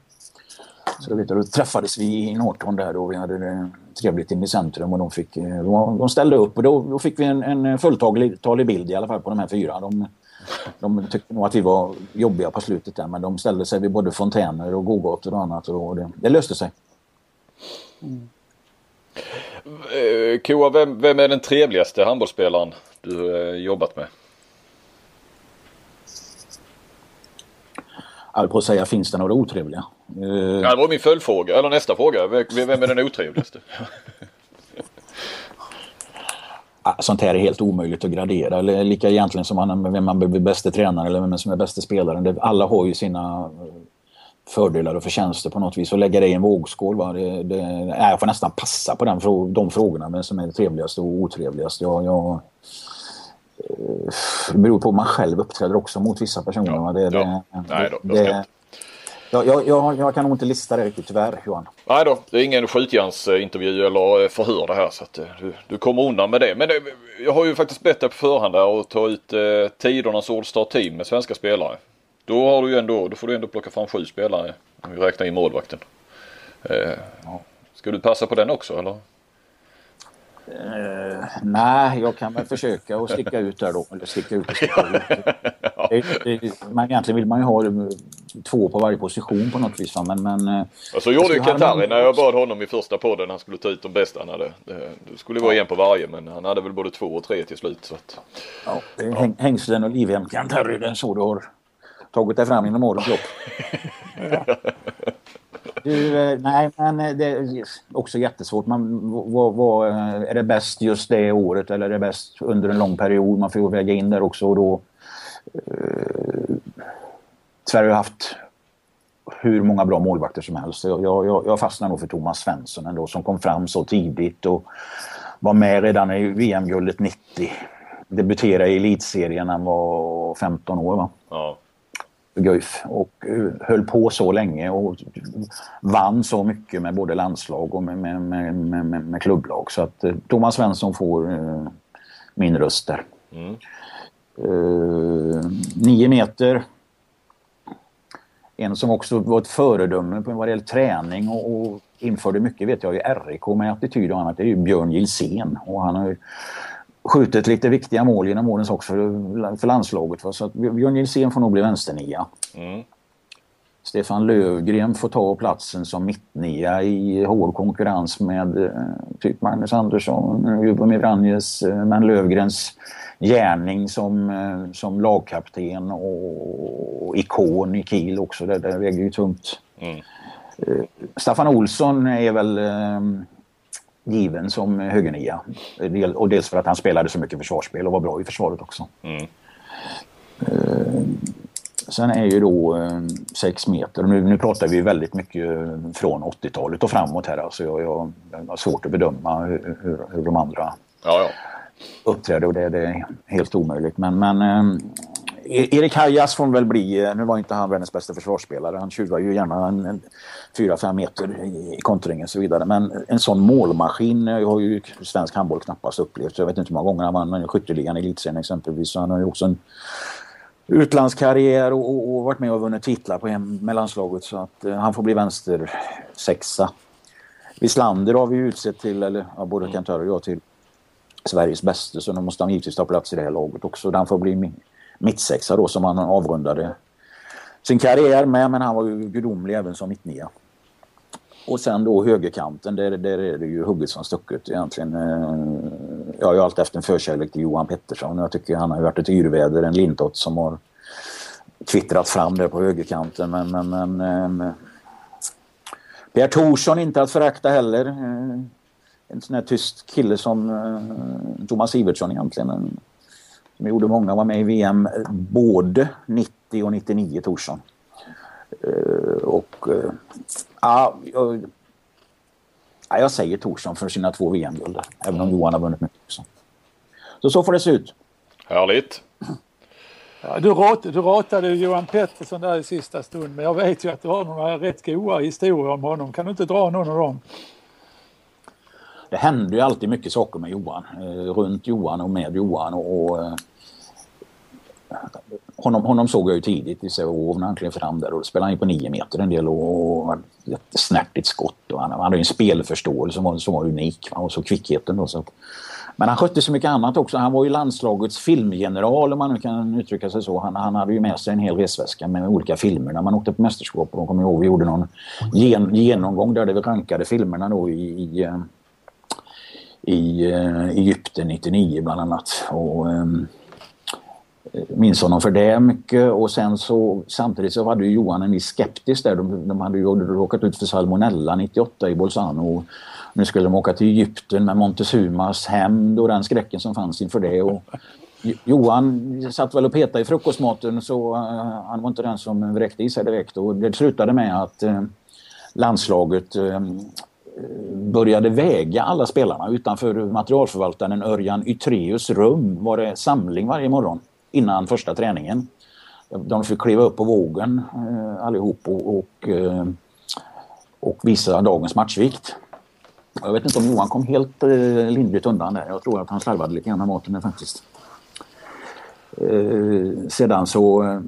Så vet jag, då träffades vi i Norton där och vi hade det trevligt inne i centrum och de, fick, eh, de, de ställde upp och då, då fick vi en, en fulltalig bild i alla fall på de här fyra. De, de tyckte nog att vi var jobbiga på slutet där men de ställde sig vid både fontäner och gågator och annat och det, det löste sig. Mm. Koa, vem, vem är den trevligaste handbollsspelaren du eh, jobbat med? Jag höll på att säga, finns det några otrevliga? Uh... Ja, det var min följdfråga, eller nästa fråga. Vem är den otrevligaste? Sånt här är helt omöjligt att gradera. Lika egentligen som man, vem man blir bästa tränare eller vem som är bästa spelaren. Alla har ju sina fördelar och förtjänster på något vis och lägga det i en vågskål. Va? Det, det, nej, jag får nästan passa på den, de frågorna, vem som är trevligast och otrevligast. Jag, jag, eh, det beror på hur man själv uppträder också mot vissa personer. Ja, det, ja. nej då, det, jag, jag, jag, jag, kan nog inte lista det riktigt tyvärr Johan. Nej då, det är ingen skjutjärnsintervju eller förhör det här så att eh, du, du kommer undan med det. Men det, jag har ju faktiskt bett dig på förhand där att ta ut eh, tidernas All-Star Team med svenska spelare. Då, har du ju ändå, då får du ändå plocka fram sju spelare om vi räknar in målvakten. Eh, ska du passa på den också eller? Uh, nej, jag kan väl försöka att sticka ut där då. Eller sticka ut ja. Men egentligen vill man ju ha två på varje position på något vis. Men, men, eh, och så gjorde ju Katari när jag bad honom i första podden. Han skulle ta ut de bästa han hade. Det, skulle vara ja. en på varje men han hade väl både två och tre till slut. Så att, ja, det ja. hängslen och livrem Katari. Det är så du har tagit dig fram inom årens lopp. Du, eh, nej, men det är också jättesvårt. Man, vad, vad, är det bäst just det året eller är det bäst under en lång period? Man får ju väga in där också. Och då, eh, Sverige har haft hur många bra målvakter som helst. Jag, jag, jag fastnar nog för Thomas Svensson ändå som kom fram så tidigt och var med redan i VM-guldet 90. Debuterade i elitserien när han var 15 år. Va? Ja. Guif och eh, höll på så länge och vann så mycket med både landslag och med, med, med, med, med klubblag. Så att eh, Thomas Svensson får uh, min röst där. Mm. Uh, nio meter. En som också var ett föredöme på vad det gäller träning och, och införde mycket vet jag i RIK med attityd och annat. Det är ju Björn Gilsén och han har ju skjutit lite viktiga mål genom årens också för, för landslaget. Va? Så att Björn Gilsén får nog bli vänsternia. Mm. Stefan Lövgren får ta platsen som mittnia i hård konkurrens med eh, typ Magnus Andersson, Jubomir Vranjes, eh, men Lövgrens gärning som, eh, som lagkapten och, och ikon i Kiel också. Det, det väger ju tungt. Mm. Staffan Olsson är väl given som högernia. Och dels för att han spelade så mycket försvarsspel och var bra i försvaret också. Mm. Uh, sen är ju då uh, sex meter. Nu, nu pratar vi väldigt mycket från 80-talet och framåt här. Alltså jag, jag, jag har svårt att bedöma hur, hur, hur de andra ja, ja. uppträder och det, det, är helt omöjligt. Men, men Erik Hajas får väl bli, nu var inte han världens bästa försvarsspelare. Han tjuvar ju gärna en, en 4-5 meter i kontringen och så vidare. Men en sån målmaskin har ju svensk handboll knappast upplevt. Jag vet inte hur många gånger han vann skytteligan i elitserien exempelvis. Så han har ju också en utlandskarriär och, och, och, varit med och vunnit titlar på hem, med landslaget. Så att uh, han får bli vänster sexa. Wislander har vi utsett till, eller ja, både mm. Kent och jag till Sveriges bästa. Så då måste han givetvis ta plats i det här laget också. Han får bli mittsexa då som han avrundade sin karriär med. Men han var ju gudomlig även som mittnia. Och sen då högerkanten, där, där är det ju hugget som stucket egentligen. Eh, jag har ju alltid haft en förkärlek till Johan Pettersson. Jag tycker han har varit ett yrväder, en lintott som har kvittrat fram där på högerkanten. Men, men, men eh, Pierre Thorsson inte att förakta heller. Eh, en sån här tyst kille som eh, Thomas Iversson egentligen. Som gjorde många, var med i VM både 90 och 99 Thorsson. Och Ja, jag, ja, jag säger Torsson för sina två VM-guld. Även om Johan har vunnit mycket också. Så så får det se ut. Härligt. Ja, du, rat, du ratade Johan Pettersson där i sista stund men jag vet ju att du har några rätt goda historier om honom. Kan du inte dra någon av dem? Det hände ju alltid mycket saker med Johan. Eh, runt Johan och med Johan. Och, och eh, honom, honom såg jag ju tidigt i Sävehof när han klev fram där och då spelade han ju på nio meter en del och, och ett snärtigt skott. Och han, han hade ju en spelförståelse som var, som var unik. Och så kvickheten då. Så att, men han skötte så mycket annat också. Han var ju landslagets filmgeneral om man nu kan uttrycka sig så. Han, han hade ju med sig en hel resväska med olika filmer när man åkte på mästerskap. Och kommer ihåg vi gjorde någon gen, genomgång där vi rankade filmerna då i, i, eh, i eh, Egypten 99 bland annat. Och, ehm, eh, minns honom för det mycket och sen så samtidigt så hade ju Johan en viss skeptisk där. De, de hade ju råkat ut för salmonella 98 i Bolzano nu skulle de åka till Egypten med Montezumas hämnd och den skräcken som fanns inför det. Och Johan satt väl och petade i frukostmaten så uh, han var inte den som vräkte i sig direkt. Och det slutade med att uh, landslaget uh, började väga alla spelarna. Utanför materialförvaltaren Örjan Ytreus rum var det samling varje morgon innan första träningen. De fick kliva upp på vågen eh, allihop och, och, eh, och visa dagens matchvikt. Jag vet inte om Johan kom helt eh, lindrigt undan där. Jag tror att han slarvade lite grann med maten faktiskt. Sedan så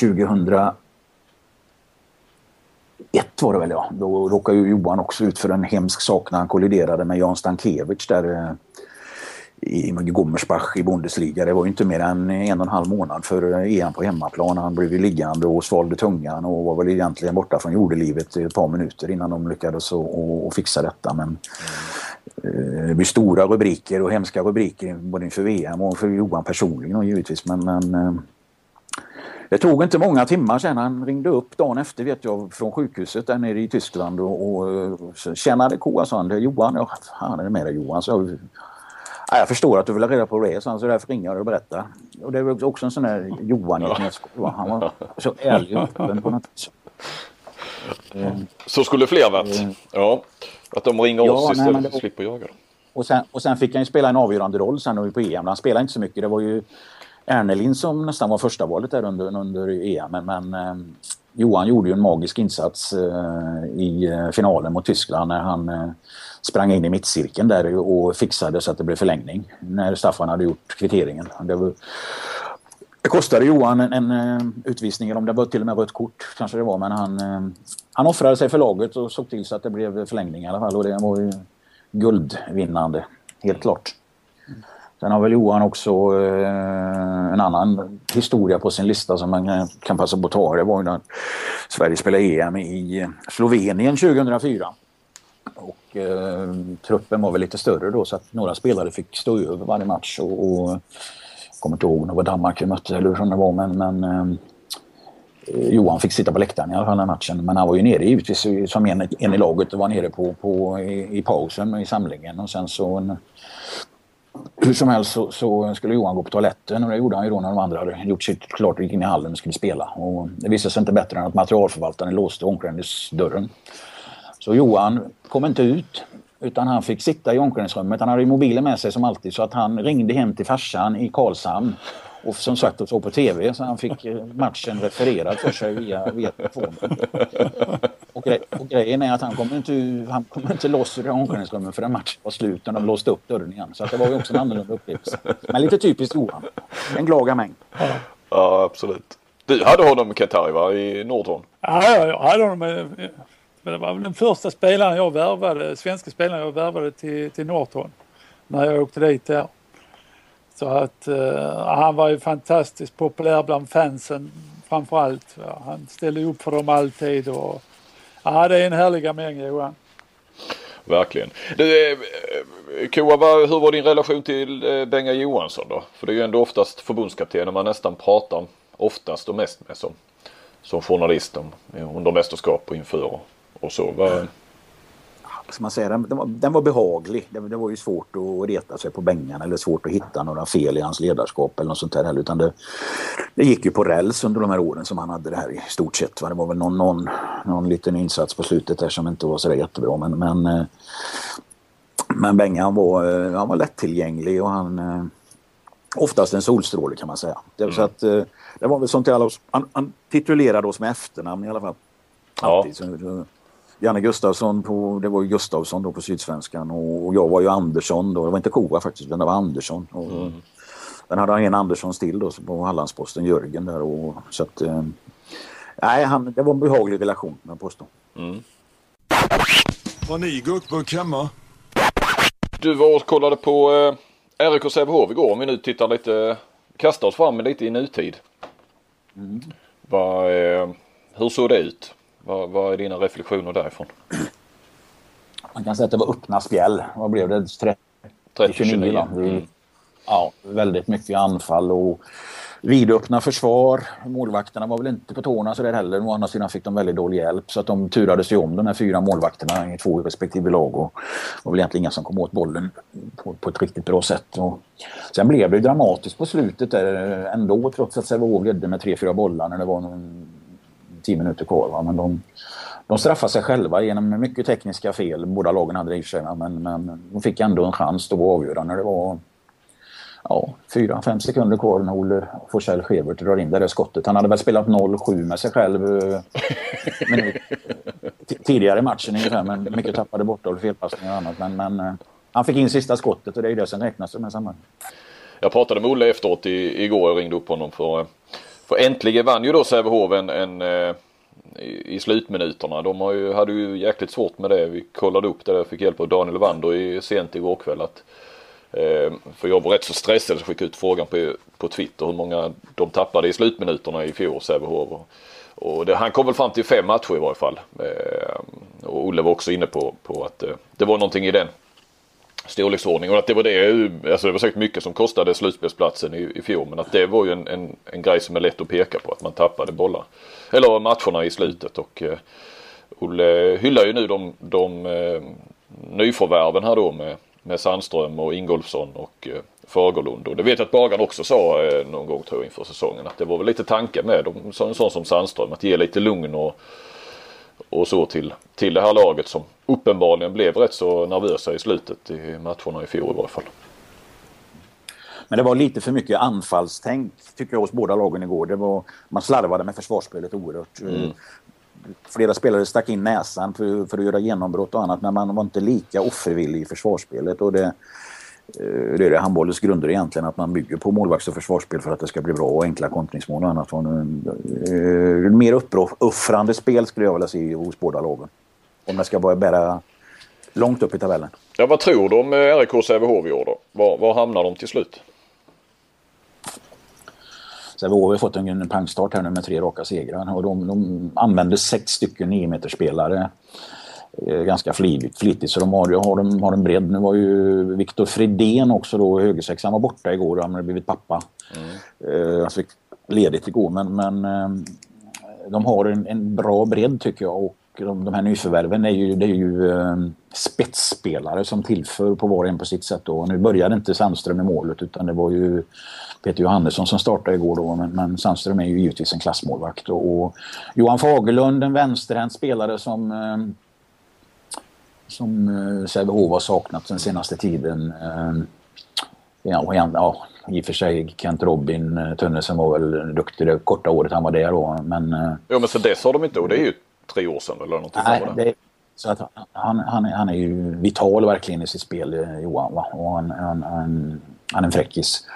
2000 1 var det väl ja. Då råkade ju Johan också ut för en hemsk sak när han kolliderade med Jan Stankiewicz där eh, i Gommersbach i Bundesliga. Det var ju inte mer än en och en halv månad för eh, EM på hemmaplan. Han blev ju liggande och svalde tungan och var väl egentligen borta från jordelivet ett par minuter innan de lyckades och, fixa detta. Men eh, det blir stora rubriker och hemska rubriker både inför VM och för Johan personligen och givetvis. Men, men det tog inte många timmar sen han ringde upp dagen efter vet jag från sjukhuset där nere i Tyskland och, och, och tjänade ko. Sa han, Johan, ja, fan är det med dig Johan? Så Ja, jag förstår att du vill ha reda på det, så därför ringer jag och berättar. Och det är också en sån där Johan i Han var så ärlig och öppen på något sätt. Så skulle fler varit. Ja, att de ringer ja, oss istället för att slippa jaga dem. Och sen, och sen fick han ju spela en avgörande roll sen på EM. Han spelade inte så mycket. Det var ju Ernelin som nästan var första valet där under, under EM. Men, men eh, Johan gjorde ju en magisk insats eh, i eh, finalen mot Tyskland när han eh, sprang in i mittcirkeln där och fixade så att det blev förlängning när Staffan hade gjort kvitteringen. Det, var, det kostade Johan en, en, eh, utvisning, eller om det var till och med rött kort kanske det var, men han, eh, han offrade sig för laget och såg till så att det blev förlängning i alla fall och det var ju guldvinnande, helt klart. Sen har väl Johan också eh, en annan historia på sin lista som man eh, kan passa på att ta. Det var ju när Sverige spelade EM i Slovenien 2004. Och eh, truppen var väl lite större då så att några spelare fick stå över varje match. Och, och kommer inte ihåg om det var Danmark vi mötte eller hur det var men, men eh, Johan fick sitta på läktaren i alla fall den matchen. Men han var ju nere givetvis som en, en i laget och var nere på, på, i, i pausen i samlingen. Och sen så en, hur som helst så, så, skulle Johan gå på toaletten och det gjorde han ju då när de andra hade gjort sitt klart och gick in i hallen och skulle spela. Och det visade sig inte bättre än att materialförvaltaren låste omklädningsdörren. Så Johan kom inte ut utan han fick sitta i omklädningsrummet. Han hade ju mobilen med sig som alltid så att han ringde hem till farsan i Karlshamn och som sagt och såg på tv så han fick eh, matchen refererad för sig via, via telefonen. Och, grej, och grejen är att han kommer inte, han kommer inte loss ur omklädningsrummet förrän matchen var slut och de låste upp dörren igen. Så att det var ju också en annorlunda upplevelse. Men lite typiskt Johan. En glad gamäng. Ja. ja, absolut. Du hade honom Kentari va, i Nordhorn? Ja, jag hade honom men det var väl den första spelaren jag värvade, svenska spelaren jag värvade till, till Norton. När jag åkte dit där. Så att uh, han var ju fantastiskt populär bland fansen framförallt. Han ställde upp för dem alltid och ja, det är en härlig gamäng Johan. Verkligen. Du, eh, eh, Koa, hur var din relation till eh, Benga Johansson då? För det är ju ändå oftast förbundskaptenen man nästan pratar oftast och mest med som, som journalist om, under mästerskap och inför och så. Var... Ska man säga, den, den, var, den var behaglig. Det, det, var ju svårt att reta sig på Bengan eller svårt att hitta några fel i hans ledarskap eller något sånt där Utan det, det gick ju på räls under de här åren som han hade det här i stort sett. Va? Det var väl någon, någon, någon liten insats på slutet där som inte var så jättebra. Men, men, eh, men Bengan var, eh, han var lättillgänglig och han eh, oftast en solstråle kan man säga. Det, mm. så att, det var väl sånt i alla, han, han titulerade oss med efternamn i alla fall. Alltid. Ja. Janne Gustafsson på, det var Gustafsson då på Sydsvenskan och jag var ju Andersson då. Det var inte Kova faktiskt, utan det var Andersson. Och, mm. Sen hade han en Andersson till då på Hallandsposten, Jörgen där och så att... Eh, nej, han, det var en behaglig relation, jag påstår. Mm. Har ni gurkburk hemma? Du var och kollade på eh, RIK Sävehof igår om vi nu tittar lite, kastar oss fram lite i nutid. Mm. Var, eh, hur såg det ut? Vad, vad är dina reflektioner därifrån? Man kan säga att det var öppna spjäll. Vad blev det? 30, 29 mm. Ja, väldigt mycket anfall och vidöppna försvar. Målvakterna var väl inte på tårna så där heller. Å andra sidan fick de väldigt dålig hjälp så att de turade sig om de här fyra målvakterna i två respektive lag. Och det var väl egentligen inga som kom åt bollen på, på ett riktigt bra sätt. Och sen blev det dramatiskt på slutet där ändå trots att Sävehof ledde med tre, fyra bollar när det var någon, tio minuter kvar. Va? Men de, de straffade sig själva genom mycket tekniska fel. Båda lagen hade det i sig. Men, men de fick ändå en chans då att avgöra när det var ja, fyra, fem sekunder kvar när Olle Forsell Schewert drar in det där skottet. Han hade väl spelat 0-7 med sig själv eh, tidigare i matchen ungefär, men mycket tappade bort och felpassningar och annat. Men, men eh, han fick in sista skottet och det är ju det som räknas i de här sammanhangen. Jag pratade med Olle efteråt i, igår jag ringde upp honom för, eh, för äntligen vann ju då Sävehof en, en eh, i, i slutminuterna. De har ju, hade ju jäkligt svårt med det. Vi kollade upp det där, fick hjälp av Daniel Wander i, sent igår kväll. Att, Eh, för jag var rätt så stressad så skickade ut frågan på, på Twitter hur många de tappade i slutminuterna i fjol, Sävehof. Och, och det, han kom väl fram till fem matcher i varje fall. Eh, och Olle var också inne på, på att eh, det var någonting i den storleksordning Och att det var det, alltså det var säkert mycket som kostade slutspelsplatsen i, i fjol. Men att det var ju en, en, en grej som är lätt att peka på. Att man tappade bollar. Eller matcherna i slutet. Och eh, Olle hyllar ju nu de, de eh, nyförvärven här då med med Sandström och Ingolfsson och eh, Fagerlund. Och det vet jag att Bagan också sa eh, någon gång tror jag inför säsongen att det var väl lite tanke med dem, en sån som Sandström att ge lite lugn och, och så till, till det här laget som uppenbarligen blev rätt så nervösa i slutet i matcherna i fjol i varje fall. Men det var lite för mycket anfallstänk tycker jag hos båda lagen igår. Det var, man slarvade med försvarsspelet oerhört. Mm flera spelare stack in näsan för, för att göra genombrott och annat men man var inte lika offervillig i försvarsspelet. Och det, det är det handbollens grunder egentligen att man bygger på målvakts och försvarsspel för att det ska bli bra och enkla kontringsmål och annat. Uh, mer uppoffrande spel skulle jag vilja se hos båda lagen. Om det ska vara bära långt upp i tabellen. Ja, vad tror du om eh, RIK Sävehof i år då? Var, var hamnar de till slut? Sävehof har fått en pangstart här nu med tre raka segrar och de, de använder sex stycken 9 spelare eh, Eh, ganska flitigt, flitigt så de har, har, de, har en bredd. Nu var ju Viktor Fridén också då, högersexan var borta igår han hade blivit pappa. Mm. Han fick ledigt igår men, men eh, de har en, en bra bredd tycker jag och de, de här nyförvärven är ju, det är ju eh, spetsspelare som tillför på var och en på sitt sätt. Då. Nu började inte Sandström i målet utan det var ju Peter Johannesson som startade igår då. Men, men Sandström är ju givetvis en klassmålvakt. Och, och Johan Fagerlund, en vänsterhänt spelare som eh, som eh, Sävehof har saknat den senaste tiden. Eh, ja, ja, i och för sig Kent Robin eh, Tönnesen var väl duktig det korta året han var där då. Men, jo men så dess har de inte och det är ju tre år sedan eller något Nej, det, så att han, han, han är ju vital verkligen i sitt spel, Johan. Va? Och han, han, han, han är en fräckis.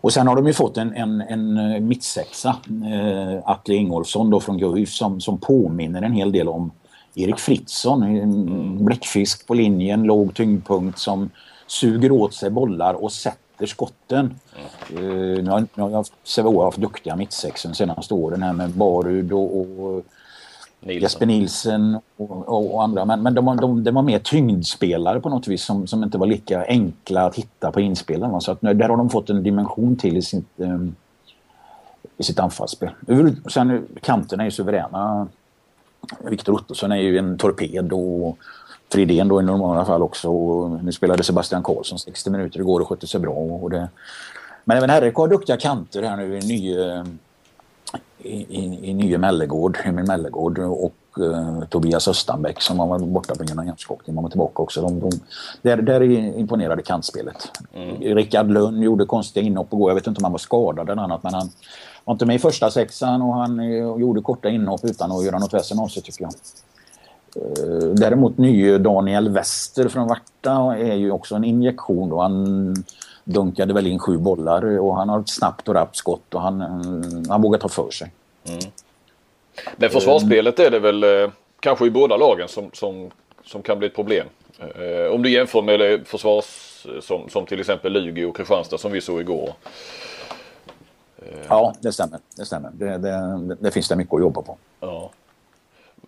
Och sen har de ju fått en, en, en mittsexa, eh, Atle Ingolfsson då från Guif som, som påminner en hel del om Erik Fritzson. En bläckfisk på linjen, låg tyngdpunkt som suger åt sig bollar och sätter skotten. Mm. Uh, nu har, nu har Sävehof haft duktiga mittsexor de senaste åren här med Barud och, och Nilsson. Jesper Nilsen och, och, andra. Men, men de, de, de var mer tyngdspelare på något vis som, som inte var lika enkla att hitta på inspelen. Så att, där har de fått en dimension till i sitt, um, i sitt anfallsspel. Sen kanterna är ju suveräna. Viktor Ottosson är ju en torped och Fridén då i normala fall också. Och nu spelade Sebastian Karlsson 60 minuter igår och skötte sig bra. Och det... Men även RIK har duktiga kanter här nu. Ny, i, i, i nye Mellegård, Emil Mellegård och uh, Tobias Östanbäck som varit borta på grund av hjärnskakning. De var tillbaka också. De, de, där, där imponerade kantspelet. Mm. Rickard Lönn gjorde konstiga inhopp igår. Jag vet inte om han var skadad eller annat men han var inte med i första sexan och han gjorde korta inhopp utan att göra något väsen av sig tycker jag. Eh, däremot nye Daniel Wester från Varta är ju också en injektion. Då. Han dunkade väl in sju bollar och han har ett snabbt och rappt skott och han, eh, han vågar ta för sig. Mm. Men försvarsspelet är det väl eh, kanske i båda lagen som, som, som kan bli ett problem. Eh, om du jämför med eh, försvars som, som till exempel Lugi och Kristianstad som vi såg igår. Ja, det stämmer. Det, stämmer. Det, det, det finns det mycket att jobba på. Ja.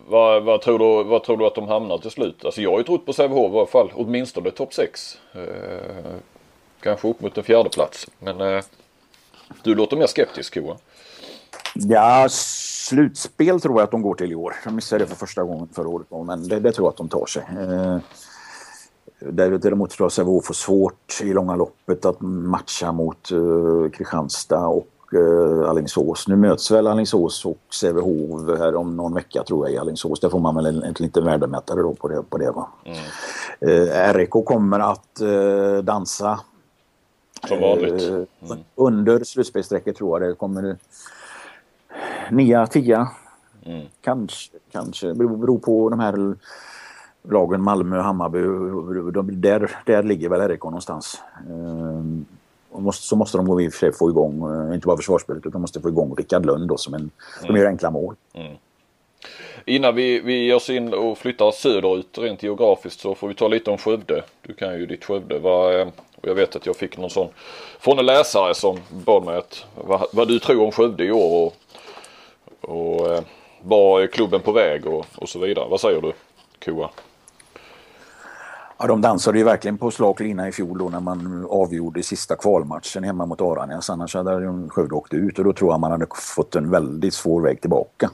Vad, vad, tror du, vad tror du att de hamnar till slut? Alltså jag har ju trott på Sävehof i alla fall. Åtminstone topp 6. Eh, kanske upp mot en fjärde plats. Men eh, du låter mer skeptisk Koa. Ja, slutspel tror jag att de går till i år. De missade det för första gången förra året. Men det, det tror jag att de tar sig. Eh, däremot tror jag Sävehof får svårt i långa loppet att matcha mot uh, Kristianstad och uh, Alingsås. Nu möts väl Alingsås och Sävehof här om någon vecka tror jag i Alingsås. Där får man väl en, en liten värdemätare då på det. På det va? Mm. Uh, RIK kommer att uh, dansa. Som vanligt. Mm. Under slutspelsstrecket tror jag det kommer nia, tia. Mm. Kanske, kanske. Beror, beror på de här lagen Malmö och Hammarby. De, där, där ligger väl RIK någonstans. Måste, så måste de i och för sig få igång, eh, inte bara försvarsspelet, utan de måste få igång Rickard Lund då som en, mm. gör enkla mål. Mm. Innan vi, vi ger oss in och flyttar söderut rent geografiskt så får vi ta lite om Skövde. Du kan ju ditt Skövde. Vad, eh, och jag vet att jag fick någon sån från en läsare som bad mig att vad, vad du tror om Skövde i år och, och eh, var är klubben på väg och, och så vidare. Vad säger du Koa? Ja, de dansade ju verkligen på slak lina i fjol då när man avgjorde sista kvalmatchen hemma mot Aranäs. Annars hade Skövde åkt ut och då tror jag man hade fått en väldigt svår väg tillbaka.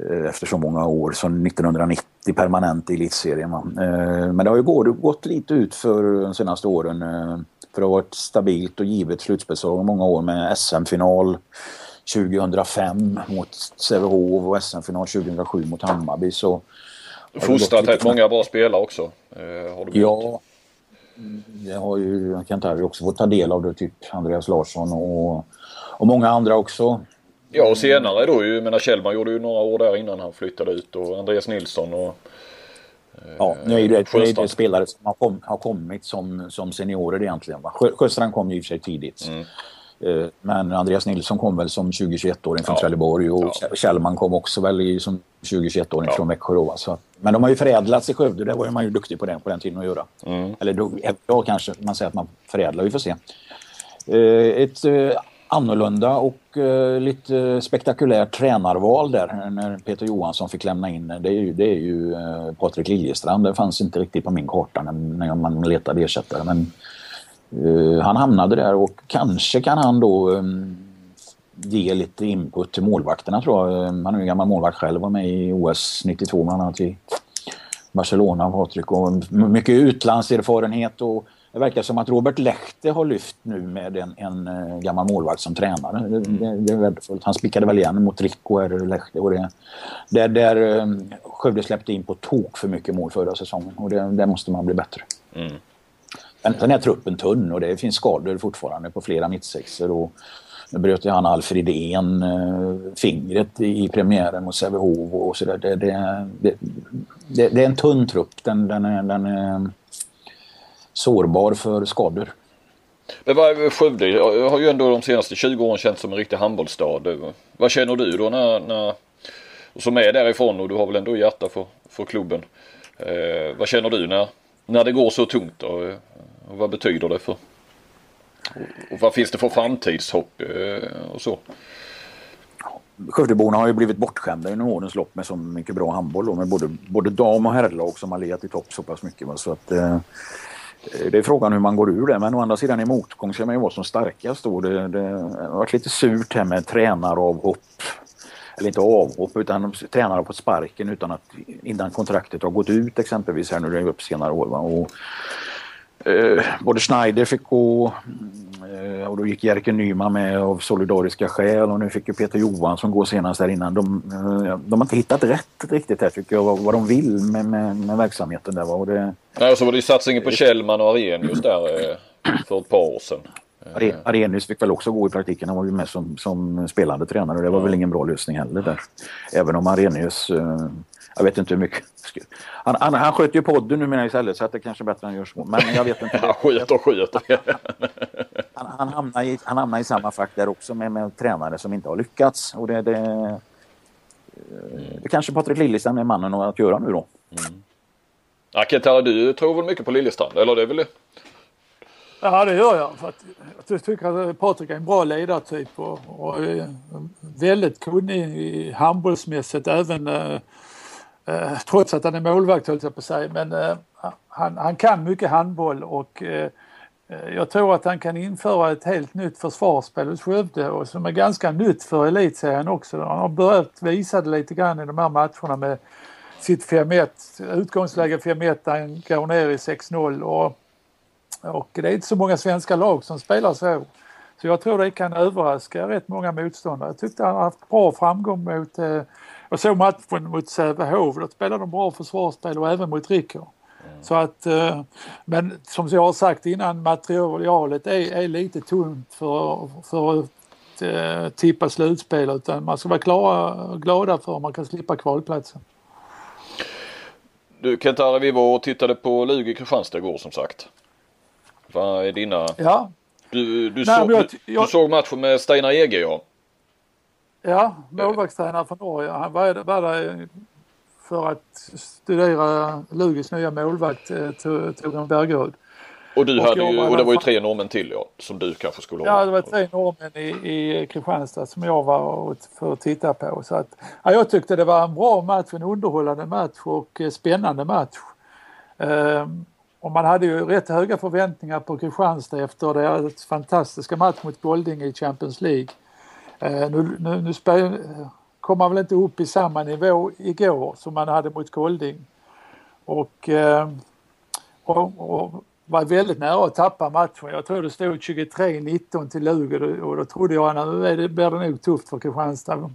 Eh, efter så många år, som 1990 permanent i elitserien. Eh, men det har ju gått lite ut för de senaste åren. Eh, för det har varit stabilt och givet slutspelslag många år med SM-final 2005 mot Sävehof och SM-final 2007 mot Hammarby. Så Fostrat rätt många bra spelare också. Eh, har du ja, det har ju Kent Harry också fått ta del av det. Typ Andreas Larsson och, och många andra också. Ja och senare då ju, menar Kjellman gjorde ju några år där innan han flyttade ut och Andreas Nilsson och Ja, nu är det, det, det spelare som har, kom, har kommit som, som seniorer egentligen. Sjöstrand kom ju i och för sig tidigt. Mm. Eh, men Andreas Nilsson kom väl som 20-21-åring från ja. Trelleborg och ja. Kjellman kom också väl som 20-21-åring ja. från Växjö. Då, så. Men de har ju förädlats i Skövde, det var man ju duktig på den, på den tiden att göra. Mm. Eller då, ja, kanske man säger att man förädlar, vi får se. Eh, ett eh, annorlunda och lite spektakulärt tränarval där när Peter Johansson fick lämna in. Det är ju, det är ju Patrik Liljestrand, det fanns inte riktigt på min karta när, när man letade ersättare. Men han hamnade där och kanske kan han då um, ge lite input till målvakterna tror jag. Um, han är ju gammal målvakt själv, var med i OS 92 bland annat i Barcelona, Patrik. Och mycket utlandserfarenhet och det verkar som att Robert Lechte har lyft nu med en, en uh, gammal målvakt som tränare. Det, det, det är värdefullt. Han spickade väl igen mot Rico. Lechte. Och det, där där um, Skövde släppte in på tok för mycket mål förra säsongen och det, där måste man bli bättre. Mm. Sen är truppen tunn och det finns skador fortfarande på flera mittsexor. Och nu bröt ju han Alfred En eh, fingret i premiären mot Sävehof och sådär. Det, det, det, det, det är en tunn trupp. Den, den, är, den är sårbar för skador. Men vad, Skövde har ju ändå de senaste 20 åren känts som en riktig handbollsstad. Vad känner du då när, när som är därifrån och du har väl ändå hjärta för, för klubben. Eh, vad känner du när, när det går så tungt? Då? Och vad betyder det för? Och vad finns det för framtidshopp eh, och så? Skövdeborna har ju blivit bortskämda under årens lopp med så mycket bra handboll. Då, med både, både dam och herrlag som har legat i topp så pass mycket. Så att, eh, det är frågan hur man går ur det. Men å andra sidan i motgång ska man ju vara som starkast. Då. Det, det har varit lite surt här med tränaravhopp. Eller inte avhopp utan tränare har fått sparken utan att innan kontraktet har gått ut exempelvis här nu det är upp senare år. Va? Och eh, både Schneider fick gå eh, och då gick Jerker Nyman med av solidariska skäl och nu fick ju Peter Johansson gå senast där innan. De, eh, de har inte hittat rätt riktigt här tycker jag vad, vad de vill med, med, med verksamheten där. Och det, Nej, och så var det satsningen på Kjellman och Arrhenius där eh, för ett par år sedan. Arrhenius fick väl också gå i praktiken. Han var ju med som, som spelande tränare och det var ja. väl ingen bra lösning heller där. Även om Arrhenius Jag vet inte hur mycket. Han, han, han sköter ju podden numera istället så att det kanske är bättre än han gör så. Men jag vet inte. Han sköter och sköter. Han, han, hamnar i, han hamnar i samma fack där också med, med tränare som inte har lyckats. Och det, det, det kanske Patrik Liljestrand är mannen att göra nu då. Mm. Ja, Kentara, du tror väl mycket på Liljestrand? Eller det är väl Ja, det gör jag. För att jag tycker att Patrik är en bra ledartyp och, och väldigt kunnig handbollsmässigt även eh, trots att han är målvakt höll jag på att säga. Men eh, han, han kan mycket handboll och eh, eh, jag tror att han kan införa ett helt nytt försvarsspel hos Skövde och som är ganska nytt för elitserien också. Han har börjat visa det lite grann i de här matcherna med sitt 5-1, utgångsläge 5-1 där han går ner i 6-0 och och det är inte så många svenska lag som spelar så. Så jag tror det kan överraska rätt många motståndare. Jag tyckte han har haft bra framgång mot, eh, jag såg matchen mot Sävehof, då spelade de bra försvarsspel och även mot Rickard. Mm. Så att, eh, men som jag har sagt innan, materialet är, är lite tunt för, för att eh, tippa slutspel utan man ska vara klara, glada för om man kan slippa kvalplatsen. Du Kent-Harry, vi var och tittade på Lugi Kristianstad igår som sagt. Vad är dina? Ja. Du, du, Nej, såg, jag, jag... du såg matchen med Steinar Ege ja? Ja, målvaktstränare från Norge. Han var, var där för att studera Lugis nya målvakt eh, Torbjörn Bergerud. Och, du hade ju, och det var ju tre norrmän till ja, som du kanske skulle ha. Ja, det var tre norrmän i, i Kristianstad som jag var för att titta på. Så att, ja, jag tyckte det var en bra match, en underhållande match och eh, spännande match. Um, och man hade ju rätt höga förväntningar på Kristianstad efter deras fantastiska match mot Golding i Champions League. Eh, nu nu, nu spel, kom man väl inte upp i samma nivå igår som man hade mot Kolding. Och, eh, och, och var väldigt nära att tappa matchen. Jag tror det stod 23-19 till Luger och då trodde jag att nu blir det nog tufft för Kristianstad.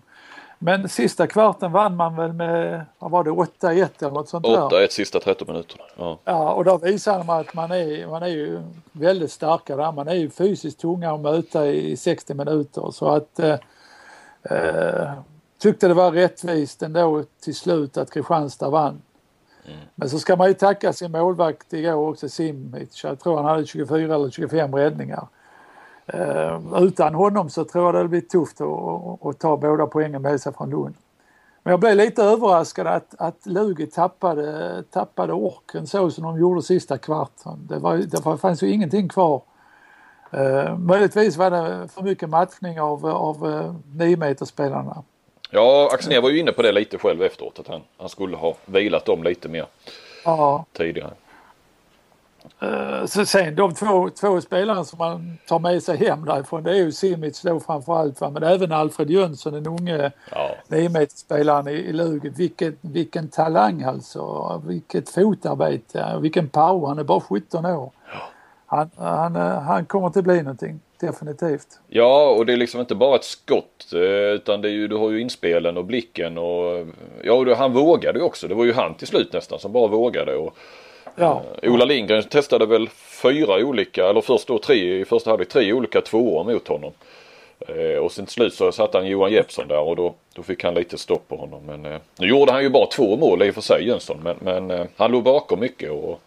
Men sista kvarten vann man väl med, vad var det, 8-1 eller något sånt där? 8-1 sista 13 minuterna. Ja. ja, och då visade man att man är, man är ju väldigt starka där. Man är ju fysiskt tunga att möta i 60 minuter så att eh, eh, tyckte det var rättvist ändå till slut att Kristianstad vann. Mm. Men så ska man ju tacka sin målvakt igår också, Simic. Jag tror han hade 24 eller 25 räddningar. Eh, utan honom så tror jag det blir tufft att, att ta båda poängen med sig från Lund. Men jag blev lite överraskad att, att Lugi tappade, tappade orken så som de gjorde sista kvarten. Det, var, det fanns ju ingenting kvar. Uh, möjligtvis var det för mycket matchning av, av 9 spelarna Ja, Axnér var ju inne på det lite själv efteråt att han, han skulle ha vilat dem lite mer ja. tidigare. Eh, så sen de två, två spelarna som man tar med sig hem därifrån det är ju Simic då framförallt va? men även Alfred Jönsson den unge ja. spelaren i, i Luget. Vilket, vilken talang alltså. Vilket fotarbete och vilken power. Han är bara 17 år. Ja. Han, han, han kommer att bli någonting. Definitivt. Ja och det är liksom inte bara ett skott eh, utan det är ju, du har ju inspelen och blicken och ja han vågade ju också. Det var ju han till slut nästan som bara vågade. Och, Ja. Uh, Ola Lindgren testade väl fyra olika, eller först då tre i första halvlek, tre olika tvåor mot honom. Uh, och sen till slut så satte han Johan Jeppsson där och då, då fick han lite stopp på honom. Men uh, nu gjorde han ju bara två mål i och för sig Jönsson men, men han låg bakom mycket och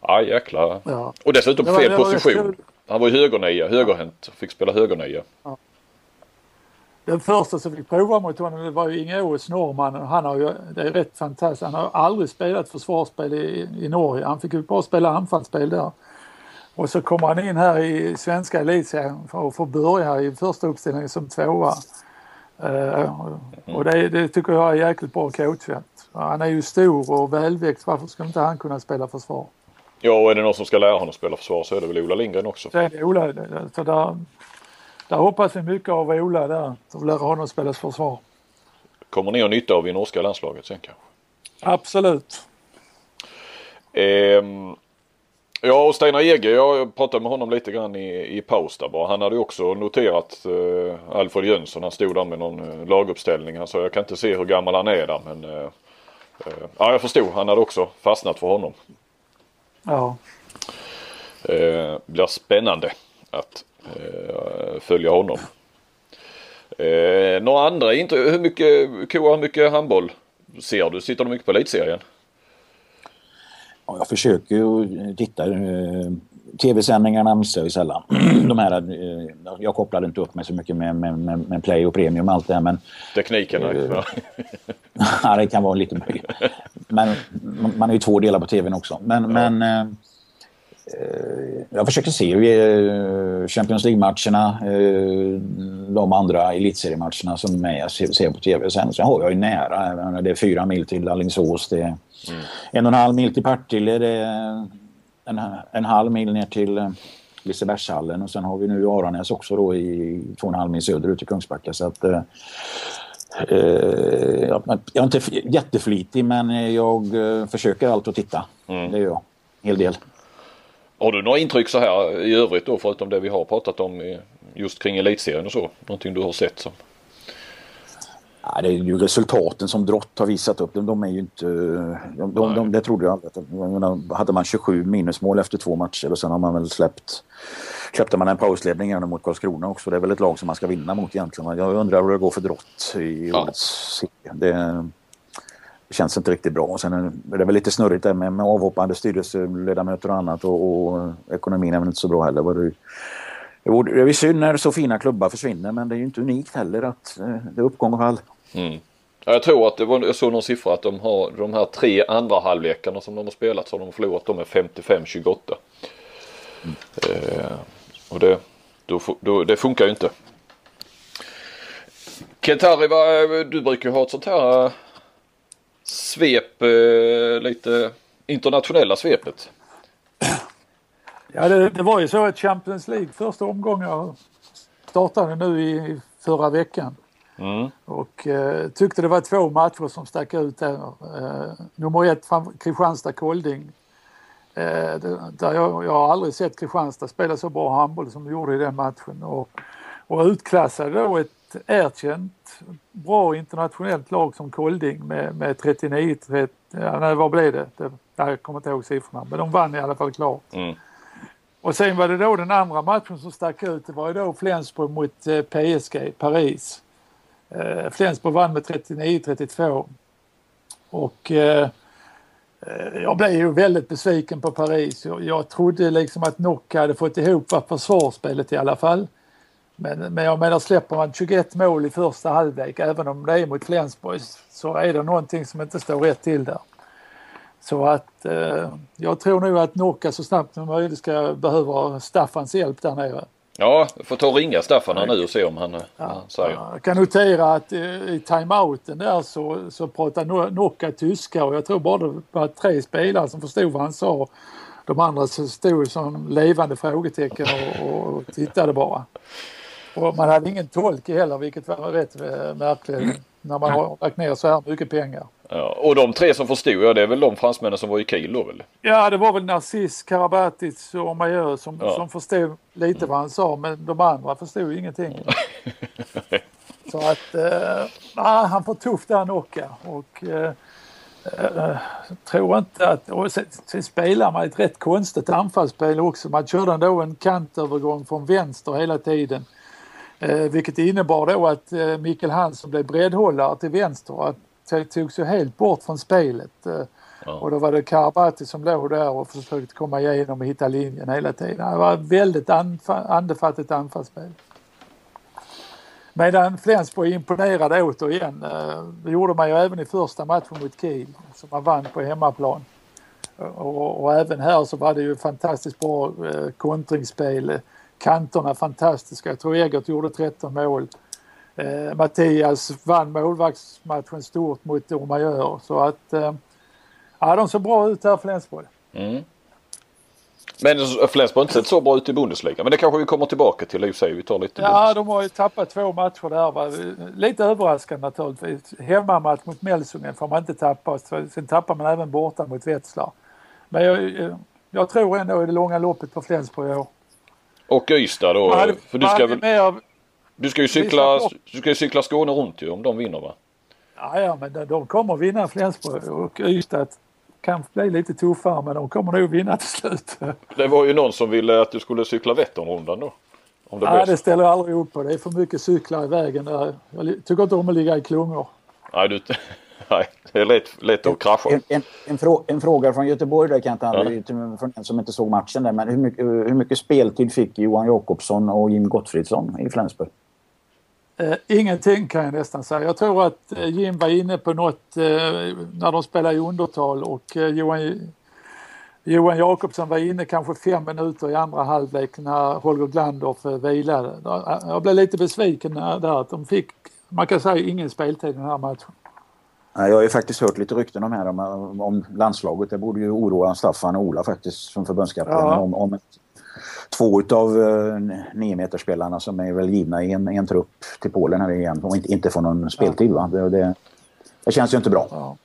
ja jäklar. Ja. Och dessutom på fel position. Han var ju högernia, högerhänt, fick spela högernia. Ja. Den första som fick prova mot honom det var ju Inge Ås, norrmannen. Han har ju, det är rätt fantastiskt, han har aldrig spelat försvarsspel i, i Norge. Han fick ju bara spela anfallsspel där. Och så kommer han in här i svenska elitserien för att få börja i första uppställningen som tvåa. Uh, och det, det, tycker jag är jäkligt bra coachat. Han är ju stor och välväxt, varför ska inte han kunna spela försvar? Ja, och är det någon som ska lära honom spela försvar så är det väl Ola Lindgren också. Det är Ola. Så där, där hoppas vi mycket av Ola där, att lära honom spela försvar. Kommer ni ha nytta av i norska landslaget sen kanske? Absolut. Ehm, ja och Steinar Ege, jag pratade med honom lite grann i, i paus där bara. Han hade också noterat eh, Alfred Jönsson. Han stod där med någon eh, laguppställning. Han sa jag kan inte se hur gammal han är där men eh, eh, ja jag förstod. Han hade också fastnat för honom. Ja. Eh, blir spännande att följa honom. Eh, några andra inte, hur mycket, Koa, hur mycket handboll ser du, sitter du mycket på elitserien? Ja, jag försöker ju titta. Eh, Tv-sändningarna missar ju sällan. De här, eh, jag kopplade inte upp mig så mycket med, med, med, Play och Premium och allt det här men... Tekniken? Eh, ja, det kan vara lite möjligt. Men man är ju två delar på TVn också. Men, ja. men eh, jag försöker se eh, Champions League-matcherna, eh, de andra elitseriematcherna som jag ser på tv. Sen, sen har jag ju nära, det är fyra mil till Alingsås, det är mm. en och en halv mil till Partille, det är en, en halv mil ner till eh, Lisebergshallen och sen har vi nu Aranäs också då i två och en halv mil söderut i Kungsbacka. Så att, eh, jag, jag är inte jätteflitig men jag eh, försöker allt att titta. Mm. Det gör jag. En hel del. Har du några intryck så här i övrigt då förutom det vi har pratat om just kring elitserien och så? Någonting du har sett som? Ja, det är ju resultaten som Drott har visat upp. De, de är ju inte... De, de, de, det trodde jag aldrig. hade man 27 minusmål efter två matcher och sen har man väl släppt... Släppte man en pausledning mot Karlskrona också. Det är väl ett lag som man ska vinna mot egentligen. Jag undrar hur det går för Drott i ja. årets serie. Det känns inte riktigt bra. Och sen är det väl lite snurrigt där med, med avhoppande styrelseledamöter och annat och, och ekonomin är väl inte så bra heller. Det är ju synd när så fina klubbar försvinner men det är ju inte unikt heller att eh, det är uppgång och fall. Mm. Jag tror att det var, jag såg någon siffra att de har de här tre andra halvlekarna som de har spelat så har de förlorat dem med 55-28. Mm. Eh, och det, då, då, det funkar ju inte. Kentari, du brukar ju ha ett sånt här svep, eh, lite internationella svepet. Ja det, det, var ju så att Champions League första omgången startade nu i förra veckan. Mm. Och eh, tyckte det var två matcher som stack ut där. Eh, nummer ett Kristianstad-Kolding. Eh, där jag, jag har aldrig sett Kristianstad spela så bra handboll som de gjorde i den matchen. Och, och utklassade då ett erkänt bra internationellt lag som Kolding med, med 39, 30, ja, nej, vad blev det? det? Jag kommer inte ihåg siffrorna men de vann i alla fall klart. Mm. Och sen var det då den andra matchen som stack ut. Det var ju då Flensburg mot eh, PSG, Paris. Eh, Flensburg vann med 39-32. Och eh, eh, jag blev ju väldigt besviken på Paris. Jag, jag trodde liksom att Nock hade fått ihop försvarsspelet i alla fall. Men, men jag menar släpper man 21 mål i första halvlek även om det är mot Flensburg så är det någonting som inte står rätt till där. Så att eh, jag tror nog att Nocka så snabbt som möjligt ska behöva Staffans hjälp där nere. Ja, jag får ta och ringa Staffan här nu och se om han, ja, han säger. Jag kan notera att i timeouten där så, så pratar Nocka tyska och jag tror bara det var tre spelare som förstod vad han sa. De andra stod som levande frågetecken och, och tittade bara. Och man hade ingen tolk heller vilket var rätt märkligt när man har lagt ner så här mycket pengar. Ja, och de tre som förstod, ja det är väl de fransmännen som var i Kiel då väl? Ja det var väl Narcis, Karabatic och Major som, ja. som förstod lite vad han sa men de andra förstod ingenting. så att, eh, han får tufft där Nocka och eh, eh, tror inte att, och sen, sen spelar man ett rätt konstigt anfallsspel också. Man körde ändå en kantövergång från vänster hela tiden. Eh, vilket innebar då att eh, Mikkel Hansson blev breddhållare till vänster. Att togs ju helt bort från spelet. Eh, ja. Och då var det Karabati som låg där och försökte komma igenom och hitta linjen hela tiden. Det var väldigt andefattigt anfallsspel. Medan Flensburg imponerade återigen. Eh, det gjorde man ju även i första matchen mot Kiel som man vann på hemmaplan. Och, och även här så var det ju fantastiskt bra eh, kontringsspel. Kanterna fantastiska. Jag tror Egert gjorde 13 mål. Eh, Mattias vann målvaktsmatchen stort mot Ormajör så att eh, ja, de såg bra ut här Flensburg. Mm. Men Flensburg har inte sett så bra ut i Bundesliga men det kanske vi kommer tillbaka till i och. Vi tar lite Ja de har ju tappat två matcher där. Va? Lite överraskande naturligtvis. Hemmamatch mot Melsungen får man inte tappa. Sen tappar man även borta mot Wetzlar. Men jag, jag tror ändå i det långa loppet på Flensburg i år. Och Ystad då? Hade, för du ska väl... Med du ska ju cykla, du ska ju cykla Skåne runt ju om de vinner va? Ja, ja men de kommer vinna Flensburg och Ystad kan bli lite tuffare men de kommer nog vinna till slut. Det var ju någon som ville att du skulle cykla Vätternrundan då. Om det Nej, det ställer jag aldrig upp på. Det är för mycket cyklar i vägen där. Jag tycker inte om att ligga i klungor. Nej, du, Nej, det är lätt, lätt att krascha. En, en, en, frå, en fråga från Göteborg där Kent André, från en som inte såg matchen där. Men hur mycket, hur mycket speltid fick Johan Jakobsson och Jim Gottfridsson i Flensburg? Eh, ingenting kan jag nästan säga. Jag tror att eh, Jim var inne på något eh, när de spelade i undertal och eh, Johan, Johan Jakobsson var inne kanske fem minuter i andra halvlek när Holger Glandorf eh, vilade. Jag blev lite besviken där att de fick, man kan säga ingen speltid i den här matchen. Jag har ju faktiskt hört lite rykten om, här om, om landslaget. Det borde ju oroa Staffan och Ola faktiskt som förbundskapten. Ja. Om, om två av uh, niometerspelarna som är väl givna i en, en trupp till Polen här igen och inte, inte får någon speltid. Va? Det, det, det känns ju inte bra. Ja.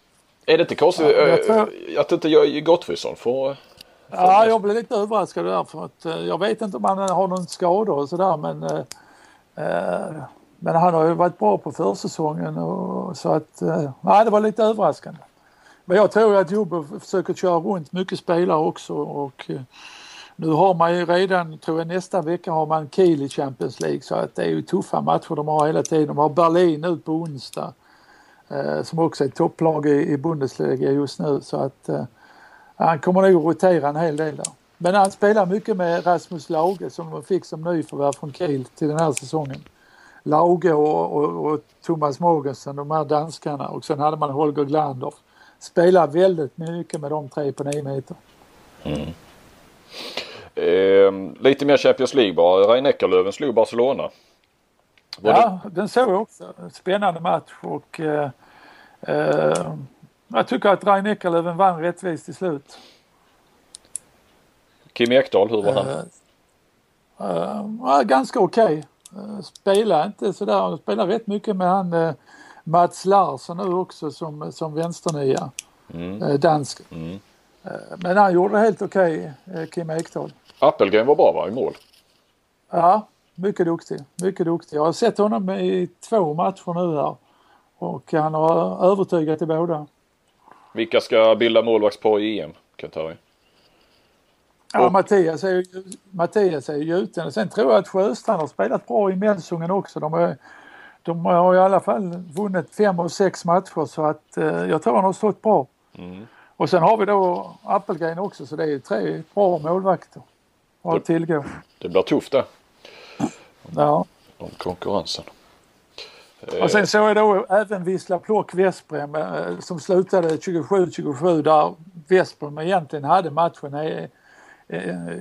Är det inte konstigt ja, tror... att inte jag Gottfridsson får... Ja, jag blev lite överraskad där för att uh, jag vet inte om han har någon skada och sådär men uh, men han har ju varit bra på försäsongen och så att, eh, nej det var lite överraskande. Men jag tror att Jobbe försöker köra runt mycket spelare också och eh, nu har man ju redan, tror jag nästa vecka har man Kiel i Champions League så att det är ju tuffa matcher de har hela tiden. De har Berlin ut på onsdag eh, som också är topplag i, i Bundesliga just nu så att eh, han kommer nog rotera en hel del där. Men han spelar mycket med Rasmus Lage som de fick som nyförvärv från Kiel till den här säsongen. Lauge och, och, och Thomas Mogensen, de här danskarna och sen hade man Holger Glandorf. Spelar väldigt mycket med de tre på nio meter. Mm. Eh, lite mer Champions League bara. Rein Eckerlöven slog Barcelona. Var ja, det... den såg jag också. Spännande match och eh, eh, jag tycker att Rein Eckerlöven vann rättvist till slut. Kim Ekdahl, hur var han? Uh, uh, ganska okej. Okay. Uh, spelar inte sådär, han spelar rätt mycket med han uh, Mats Larsson nu också som, som vänsternia. Mm. Uh, dansk. Mm. men han gjorde det helt okej, okay, Kim Ekdahl. Appelgren var bra va, i mål? Ja, mycket duktig. Mycket duktig. Jag har sett honom i två matcher nu här. Och han har övertygat i båda. Vilka ska bilda målvaktspar i EM, Kentari? Ja, och... Mattias är ju, Mattias är ju gjuten. Sen tror jag att Sjöstrand har spelat bra i Melsungen också. De, är, de har i alla fall vunnit fem och sex matcher så att eh, jag tror han har stått bra. Mm. Och sen har vi då Appelgren också så det är tre bra målvakter att tillgå. Det blir tufft det. Ja. Om konkurrensen. Och sen såg jag då även Vissla Plock Vesprem eh, som slutade 27-27 där Vesprem egentligen hade matchen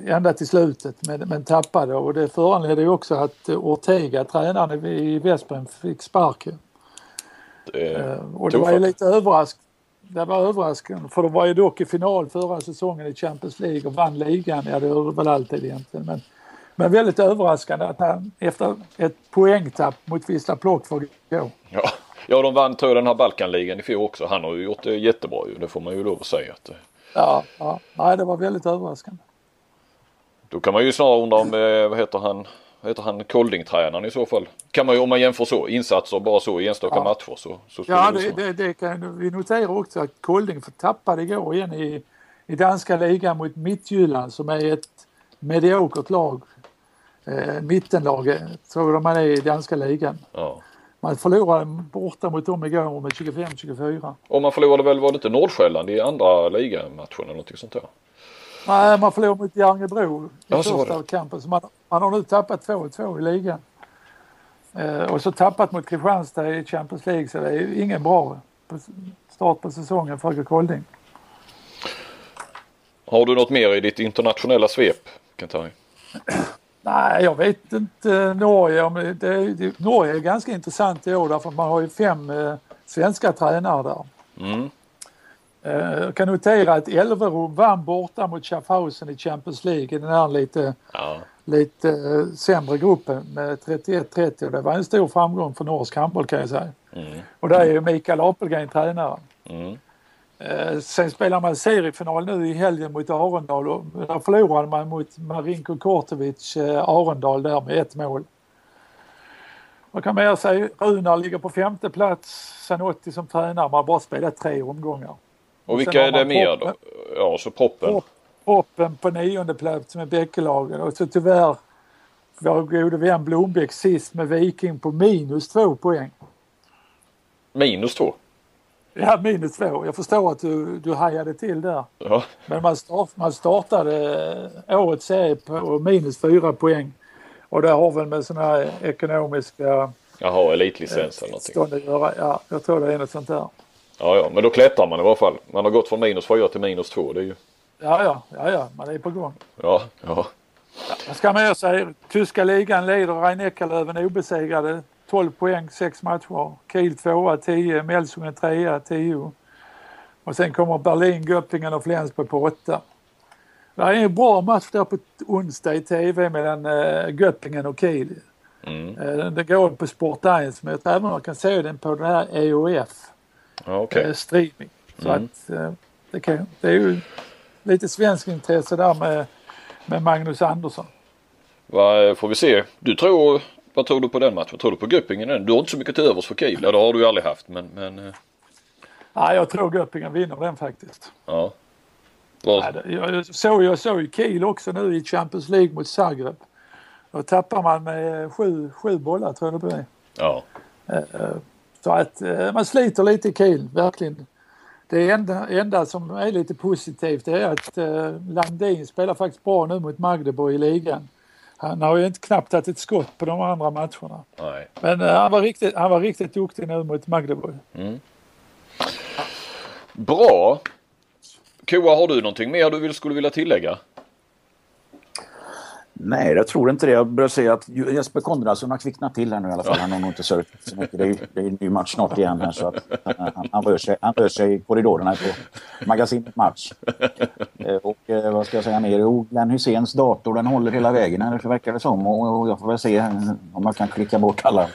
ända till slutet men, men tappade och det föranledde ju också att Ortega, tränaren i Vesprem, fick sparken. Det eh, och det var ju lite överraskande det var överraskande för de var ju dock i final förra säsongen i Champions League och vann ligan. Ja, det gör väl alltid egentligen. Men, men väldigt överraskande att han efter ett poängtapp mot Wisla Plock får gå. Ja. ja, de vann jag den här Balkanligan i fjol också. Han har ju gjort det jättebra ju. Det får man ju lov att säga. Att... Ja, ja. Nej, det var väldigt överraskande. Då kan man ju snarare undra om, eh, vad heter han, vad heter han, Kolding-tränaren i så fall. Kan man ju om man jämför så, insatser bara så i enstaka ja. matcher så. så ja, det, det, det, kan vi notera också att Kolding tappade igår igen i, i danska ligan mot Midtjylland som är ett mediokert lag. Eh, mittenlag tror de man är i danska ligan. Ja. Man förlorade borta mot dem igår med 25-24. Och man förlorade väl, var det inte Nordsjälland i andra ligamatchen eller någonting sånt där? Nej, man förlorade mot Järngebro i ja, första kampen. Så man, man har nu tappat 2-2 i ligan. Eh, och så tappat mot Kristianstad i Champions League så det är ingen bra start på säsongen för Kolding. Har du något mer i ditt internationella svep, Kentari? Nej, jag vet inte Norge. Om det, det, Norge är ganska intressant i år därför man har ju fem eh, svenska tränare där. Mm. Jag eh, kan notera att Elverum vann borta mot Schaffhausen i Champions League i den här lite, ja. lite eh, sämre gruppen med 31-30 det var en stor framgång för norsk handboll kan jag säga. Mm. Och där är ju Mikael Apelgren tränare. Mm. Eh, sen spelar man seriefinal nu i helgen mot Arendal och där förlorade man mot Marinko Kortovic Arendal där med ett mål. Vad kan man säga? Runar ligger på femte plats, Sanotti som tränare. Man har bara spelat tre omgångar. Och vilka är det mer då? Ja, så proppen. Proppen på nionde plats med Bäckelagen och så tyvärr vår gode vän Blombeck sist med Viking på minus två poäng. Minus två? Ja, minus två. Jag förstår att du, du hajade till där. Ja, Men man, start, man startade eh, årets serie på minus fyra poäng. Och det har väl med sådana här ekonomiska jaha, elitlicens eller någonting. tillstånd att göra. Ja, jag tror det är något sånt där. Ja, ja, men då klättrar man i varje fall. Man har gått från minus fyra till minus två. Det är ju, Ja, ja, ja, ja, man är på gång. ja, ja. Vad ska man göra? Tyska ligan leder Rhein Eckerlöven obesegrade. 12 poäng, 6 matcher. Kiel 2 10, Melsungen 3 10. Och sen kommer Berlin, Göppingen och Flensburg på 8. Det är en bra match där på onsdag i TV mellan uh, Göppingen och Kiel. Mm. Uh, det går på Sport 1 men jag tror även man kan se den på den här EOF okej. eh, streaming. Så Mm. att eh, det, kan, det är ju lite svensk intresse där med, med Magnus Andersson. Vad får vi se? Du tror, vad tror du på den matchen? Tror du på Göppingen? Du har inte så mycket till övers för Kiel. Det har du ju aldrig haft. Men, men eh, Ja, jag tror Göppingen vinner den faktiskt. ja. Ja, jag såg jag såg ju Kiel också nu i Champions League mot Zagreb. Då tappar man med sju, sju bollar tror jag det blir. ja. Så att eh, man sliter lite i Kiel, verkligen. Det enda, enda som är lite positivt är att eh, Landin spelar faktiskt bra nu mot Magdeburg i ligan. Han har ju inte knappt tagit ett skott på de andra matcherna. Nej. Men eh, han, var riktigt, han var riktigt duktig nu mot Magdeburg. Bra. Koa, har du någonting mer du vill, skulle vilja tillägga? Nej, jag tror inte det. Jag börjar se att Jesper Konradsson har kvicknat till här nu i alla fall. Han har nog inte sörjt så mycket. Det är, det är en ny match snart igen här så att eh, han, han, rör sig, han rör sig i korridorerna på magasinet Match. Eh, och eh, vad ska jag säga mer? Jo, Glenn Hyséns dator den håller hela vägen här, det verkar det som. Och, jag får väl se om man kan klicka bort alla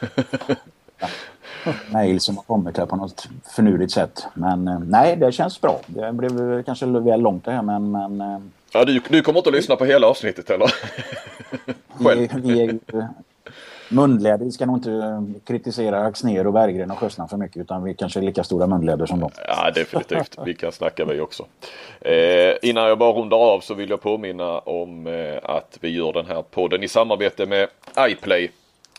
mejl som har kommit här på något förnurigt sätt. Men nej, det känns bra. Det blev kanske väl långt det här men, men Ja, du, du kommer inte att lyssna på hela avsnittet eller? Själv? Vi, vi är ju munläder. Vi ska nog inte kritisera Axnér och Berggren och Sjöstrand för mycket utan vi kanske är lika stora munläder som dem. Ja, definitivt. Vi kan snacka vi också. Eh, innan jag bara rundar av så vill jag påminna om eh, att vi gör den här podden i samarbete med iPlay.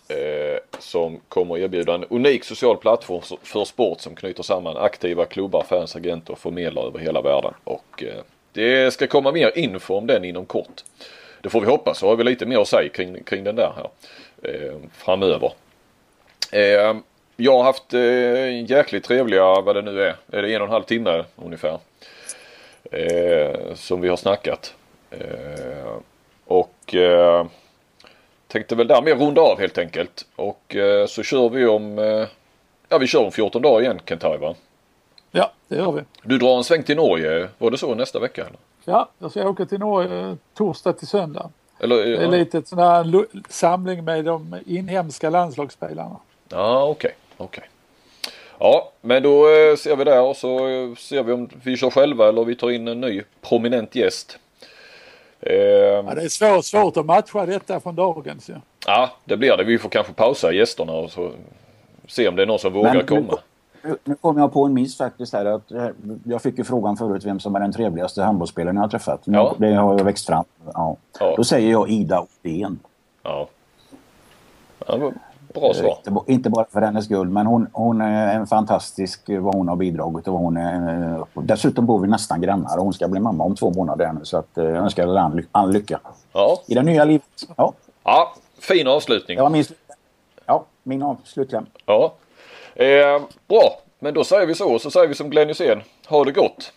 Eh, som kommer erbjuda en unik social plattform för sport som knyter samman aktiva klubbar, fans, agenter och förmedlare över hela världen. Och eh, det ska komma mer info om den inom kort. Det får vi hoppas så har vi lite mer att säga kring, kring den där här eh, framöver. Eh, jag har haft eh, jäkligt trevliga, vad det nu är, är det en och en halv timme ungefär. Eh, som vi har snackat. Eh, och eh, tänkte väl därmed runda av helt enkelt. Och eh, så kör vi om, eh, ja vi kör om 14 dagar igen Kentai va? Ja, det gör vi. Du drar en sväng till Norge, var det så nästa vecka? Eller? Ja, jag ska åka till Norge eh, torsdag till söndag. Eller, Det är ja, lite sån här samling med de inhemska landslagsspelarna. Ja, okej. okej. Ja, men då eh, ser vi där och så eh, ser vi om vi kör själva eller vi tar in en ny prominent gäst. Eh, Ja, det är svårt, svårt att matcha detta från dagens ju. ja, det blir det. Vi får kanske pausa gästerna och så se om det är någon som vågar Men- komma. Nu, nu kom jag på en miss faktiskt här. Att, eh, jag fick ju frågan förut vem som är den trevligaste handbollsspelaren jag har träffat. Ja. Det har jag växt fram. Ja. Ja. Då säger jag Ida Odén. Ja. ja bra svar. Inte, inte bara för hennes skull, men hon, hon är en fantastisk eh, vad hon har bidragit och vad hon är. eh, Dessutom bor vi nästan grannar och hon ska bli mamma om två månader nu så att jag önskar henne all, ly- all lycka Ja. i det nya livet. Ja, ja, fin avslutning. var min, ja, min av- slutkläm. Ja. Eh, bra, men då säger vi så och så säger vi som Glenn Hysén. Ha det gott!